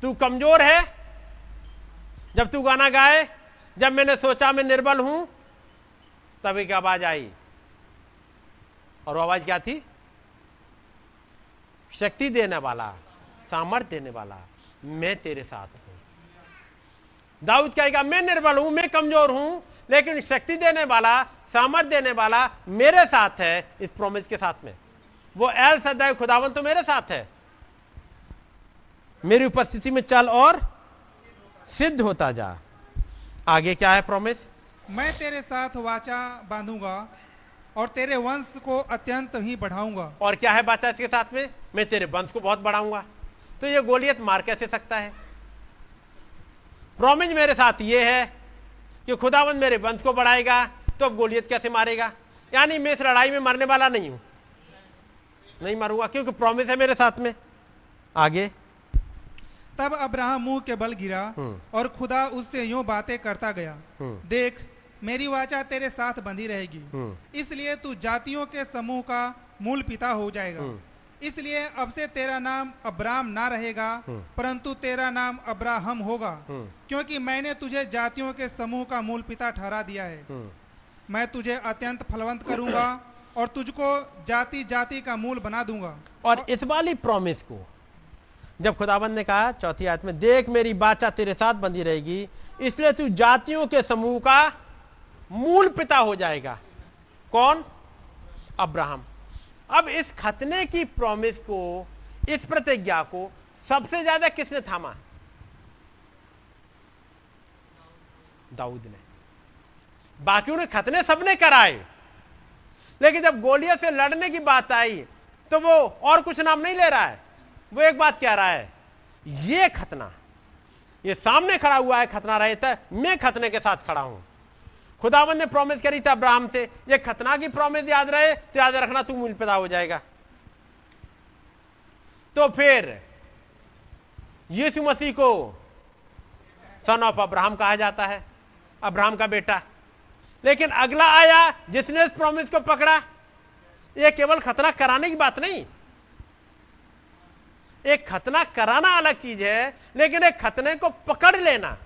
तू कमज़ोर है? जब तू गाना गाए, जब मैंने सोचा मैं निर्बल हूँ तब एक आवाज़ आई। और आवाज़ क्या थी? शक्ति देने वाला सामर्थ्य देने वाला, मैं तेरे साथ हूँ। दाऊद कहेगा मैं निर्बल हूँ मैं कमज़ोर हूँ लेकिन शक्ति देने वाला सामर्थ्य देने वाला मेरे साथ है इस प्रोमिस के साथ में। वो एल सदाई खुदावन तो मेरे साथ है। मेरी उपस्थिति में चल और सिद्ध होता जा। आगे क्या है प्रोमिस मैं तेरे साथ वाचा बांधूँगा और तेरे वंश को अत्यंत ही बढ़ाऊँगा। और क्या है बाचा इसके साथ में? मैं तेरे वंश को बहुत बढ़ाऊँगा। तो ये गोलियत मार कैसे सकता है? प्रोमिस मेरे साथ ये है कि खुदावंद मेरे वंश को बढ़ाएगा तो अब गोलियत कैसे मारेगा यानी मैं इस लड़ाई में मरने वाला नहीं हूँ नहीं मरूँगा क्योंकि प्रॉमिस है मेरे साथ में आगे तब अब्राहम मुँह के बल गिरा हम्म। और खुदा उससे यूँ बातें करता गया हम्म। देख मेरी वाचा तेरे साथ बंधी रहेगी हम्म। इसलिए तू जातियों के समूह का मूल पिता हो जाएगा। इसलिए अब से तेरा नाम अब्राम ना रहेगा हम्म। परंतु तेरा नाम अब्राहम होगा हम्म। क्योंकि मैंने तुझे जातियों के समूह का मूल पिता ठहरा दिया है। हम्म, मैं तुझे अत्यंत फलवंत करूँगा और तुझको जाति जाति का मूल बना दूँगा। और इस वाली प्रॉमिस को जब खुदाबंद ने कहा चौथी आयत में देख मेरी बाचा तेरे साथ बंधी रहेगी इसलिए तू जातियों के समूह का मूल पिता हो जाएगा। कौन? अब्राहम। अब इस खतने की प्रॉमिस को, इस प्रतिज्ञा को सबसे ज़्यादा किसने थामा? दाऊद ने। बाकी उन्हें खतने सबने कराए। लेकिन जब गोलिया से लड़ने की बात आई तो वो और कुछ नाम नहीं ले रहा है। वो एक बात कह रहा है, ये खतना, ये सामने खड़ा हुआ है खतना रहता है, मैं खतने के साथ खड़ा हूँ। खुदावन ने प्रॉमिस करी थी अब्राहम से, ये खतना की प्रॉमिस याद रहे तो याद रखना तू मूल पैदा हो जाएगा। तो फिर, यीशु मसीह को सन ऑफ़ अब्राहम कहा जाता है, अब्राहम का बेटा। लेकिन अगला आया, जिसने इस प्रॉमिस को पकड़ा, ये केवल खतना कराने की बात नहीं। एक खतना कराना अलग चीज़ है, लेकिन एक खतने को पकड़ लेना।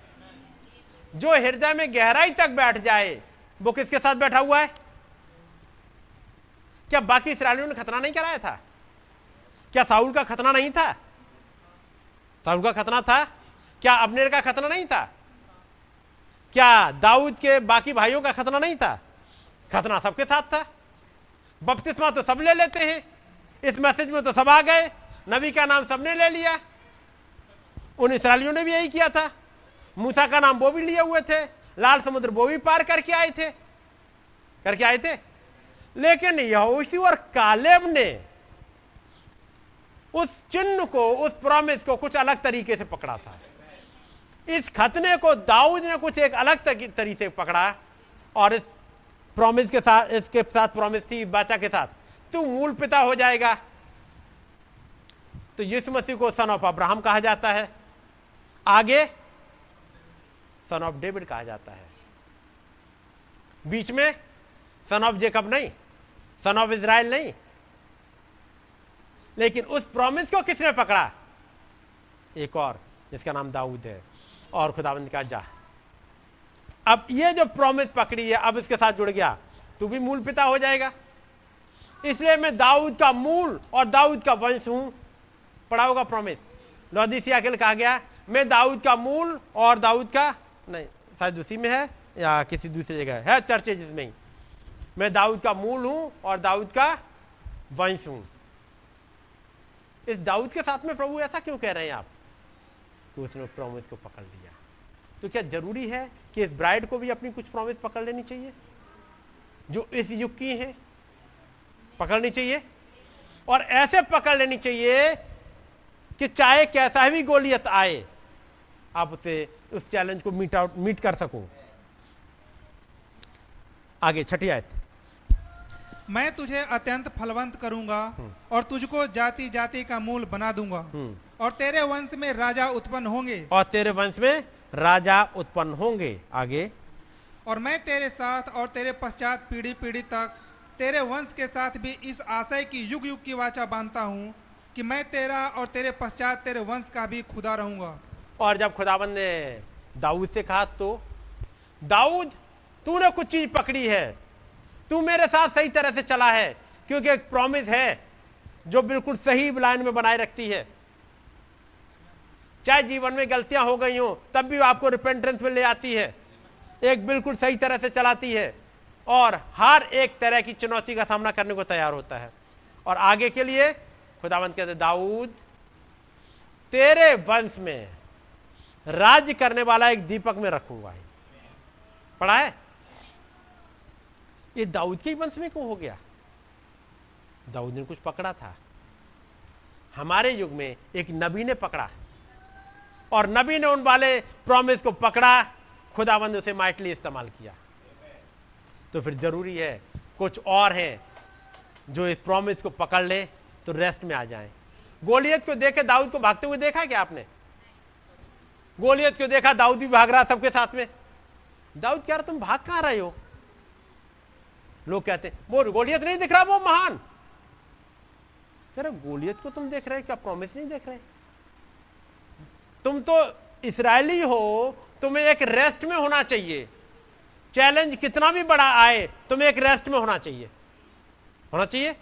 जो हृदय में गहराई तक बैठ जाए, वो किसके साथ बैठा हुआ है? क्या बाकी इसराइलियों ने खतना नहीं कराया था? क्या साउल का खतना नहीं था? साउल का खतना था? क्या अबनेर का खतना नहीं था? क्या दाऊद के बाकी भाइयों का खतना नहीं था? खतना सबके साथ था। बपतिस्मा तो सब ले लेते हैं। इस मैसेज में तो सब आ गए। नबी का नाम सबने ले लिया। उन इसराइलियों ने भी यही किया था। मूसा का नाम वो भी लिए हुए थे, लाल समुद्र वो भी पार करके आए थे। करके आए थे? लेकिन यहोशू और कालेब ने उस चिन्ह को, उस प्रॉमिस को कुछ अलग तरीके से पकड़ा था। इस खतने को दाऊद ने कुछ एक अलग तरीके से पकड़ा और इस प्रॉमिस के साथ, इसके साथ प्रॉमिस थी बाचा के साथ। तू मूल पिता हो जाएगा। तो यीशु मसीह को सन ऑफ़ अब्राहम कहा जाता है। आगे सन ऑफ़ डेविड कहा जाता है। बीच में सन ऑफ़ जेकब नहीं सन ऑफ़ इज़राइल नहीं। लेकिन उस प्रॉमिस को किसने पकड़ा? एक और, जिसका नाम दाऊद है। और खुदाबंद का जा। अब ये जो प्रॉमिस पकड़ी है, अब इसके साथ जुड़ गया। तू भी मूल पिता हो जाएगा। इसलिए मैं दाऊद का मूल और दाऊद का वंश हूँ। पढ़ा होगा प्रॉमिस लौदीसिया के लिए कहा गया, मैं दाऊद का मूल और दाऊद का नहीं, शायद उसी में है या किसी दूसरी जगह है? चर्चे जिसमें। मैं दाऊद का मूल हूँ और दाऊद का वंश हूँ। इस दाऊद के साथ में प्रभु ऐसा क्यों कह रहे हैं आप? कि उसने प्रॉमिस को पकड़ लिया? तो क्या ज़रूरी है कि इस ब्राइड को भी अपनी कुछ प्रॉमिस पकड़ लेनी चाहिए? जो इस युग की है, पकड़नी चाहिए? और ऐसे पकड़ लेनी चाहिए कि चाहे कैसा भी गोलियत आए, आप उसे उस चैलेंज को मीट आउट मीट कर सको? आगे छठी आयत। मैं तुझे अत्यंत फलवंत करूँगा और तुझको जाति जाति का मूल बना दूँगा। हम्म। और तेरे वंश में राजा उत्पन्न होंगे। और तेरे वंश में राजा उत्पन्न होंगे। आगे। और मैं तेरे साथ और तेरे पश्चात पीढ़ी पीढ़ी तक तेरे वंश के साथ भी इस आशय की युग युग की वाचा बांधता हूँ कि मैं तेरा और तेरे पश्चात तेरे वंश का भी खुदा रहूँगा। और जब खुदाबंद ने दाऊद से कहा तो दाऊद, तूने कुछ चीज़ पकड़ी है। तू मेरे साथ सही तरह से चला है, क्योंकि एक प्रॉमिस है, जो बिल्कुल सही लाइन में बनाए रखती है। चाहे जीवन में गलतियाँ हो गई हो, तब भी आपको रिपेंटेंस में ले आती है। एक बिल्कुल सही तरह से चलाती है। और हर एक तरह की चुनौती का सामना करने को तैयार होता है। और आगे के लिए खुदावंत कहते दाऊद, तेरे वंश में राज्य करने वाला एक दीपक में रखूँगा पढ़ा है? ये दाऊद के वंश में क्यों हो गया? दाऊद ने कुछ पकड़ा था। हमारे युग में एक नबी ने पकड़ा। और नबी ने उन वाले प्रॉमिस को पकड़ा, खुदाबंद उसे माइटली इस्तेमाल किया। तो फिर ज़रूरी है, कुछ और हैं जो इस प्रॉमिस को पकड़ ले तो रेस्ट में आ जाएँ। गोलियत को देखे, दाऊद को भागते हुए देखा क्या आपने? गोलियत को देखा? दाऊद भी भाग रहा सबके साथ में। दाऊद कह रहा, तुम भाग कहाँ रहे हो? लोग कहते वो गोलियत नहीं दिख रहा, वो महान। कह रहे गोलियत को तुम देख रहे हो? क्या प्रॉमिस नहीं देख रहे? तुम तो इसराइली हो, तुम्हें एक रेस्ट में होना चाहिए। चैलेंज कितना भी बड़ा आए, तुम्हें एक रेस्ट में होना चाहिए। होना चाहिए?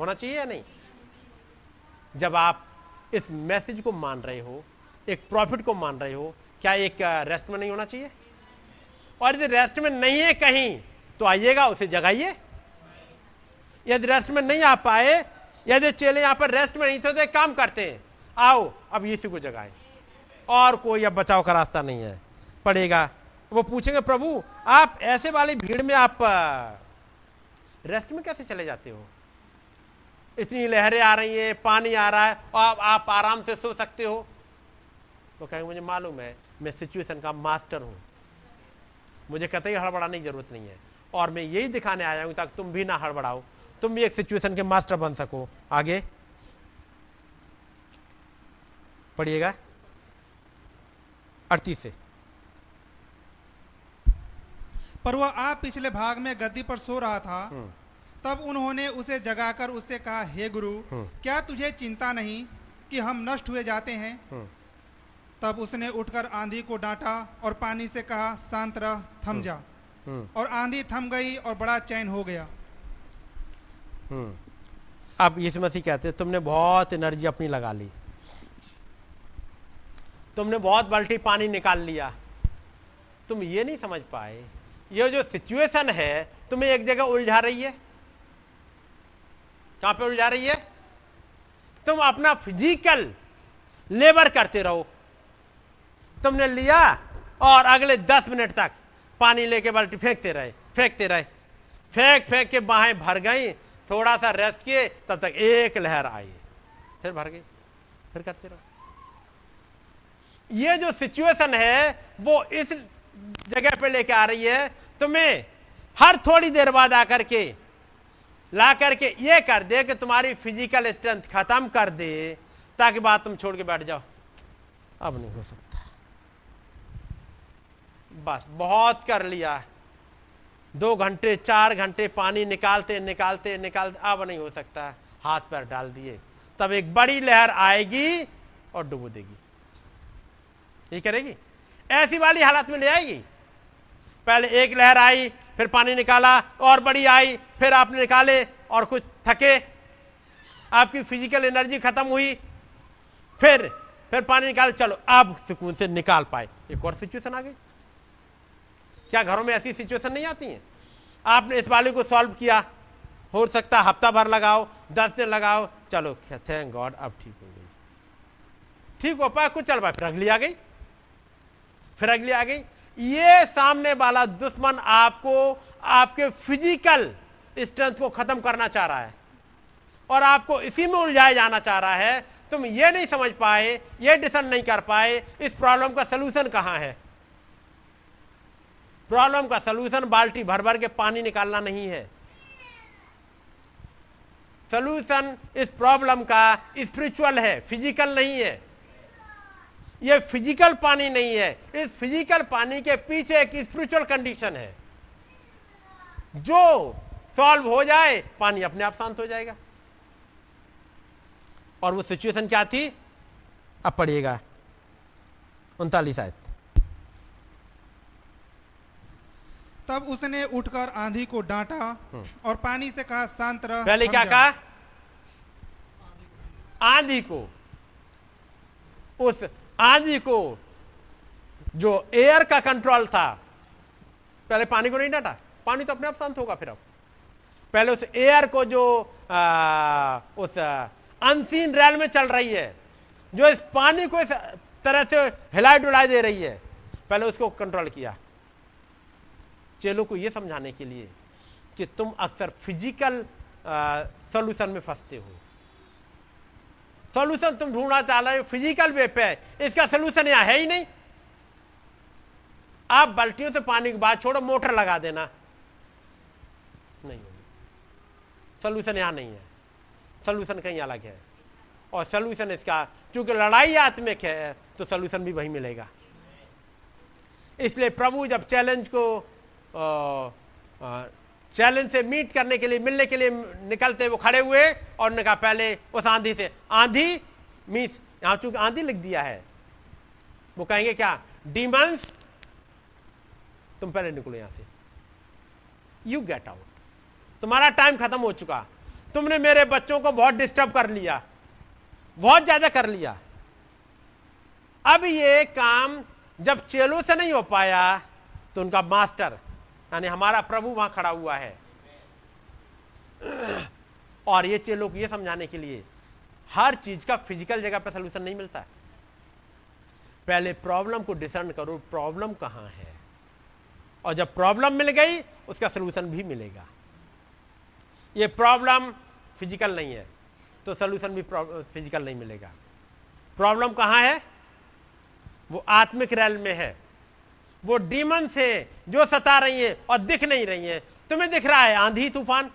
होना चाहिए या नहीं? जब आप इस मैसेज को मान रहे हो, एक प्रॉफिट को मान रहे हो, क्या एक रेस्ट में नहीं होना चाहिए? और यदि रेस्ट में नहीं है कहीं तो आइएगा, उसे जगाइए। यदि रेस्ट में नहीं आ पाए, यदि चेले यहाँ पर रेस्ट में नहीं थे तो एक काम करते हैं, आओ, अब यीशु को जगाए। और कोई अब बचाव का रास्ता नहीं है। पड़ेगा। वो पूछेंगे, प्रभु, आप ऐसे वाली भीड़ में आप रेस्ट में कैसे चले जाते हो? इतनी लहरें आ रही हैं पानी आ रहा है और आप, आप आराम से सो सकते हो। वो कहेंगे मुझे मालूम है मैं सिचुएशन का मास्टर हूँ। मुझे कहते कतई हड़बड़ाने की ज़रूरत नहीं है। और मैं यही दिखाने आया हूँ ताकि तुम भी ना हड़बड़ाओ। तुम भी एक सिचुएशन के मास्टर बन सको। आगे। पढ़िएगा। अड़तीस से। पर वह आप पिछले भाग में गद्दी पर सो रहा था। तब उन्होंने उसे जगाकर उससे कहा हे गुरु क्या तुझे चिंता नहीं कि हम नष्ट हुए जाते हैं? तब उसने उठकर आंधी को डांटा और पानी से कहा शांत रह थम जा। और आंधी थम गई और बड़ा चैन हो गया। अब यीशु मसीह कहते हैं तुमने बहुत एनर्जी अपनी लगा ली। तुमने बहुत बाल्टी पानी निकाल लिया। तुम ये नहीं समझ पाए। ये जो सिचुएशन है तुम्हें एक जगह उलझा रही है। कहाँ पे उलझा रही है? तुम अपना फ़िज़िकल लेबर करते रहो। तुमने लिया और अगले दस मिनट तक पानी लेके बाल्टी फेंकते रहे फेंकते रहे। फेंक फेंक के बाहें भर गई, थोड़ा सा रेस्ट किए, तब तक एक लहर आई। फिर भर गई, फिर करते रहो। ये जो सिचुएशन है, वो इस जगह पे लेके आ रही है। तुम्हें हर थोड़ी देर बाद आकर के ला करके ये कर दे कि तुम्हारी फ़िज़िकल स्ट्रेंथ खत्म कर दे, ताकि बात तुम छोड़ के बैठ जाओ। अब नहीं हो सकता। बस, बहुत कर लिया। दो घंटे, चार घंटे पानी निकालते निकालते निकालते, अब नहीं हो सकता। हाथ पैर डाल दिए। तब एक बड़ी लहर आएगी और डुबो देगी। ये करेगी? ऐसी वाली हालत में ले आएगी। पहले एक लहर आई, फिर पानी निकाला, और बड़ी आई फिर आपने निकाले और कुछ थके, आपकी फ़िज़िकल एनर्जी खत्म हुई, फिर फिर पानी निकाल, चलो, आप सुकून से निकाल पाए। एक और सिचुएशन आ गई। क्या घरों में ऐसी सिचुएशन नहीं आती हैं? आपने इस वाले को सॉल्व किया। हो सकता हफ़्ता भर लगाओ, दस दिन लगाओ, चलो थैंक गॉड अब ठीक हो गई। ठीक हो पाया, कुछ चल पाए फिर अगली आ गई। फिर अगली आ गई। ये सामने वाला दुश्मन आपको, आपके फ़िज़िकल स्ट्रेंथ को खत्म करना चाह रहा है। और आपको इसी में उलझाया जाना चाह रहा है, तुम ये नहीं समझ पाए, ये डिसन नहीं कर पाए, इस प्रॉब्लम का सलूशन कहाँ है? प्रॉब्लम का सलूशन बाल्टी भर भर के पानी निकालना नहीं है। सलूशन इस प्रॉब्लम का स्पिरिचुअल है फ़िज़िकल नहीं है। यह फ़िज़िकल पानी नहीं है, इस फ़िज़िकल पानी के पीछे एक स्पिरिचुअल कंडीशन है। जो सॉल्व हो जाए पानी अपने आप शांत हो जाएगा। और वो सिचुएशन क्या थी? अब पढ़िएगा। उनतालीस आयत। तब उसने उठकर आंधी को डांटा और पानी से कहा शांत रह पहले क्या कहा? आंधी को। उस आंधी को जो एयर का कंट्रोल था पहले पानी को नहीं डांटा पानी तो अपने आप शांत होगा फिर अब। पहले उस एयर को जो आ, उस अनसीन रेल में चल रही है जो इस पानी को इस तरह से हिलाई डुलाई दे रही है पहले उसको कंट्रोल किया। चेलों को यह समझाने के लिए कि तुम अक्सर फ़िज़िकल सॉल्यूशन में फंसते हो। सॉल्यूशन तुम ढूंढना चाह रहे हो फ़िज़िकल वे पे इसका सॉल्यूशन यहाँ है ही नहीं। आप बाल्टियों से पानी की बात छोड़ो मोटर लगा देना नहीं होगी सॉल्यूशन यहाँ नहीं है। सोल्यूशन कहीं अलग है। और सोल्यूशन इसका, क्योंकि लड़ाई आत्मिक है तो सोल्यूशन भी वही मिलेगा। इसलिए प्रभु जब चैलेंज को चैलेंज से मीट करने के लिए, मिलने के लिए निकलते, वो खड़े हुए और उन्होंने कहा, पहले उस आंधी से, आंधी मीस यहाँ चूँकि आंधी लिख दिया है। वो कहेंगे, क्या? डीमंस तुम पहले निकलो यहाँ से। यू गेट आउट तुम्हारा टाइम खत्म हो चुका। तुमने मेरे बच्चों को बहुत डिस्टर्ब कर लिया, बहुत ज़्यादा कर लिया। अब ये काम जब चेलों से नहीं हो पाया तो उनका मास्टर, यानी हमारा प्रभु वहाँ खड़ा हुआ है। और ये चेलों को ये समझाने के लिए, हर चीज़ का फ़िज़िकल जगह पर सोल्यूशन नहीं मिलता। है पहले प्रॉब्लम को डिसर्न करो प्रॉब्लम कहाँ है? और जब प्रॉब्लम मिल गई, उसका सोल्यूशन भी मिलेगा। ये प्रॉब्लम फ़िज़िकल नहीं है तो सोल्यूशन भी फ़िज़िकल नहीं मिलेगा। प्रॉब्लम कहाँ है? वो आत्मिक रैल में है। वो डीमन से जो सता रही है और दिख नहीं रही है, तुम्हें दिख रहा है आंधी, तूफ़ान?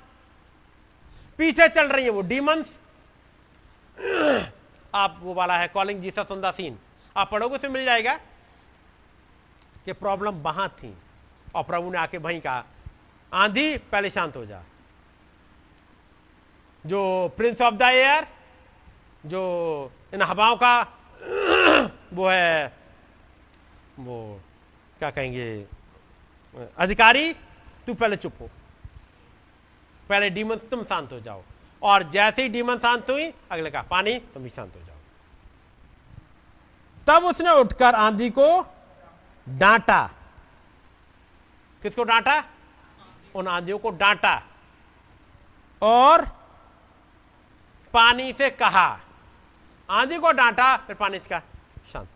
पीछे चल रही है वो डीमंस आप वो वाला है calling Jesus on the scene आप पढ़ोगे से मिल जाएगा कि प्रॉब्लम वहाँ थी और प्रभु ने आके वहीं कहा, आंधी, पहले शांत हो जा। जो प्रिंस ऑफ़ द एयर जो इन हवाओं का [CLEARS THROAT] वो है, वो क्या कहेंगे, अधिकारी, तू पहले चुप हो। पहले डीमन तुम शांत हो जाओ। और जैसे ही डीमन शांत हुई, अगले का पानी, तुम भी शांत हो जाओ। तब उसने उठकर आंधी को डांटा। किसको डांटा? उन आंधियों को डांटा। और पानी से कहा। आंधी को डांटा, फिर पानी से कहा, शांत।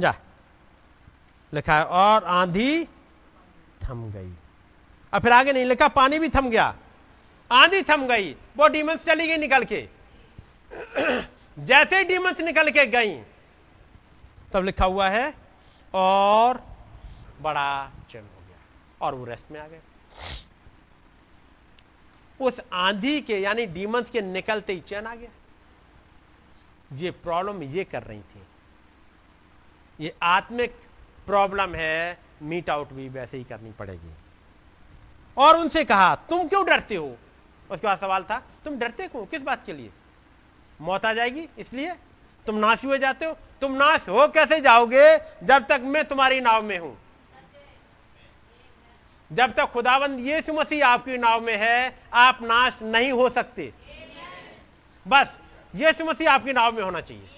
जा। लिखा है, और आंधी थम गई। अब फिर आगे नहीं, लिखा, पानी भी थम गया। आंधी थम गई, वो डीमंस चली गई निकल के। जैसे ही डीमंस निकल के गई, तब लिखा हुआ है, और बड़ा चैन हो गया। और वो रेस्ट में आ गए। उस आंधी के, यानी डीमंस के निकलते ही चैन आ गया। ये प्रॉब्लम ये कर रही थी। ये आत्मिक प्रॉब्लम है मीट आउट भी वैसे ही करनी पड़ेगी। और उनसे कहा, तुम क्यों डरते हो? उसके बाद सवाल था, तुम डरते क्यों? किस बात के लिए? मौत आ जाएगी, इसलिए तुम नाश हुए जाते हो। तुम नाश हो कैसे जाओगे जब तक मैं तुम्हारी नाव में हूँ? जब तक खुदाबंद यीशु मसीह आपकी नाव में है, आप नाश नहीं हो सकते। बस, यीशु मसीह आपकी नाव में होना चाहिए।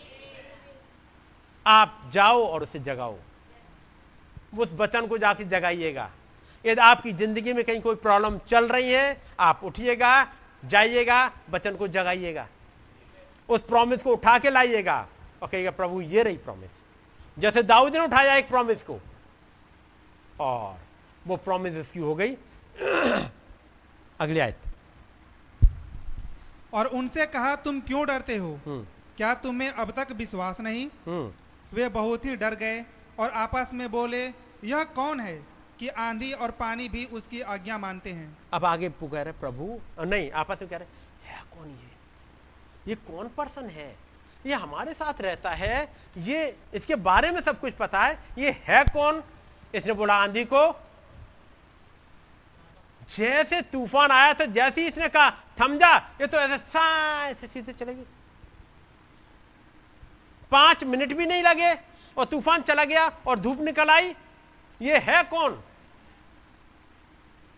आप जाओ और उसे जगाओ। उस बचन को जाके जगाइएगा। यदि आपकी ज़िंदगी में कहीं कोई प्रॉब्लम चल रही है, आप उठिएगा, जाइएगा बचन को जगाइएगा। उस प्रॉमिस को उठा के लाइएगा और कहिएगा, प्रभु, ये रही प्रॉमिस। जैसे दाऊद ने उठाया एक प्रॉमिस को। और वो प्रॉमिस इसकी हो गई। [CLEARS THROAT] अगली आयत। और उनसे कहा तुम क्यों डरते हो? हम्म। क्या तुम्हें अब तक विश्वास नहीं? हम्म। वे बहुत ही डर गए और आपस में बोले यह कौन है कि आंधी और पानी भी उसकी आज्ञा मानते हैं? अब आगे पुकारे प्रभु नहीं आपस में कह रहे है कौन ये? ये कौन पर्सन है? ये हमारे साथ रहता है। ये इसके बारे में सब कुछ पता है। ये है कौन? इसने बोला आंधी को जैसे तूफ़ान आया था जैसे ही इसने कहा थम जा ये तो ऐसे ऐसे सीधे चलेगी पाँच मिनट भी नहीं लगे और तूफ़ान चला गया और धूप निकल आई। ये है कौन?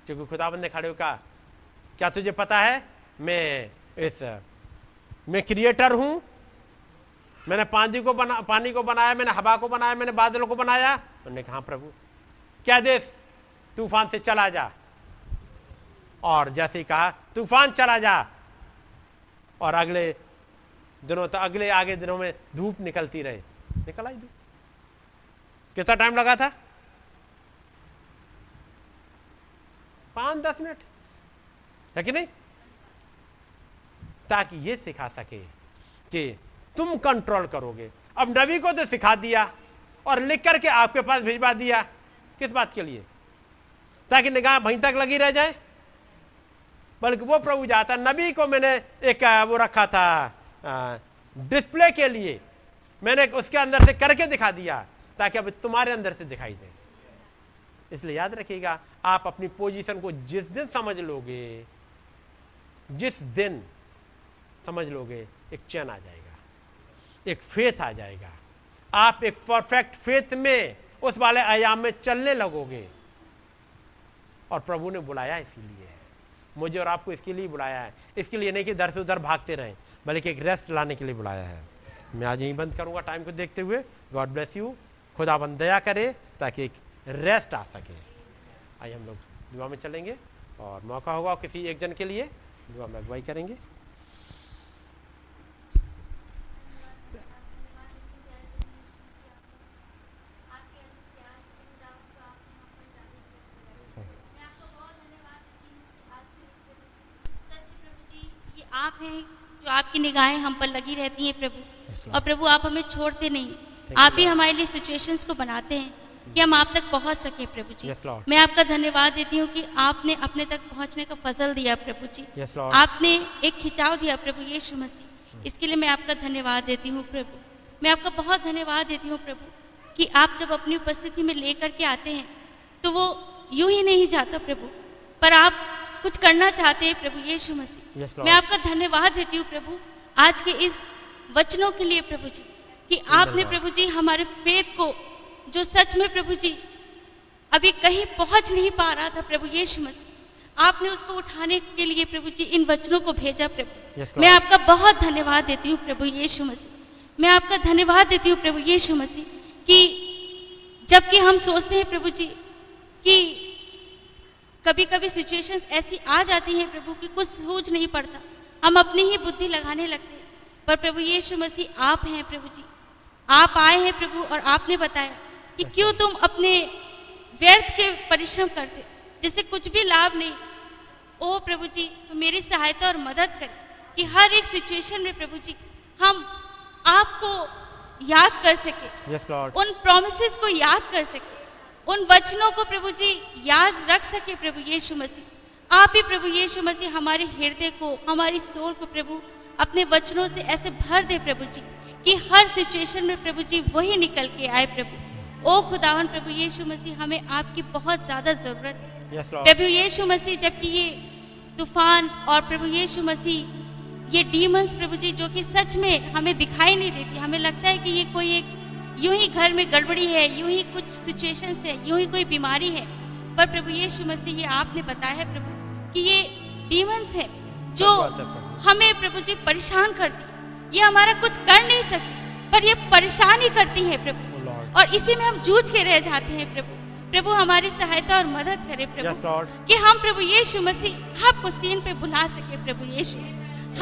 क्योंकि खुदाबंद ने खड़े कहा क्या तुझे पता है? मैं इस मैं क्रिएटर हूँ। मैंने पानी को बना पानी को बनाया मैंने हवा को बनाया मैंने बादलों को बनाया। उन्होंने कहा "हाँ, प्रभु क्या देश तूफ़ान से चला जा? और जैसे ही कहा, तूफ़ान चला जा। और अगले दिनों तो अगले आगे दिनों में धूप निकलती रहे। निकल आई धूप। कितना टाइम लगा था? पाँच दस मिनट। है कि नहीं? ताकि ये सिखा सके कि तुम कंट्रोल करोगे। अब नबी को तो सिखा दिया और लिख करके आपके पास भिजवा दिया। किस बात के लिए? ताकि निगाह वहीं तक लगी रह जाए। बल्कि वो प्रभु जाता, नबी को मैंने एक वो रखा था डिस्प्ले के लिए। मैंने उसके अंदर से करके दिखा दिया, ताकि अब तुम्हारे अंदर से दिखाई दे। इसलिए याद रखिएगा, आप अपनी पोजीशन को जिस दिन समझ लोगे, जिस दिन समझ लोगे, एक चैन आ जाएगा, एक फेथ आ जाएगा। आप एक परफेक्ट फेथ में, उस वाले आयाम में चलने लगोगे। और प्रभु ने बुलाया इसीलिए। मुझे और आपको इसके लिए बुलाया है। इसके लिए नहीं कि इधर से उधर भागते रहें, बल्कि एक रेस्ट लाने के लिए बुलाया है। मैं आज यहीं बंद करूँगा टाइम को देखते हुए। गॉड ब्लेस यू खुदा बंद दया करे ताकि एक रेस्ट आ सके। आइए हम लोग दुआ में चलेंगे और मौका होगा किसी एक जन के लिए। दुआ में अगुवाई करेंगे। आप हैं जो आपकी निगाहें हम पर लगी रहती हैं प्रभु। और प्रभु आप हमें छोड़ते नहीं। आप ही हमारे लिए सिचुएशंस को बनाते हैं कि हम आप तक पहुँच सके प्रभु जी। Yes, मैं आपका धन्यवाद देती हूँ कि आपने अपने तक पहुँचने का फजल दिया प्रभु जी। Yes, आपने एक खिंचाव दिया प्रभु यीशु मसीह। इसके लिए मैं आपका धन्यवाद देती हूँ प्रभु। मैं आपका बहुत धन्यवाद देती हूँ प्रभु कि आप जब अपनी उपस्थिति में लेकर के आते हैं तो वो यूँ ही नहीं जाता प्रभु। पर आप कुछ करना चाहते हैं प्रभु यीशु मसीह। Yes, मैं आपका धन्यवाद देती हूँ प्रभु आज के इस वचनों के लिए प्रभु जी कि आपने प्रभु जी हमारे फेथ को जो सच में प्रभु जी अभी कहीं पहुँच नहीं पा रहा था प्रभु यीशु मसीह आपने उसको उठाने के लिए प्रभु जी इन वचनों को भेजा प्रभु। Yes, मैं आपका बहुत धन्यवाद देती हूँ प्रभु यीशु मसीह। मैं आपका धन्यवाद देती हूँ प्रभु यीशु मसीह कि जबकि हम सोचते हैं प्रभु जी कि कभी कभी सिचुएशंस ऐसी आ जाती हैं प्रभु कि कुछ सूझ नहीं पड़ता। हम अपनी ही बुद्धि लगाने लगते हैं। पर प्रभु यीशु मसीह आप हैं प्रभु जी। आप आए हैं प्रभु और आपने बताया कि क्यों तुम अपने व्यर्थ के परिश्रम करते जिससे कुछ भी लाभ नहीं। ओ प्रभु जी मेरी सहायता और मदद करें कि हर एक सिचुएशन में प्रभु जी हम आपको याद कर सके। Yes, Lord. उन प्रोमिस को याद कर सके। उन वचनों को प्रभु जी याद रख सके प्रभु यीशु मसीह। आप ही प्रभु यीशु मसीह हमारे हृदय को हमारी सोल को प्रभु अपने वचनों से ऐसे भर दे प्रभु जी कि हर सिचुएशन में प्रभु जी वही निकल के आए प्रभु। ओ खुदावन प्रभु यीशु मसीह हमें आपकी बहुत ज़्यादा ज़रूरत है। Yes, प्रभु यीशु मसीह जबकि ये तूफ़ान और प्रभु यीशु मसीह ये डीमंस प्रभु जी जो कि सच में हमें दिखाई नहीं देती हमें लगता है कि ये कोई एक यूँ ही घर में गड़बड़ी है यूँ ही कुछ सिचुएशंस है यूँ ही कोई बीमारी है। पर प्रभु यीशु मसीह ये आपने बताया है प्रभु कि ये डीमंस है जो। हमें प्रभु जी परेशान करती ये हमारा कुछ कर नहीं सकती पर ये परेशान ही करती है प्रभु Oh, और इसी में हम जूझ के रह जाते हैं प्रभु। प्रभु हमारी सहायता और मदद करे प्रभु। Yes, कि हम प्रभु यीशु मसीह आपको सीन पे बुला सके प्रभु यीशु।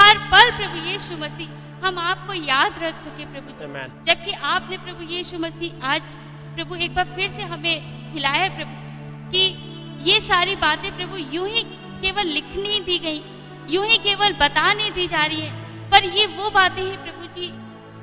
हर पल प्रभु यीशु मसीह हम आपको याद रख सके प्रभु जी। जबकि आपने प्रभु यीशु मसीह आज प्रभु एक बार फिर से हमें हिलाया प्रभु कि ये सारी बातें प्रभु यूँ ही केवल लिखनी दी गई यूँ ही केवल बताने दी जा रही है। पर ये वो बातें हैं प्रभु जी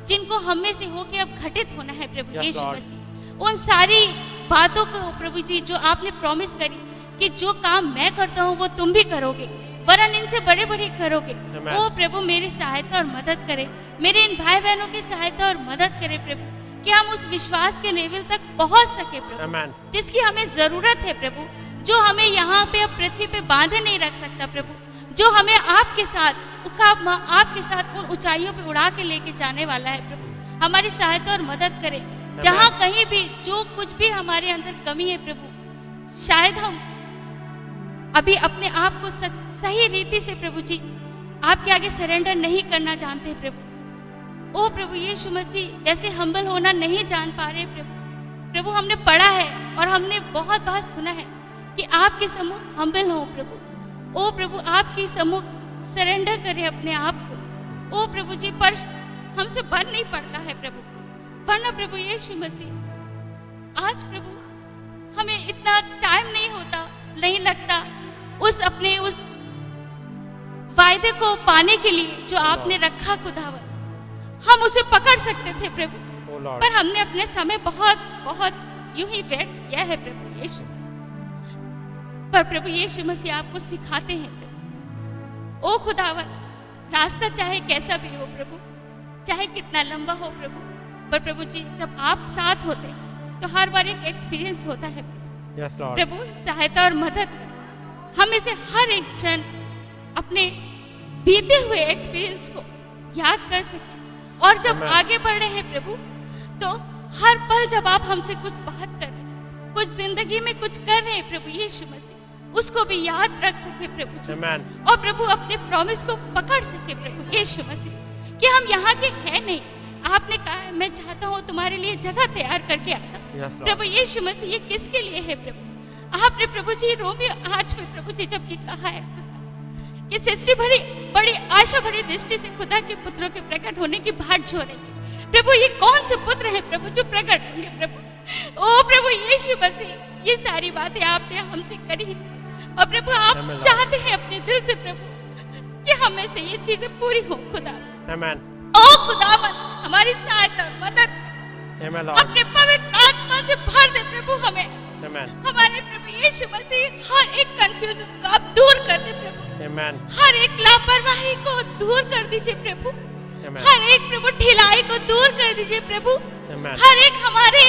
जिनको हम में से होके अब घटित होना है प्रभु यीशु. मसीह। उन सारी बातों को प्रभु जी जो आपने प्रॉमिस करी कि जो काम मैं करता हूँ वो तुम भी करोगे। वरन इनसे बड़े बड़े करोगे. ओ प्रभु मेरी सहायता और मदद करे। मेरे इन भाई बहनों की सहायता और मदद करे प्रभु। कि हम उस विश्वास के लेवल तक पहुँच सके प्रभु. जिसकी हमें ज़रूरत है प्रभु। जो हमें यहाँ पे अब पृथ्वी पे बांधे नहीं रख सकता प्रभु। जो हमें आपके साथ आपके साथ उन ऊंचाइयों पे उड़ा के लेके जाने वाला है प्रभु। हमारी सहायता और मदद करे। जहाँ कहीं भी जो कुछ भी हमारे अंदर कमी है प्रभु शायद हम अभी अपने आप को सच- सही रीति से प्रभु जी, आपके आगे सरेंडर नहीं करना जानते प्रभु। ओ प्रभु यीशु मसीह वैसे हम्बल होना नहीं जान पा रहे प्रभु। प्रभु, हमने पढ़ा है और हमने बहुत बात सुना है कि आपके सम्मुख हम्बल हो प्रभु। ओ प्रभु, आपके सम्मुख सरेंडर करें अपने आप को। ओ प्रभु जी, पर हमसे बन नहीं पड़ता है प्रभु। वरना प्रभु यीशु मसीह, आज प्रभु, हमें इतना टाइम नहीं होता, नहीं लगता, उस अपने, उस वायदे को पाने के लिए जो आपने रखा खुदावर हम उसे पकड़ सकते थे प्रभु। Oh पर हमने अपने समय बहुत बहुत यूँ ही व्यर्थ किया है प्रभु यीशु पर प्रभु यीशु मसीह आपको सिखाते हैं ओ खुदावर रास्ता चाहे कैसा भी हो प्रभु चाहे कितना लंबा हो प्रभु पर प्रभु जी जब आप साथ होते तो हर बार एक एक्सपीरियंस होता है। Yes, प्रभु सहायता और मदद हम इसे हर एक क्षण अपने बीते हुए एक्सपीरियंस को याद कर सके और जब Amen. आगे बढ़ रहे हैं प्रभु तो हर पल जब आप हमसे कुछ बात कर रहे हैं, कुछ ज़िंदगी में कुछ कर रहे हैं प्रभु यीशु मसीह उसको भी याद रख सके प्रभु जी Amen. और प्रभु अपने प्रॉमिस को पकड़ सके प्रभु यीशु मसीह कि हम यहाँ के हैं नहीं आपने कहा मैं चाहता हूँ तुम्हारे लिए जगह तैयार करके आता हूँ Yes. प्रभु यीशु मसीह ये किसके लिए है प्रभु आपने प्रभु जी रोमियो आठ में प्रभु जी जब ये कहा है कि सृष्टि भरी बड़ी आशा भरी दृष्टि से खुदा के पुत्रों के प्रकट होने की बाट जो रही है। प्रभु ये कौन से पुत्र हैं प्रभु जो प्रकट होंगे प्रभु? ओ प्रभु यीशु मसीह ये सारी बातें आपने हमसे करी और प्रभु आप चाहते हैं अपने दिल से प्रभु कि हमें से ये चीज़ें पूरी हो खुदा। Amen. ओ खुदावन हमारी सहायता मदद। Amen, अपने पवित्र आत्मा से भर दे प्रभु हमें। Amen. हमारे प्रभु यीशु मसीह हर एक कंफ्यूजन को आप दूर कर दे प्रभु Amen. हर एक लापरवाही को दूर कर दीजिए प्रभु Amen. हर एक प्रभु ढिलाई को दूर कर दीजिए प्रभु Amen. हर एक हमारे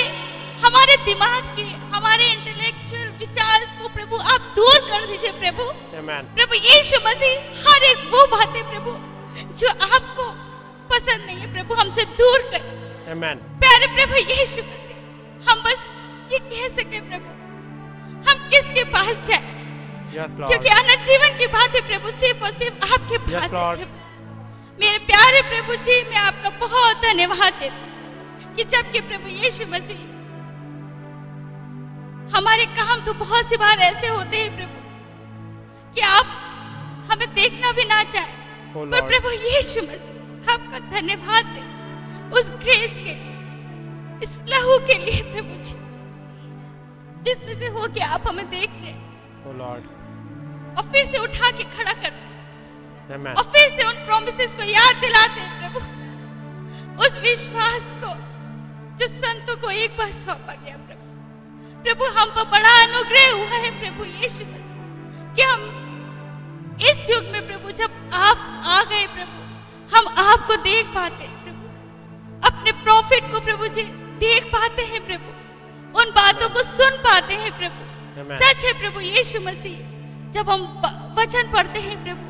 हमारे दिमाग के हमारे इंटेलेक्चुअल विचार को प्रभु आप दूर कर दीजिए प्रभु Amen. प्रभु यीशु मसीह हर एक वो बातें प्रभु जो आपको पसंद नहीं है प्रभु हमसे दूर कर Amen. प्यारे प्रभु यीशु मसीह हम बस ये कह सके प्रभु हम किसके पास जाए Yes, Lord. क्योंकि अनंत जीवन की बात है प्रभु सिर्फ़ और सिर्फ़ आपके पास Yes, है Lord. प्रभु। मेरे प्यारे प्रभु जी मैं आपका बहुत धन्यवाद देती हूँ कि जबकि प्रभु यीशु मसीह हमारे काम तो बहुत सी बार ऐसे होते हैं प्रभु कि आप हमें देखना भी ना चाहे Oh, पर प्रभु यीशु मसीह आपका धन्यवाद दे उस ग्रेस के लिए इस लहू के लिए प्रभु जी जिसमें से हो के आप हमें देखते हैं Oh Lord. और फिर से उठा के खड़ा कर Amen. और फिर से उन प्रोमिसेस को याद दिलाते हैं प्रभु। उस विश्वास को जो संतों को एक बार सौंपा गया प्रभु। प्रभु हम पर बड़ा अनुग्रह हुआ है प्रभु यीशु कि हम इस युग में प्रभु जब आप आ गए प्रभु हम आपको देख पाते हैं प्रभु। अपने प्रॉफिट को प्रभु जी देख पाते हैं प्रभु। उन बातों को सुन पाते हैं प्रभु। सच है प्रभु यीशु मसीह। जब हम वचन पढ़ते हैं प्रभु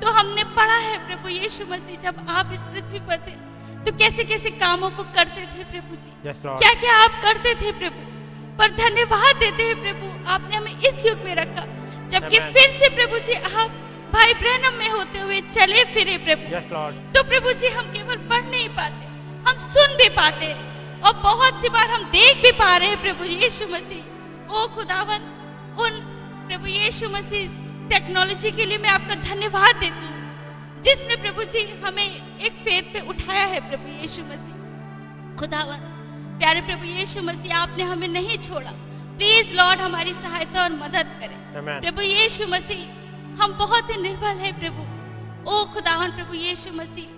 तो हमने पढ़ा है प्रभु यीशु मसीह जब आप इस पृथ्वी पर थे तो कैसे कैसे कामों को करते थे प्रभु जी? Yes, क्या क्या आप करते थे प्रभु? पर धन्यवाद देते हैं प्रभु आपने हमें इस युग में रखा। जबकि फिर से प्रभु जी आप भाई ब्रहणम में होते हुए चले फिरे प्रभु। Yes, तो प्रभु जी हम केवल पढ़ नहीं पाते हम सुन भी पाते हैं। और बहुत सी बार हम देख भी पा रहे हैं प्रभु यीशु मसीह। ओ खुदावन उन प्रभु यीशु मसीह टेक्नोलॉजी के लिए मैं आपका धन्यवाद देती हूँ जिसने प्रभु जी हमें एक फेद पे उठाया है प्रभु यीशु मसीह। खुदावन प्यारे प्रभु यीशु मसीह आपने हमें नहीं छोड़ा। प्लीज़ लॉर्ड हमारी सहायता और मदद करें। प्रभु यीशु मसीह हम बहुत ही निर्बल है प्रभु। ओ खुदावन प्रभु यीशु मसीह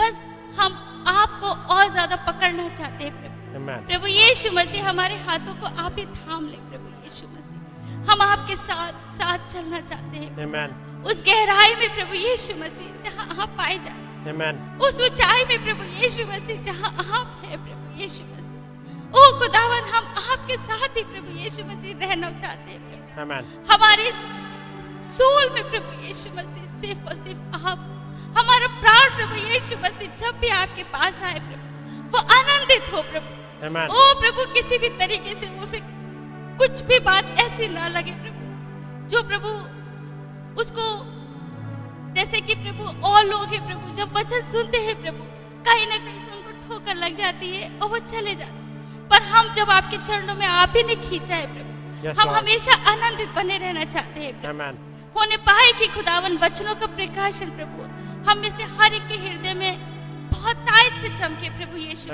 बस हम आपको और ज़्यादा पकड़ना चाहते हैं प्रभु. प्रभु यीशु मसीह हमारे हाथों को आप ही थाम ले प्रभु यीशु मसीह हम आपके साथ साथ चलना चाहते हैं Amen. उस गहराई में प्रभु यीशु मसीह जहाँ आप पाए जाए Amen. उस ऊंचाई में प्रभु यीशु मसीह जहाँ आप हैं प्रभु यीशु मसीह ओ खुदावन हम आपके साथ ही प्रभु यीशु मसीह रहना चाहते हैं Amen. हमारे सोल में प्रभु यीशु मसीह सिर्फ़ और सिर्फ़ आप हमारा प्राण प्रभु यीशु मसीह जब भी आपके पास आए प्रभु वो आनंदित हो प्रभु. ओ प्रभु किसी भी तरीके से उसे कुछ भी बात ऐसी ना लगे प्रभु जो प्रभु उसको जैसे कि प्रभु और लोग हैं प्रभु जब वचन सुनते हैं प्रभु कहीं ना कहीं से उनको ठोकर लग जाती है और वो चले जाते पर हम जब आपके चरणों में आप ही ने खींचा है प्रभु Yes, हम हमेशा आनंदित बने रहना चाहते हैं. होने पाए कि खुदावन वचनों का प्रकाशन प्रभु हम में से हर एक के हृदय में बहुत तायत से चमके प्रभु यीशु.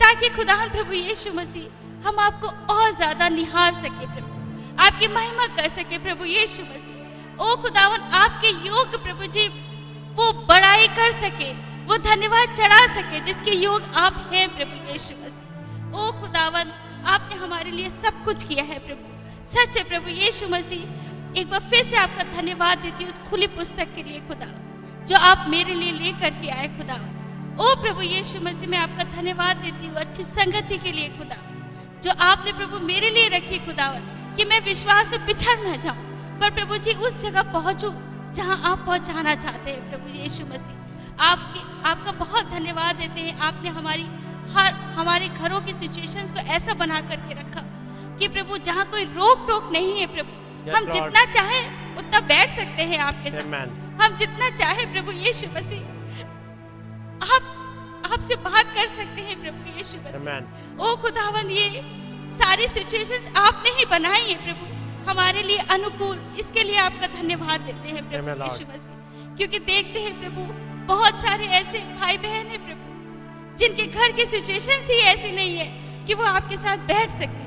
ताकि खुदावन प्रभु यीशु मसीह हम आपको और ज़्यादा निहार सके प्रभु। आपकी महिमा कर सके प्रभु यीशु मसीह। ओ खुदावन, आपके योग प्रभु जी, वो बड़ाई कर सके, वो धन्यवाद चढ़ा सके जिसके योग आप हैं प्रभु यीशु मसीह। ओ खुदावन, आपने हमारे लिए सब कुछ किया है प्रभु। सच है प्रभु यीशु मसीह, एक बार फिर से आपका धन्यवाद देती हूँ उस खुली पुस्तक के लिए खुदा। जो आप मेरे लिए लेकर के आए खुदा। ओ प्रभु यीशु मसीह मैं आपका धन्यवाद देती हूँ अच्छी संगति के लिए खुदा जो आपने प्रभु मेरे लिए रखी खुदावन कि मैं विश्वास में पिछड़ न जाऊँ पर प्रभु जी उस जगह पहुंचूं जहाँ आप पहुंचाना चाहते हैं प्रभु यीशु मसीह आपके आपका बहुत धन्यवाद देते हैं आपने हमारी हर हमारे घरों की सिचुएशंस को ऐसा बना करके रखा कि प्रभु जहाँ कोई रोक टोक नहीं है प्रभु Yes, हम Lord. जितना चाहे उतना बैठ सकते हैं आपके साथ Amen. हम जितना चाहे प्रभु यीशु मसीह आप आपसे बात कर सकते हैं प्रभु यीशु मसीह. ओ खुदावन ये सारी सिचुएशंस आपने ही बनाई है प्रभु। हमारे लिए अनुकूल इसके लिए आपका धन्यवाद देते हैं प्रभु यीशु मसीह। क्योंकि देखते हैं प्रभु बहुत सारे ऐसे भाई बहन हैं प्रभु जिनके घर की सिचुएशन ही ऐसी नहीं है कि वो आपके साथ बैठ सके।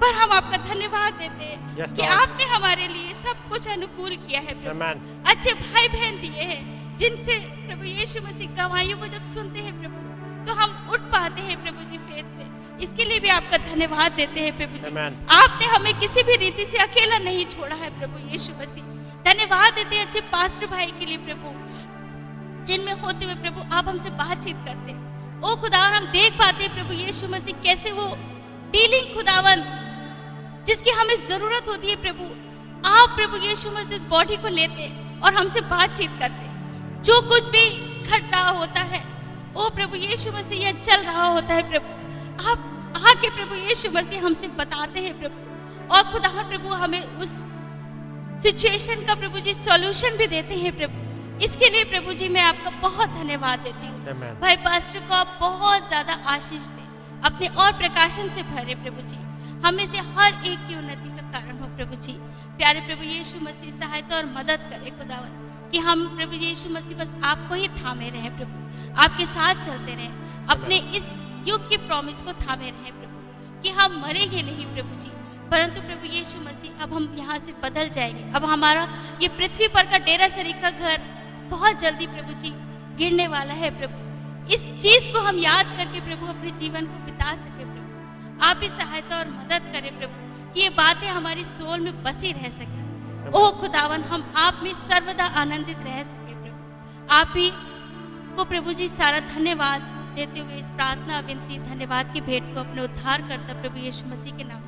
पर हम आपका धन्यवाद देते हैं Yes, कि आपने हमारे लिए सब कुछ अनुकूल किया है प्रभु। अच्छे भाई बहन दिए हैं। जिनसे प्रभु यीशु मसीह गवाहियों को जब सुनते हैं प्रभु तो हम उठ पाते हैं प्रभु जी फेथ पे इसके लिए भी आपका धन्यवाद देते हैं प्रभु जी। Amen. आपने हमें किसी भी रीति से अकेला नहीं छोड़ा है प्रभु यीशु मसीह। धन्यवाद देते हैं अच्छे पास्टर भाई के लिए प्रभु जिनमें होते हुए प्रभु आप हमसे बातचीत करते हैं। ओ खुदावन हम देख पाते हैं प्रभु यीशु मसीह कैसे वो डीलिंग खुदावन जिसकी हमें ज़रूरत होती है प्रभु। आप प्रभु यीशु मसीह उस बॉडी को लेते और हमसे बातचीत करते जो कुछ भी घट रहा होता है ओ प्रभु यीशु मसीह यह चल रहा होता है प्रभु आप आके प्रभु यीशु मसीह हमसे बताते हैं प्रभु और खुदा प्रभु हमें उस सिचुएशन का प्रभु जी सॉल्यूशन भी देते हैं प्रभु। इसके लिए प्रभु जी मैं आपका बहुत धन्यवाद देती हूँ। भाई पास्टर को आप बहुत ज़्यादा आशीष दें अपने और प्रकाशन से भरे प्रभु जी। हमें से हर एक की उन्नति का कारण हो प्रभु जी। प्यारे प्रभु यीशु मसीह सहायता और मदद करे खुदावन। कि हम प्रभु यीशु मसीह बस आपको ही थामे रहे प्रभु। आपके साथ चलते रहे। अपने इस युग की प्रॉमिस को थामे रहे प्रभु कि हम मरेंगे नहीं प्रभु जी। परंतु प्रभु यीशु मसीह अब हम यहाँ से बदल जाएँगे। अब हमारा ये पृथ्वी पर का डेरा सरी का घर बहुत जल्दी प्रभु जी गिरने वाला है प्रभु। इस चीज़ को हम याद करके प्रभु अपने जीवन को बिता सके प्रभु। आप ही सहायता और मदद करें प्रभु कि ये बातें हमारी सोल में बसी रह सके। ओ खुदावन, हम आप में सर्वदा आनंदित रह सके प्रभु। आप ही को प्रभु जी सारा धन्यवाद देते हुए इस प्रार्थना विनती धन्यवाद की भेंट को अपने उद्धार करता प्रभु यीशु मसीह के नाम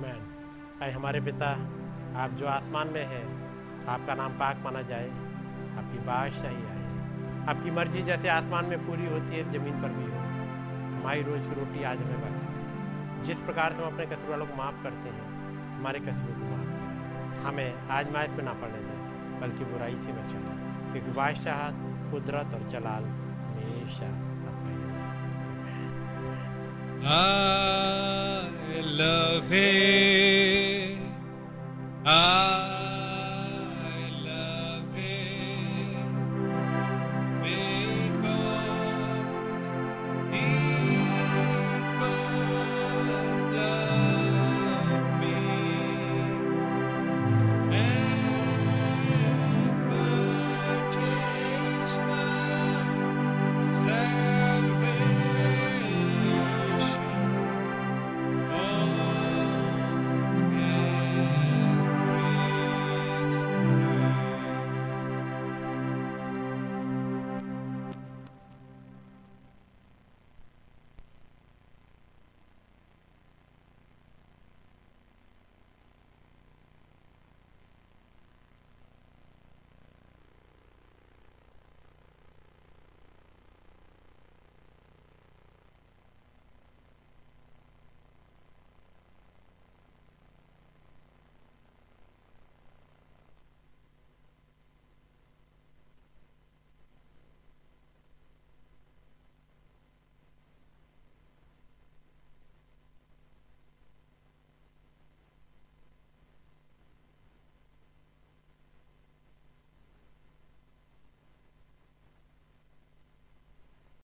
में। हमारे पिता, आप जो आसमान में है, आपका नाम पाक माना जाए, आपकी बादशाही आए आपकी मर्ज़ी जैसे आसमान में पूरी होती है, ज़मीन पर भी हो। हमारी रोज की रोटी आज हमें बख्श जिस प्रकार से हम अपने कसूर वालों को माफ़ करते हैं, हमारे कसूरों को माफ़ हमें आजमाइश में ना पड़ने दें, बल्कि बुराई से बचाना क्योंकि बादशाह कुदरत और जलाल हमेशा I love it. I love it.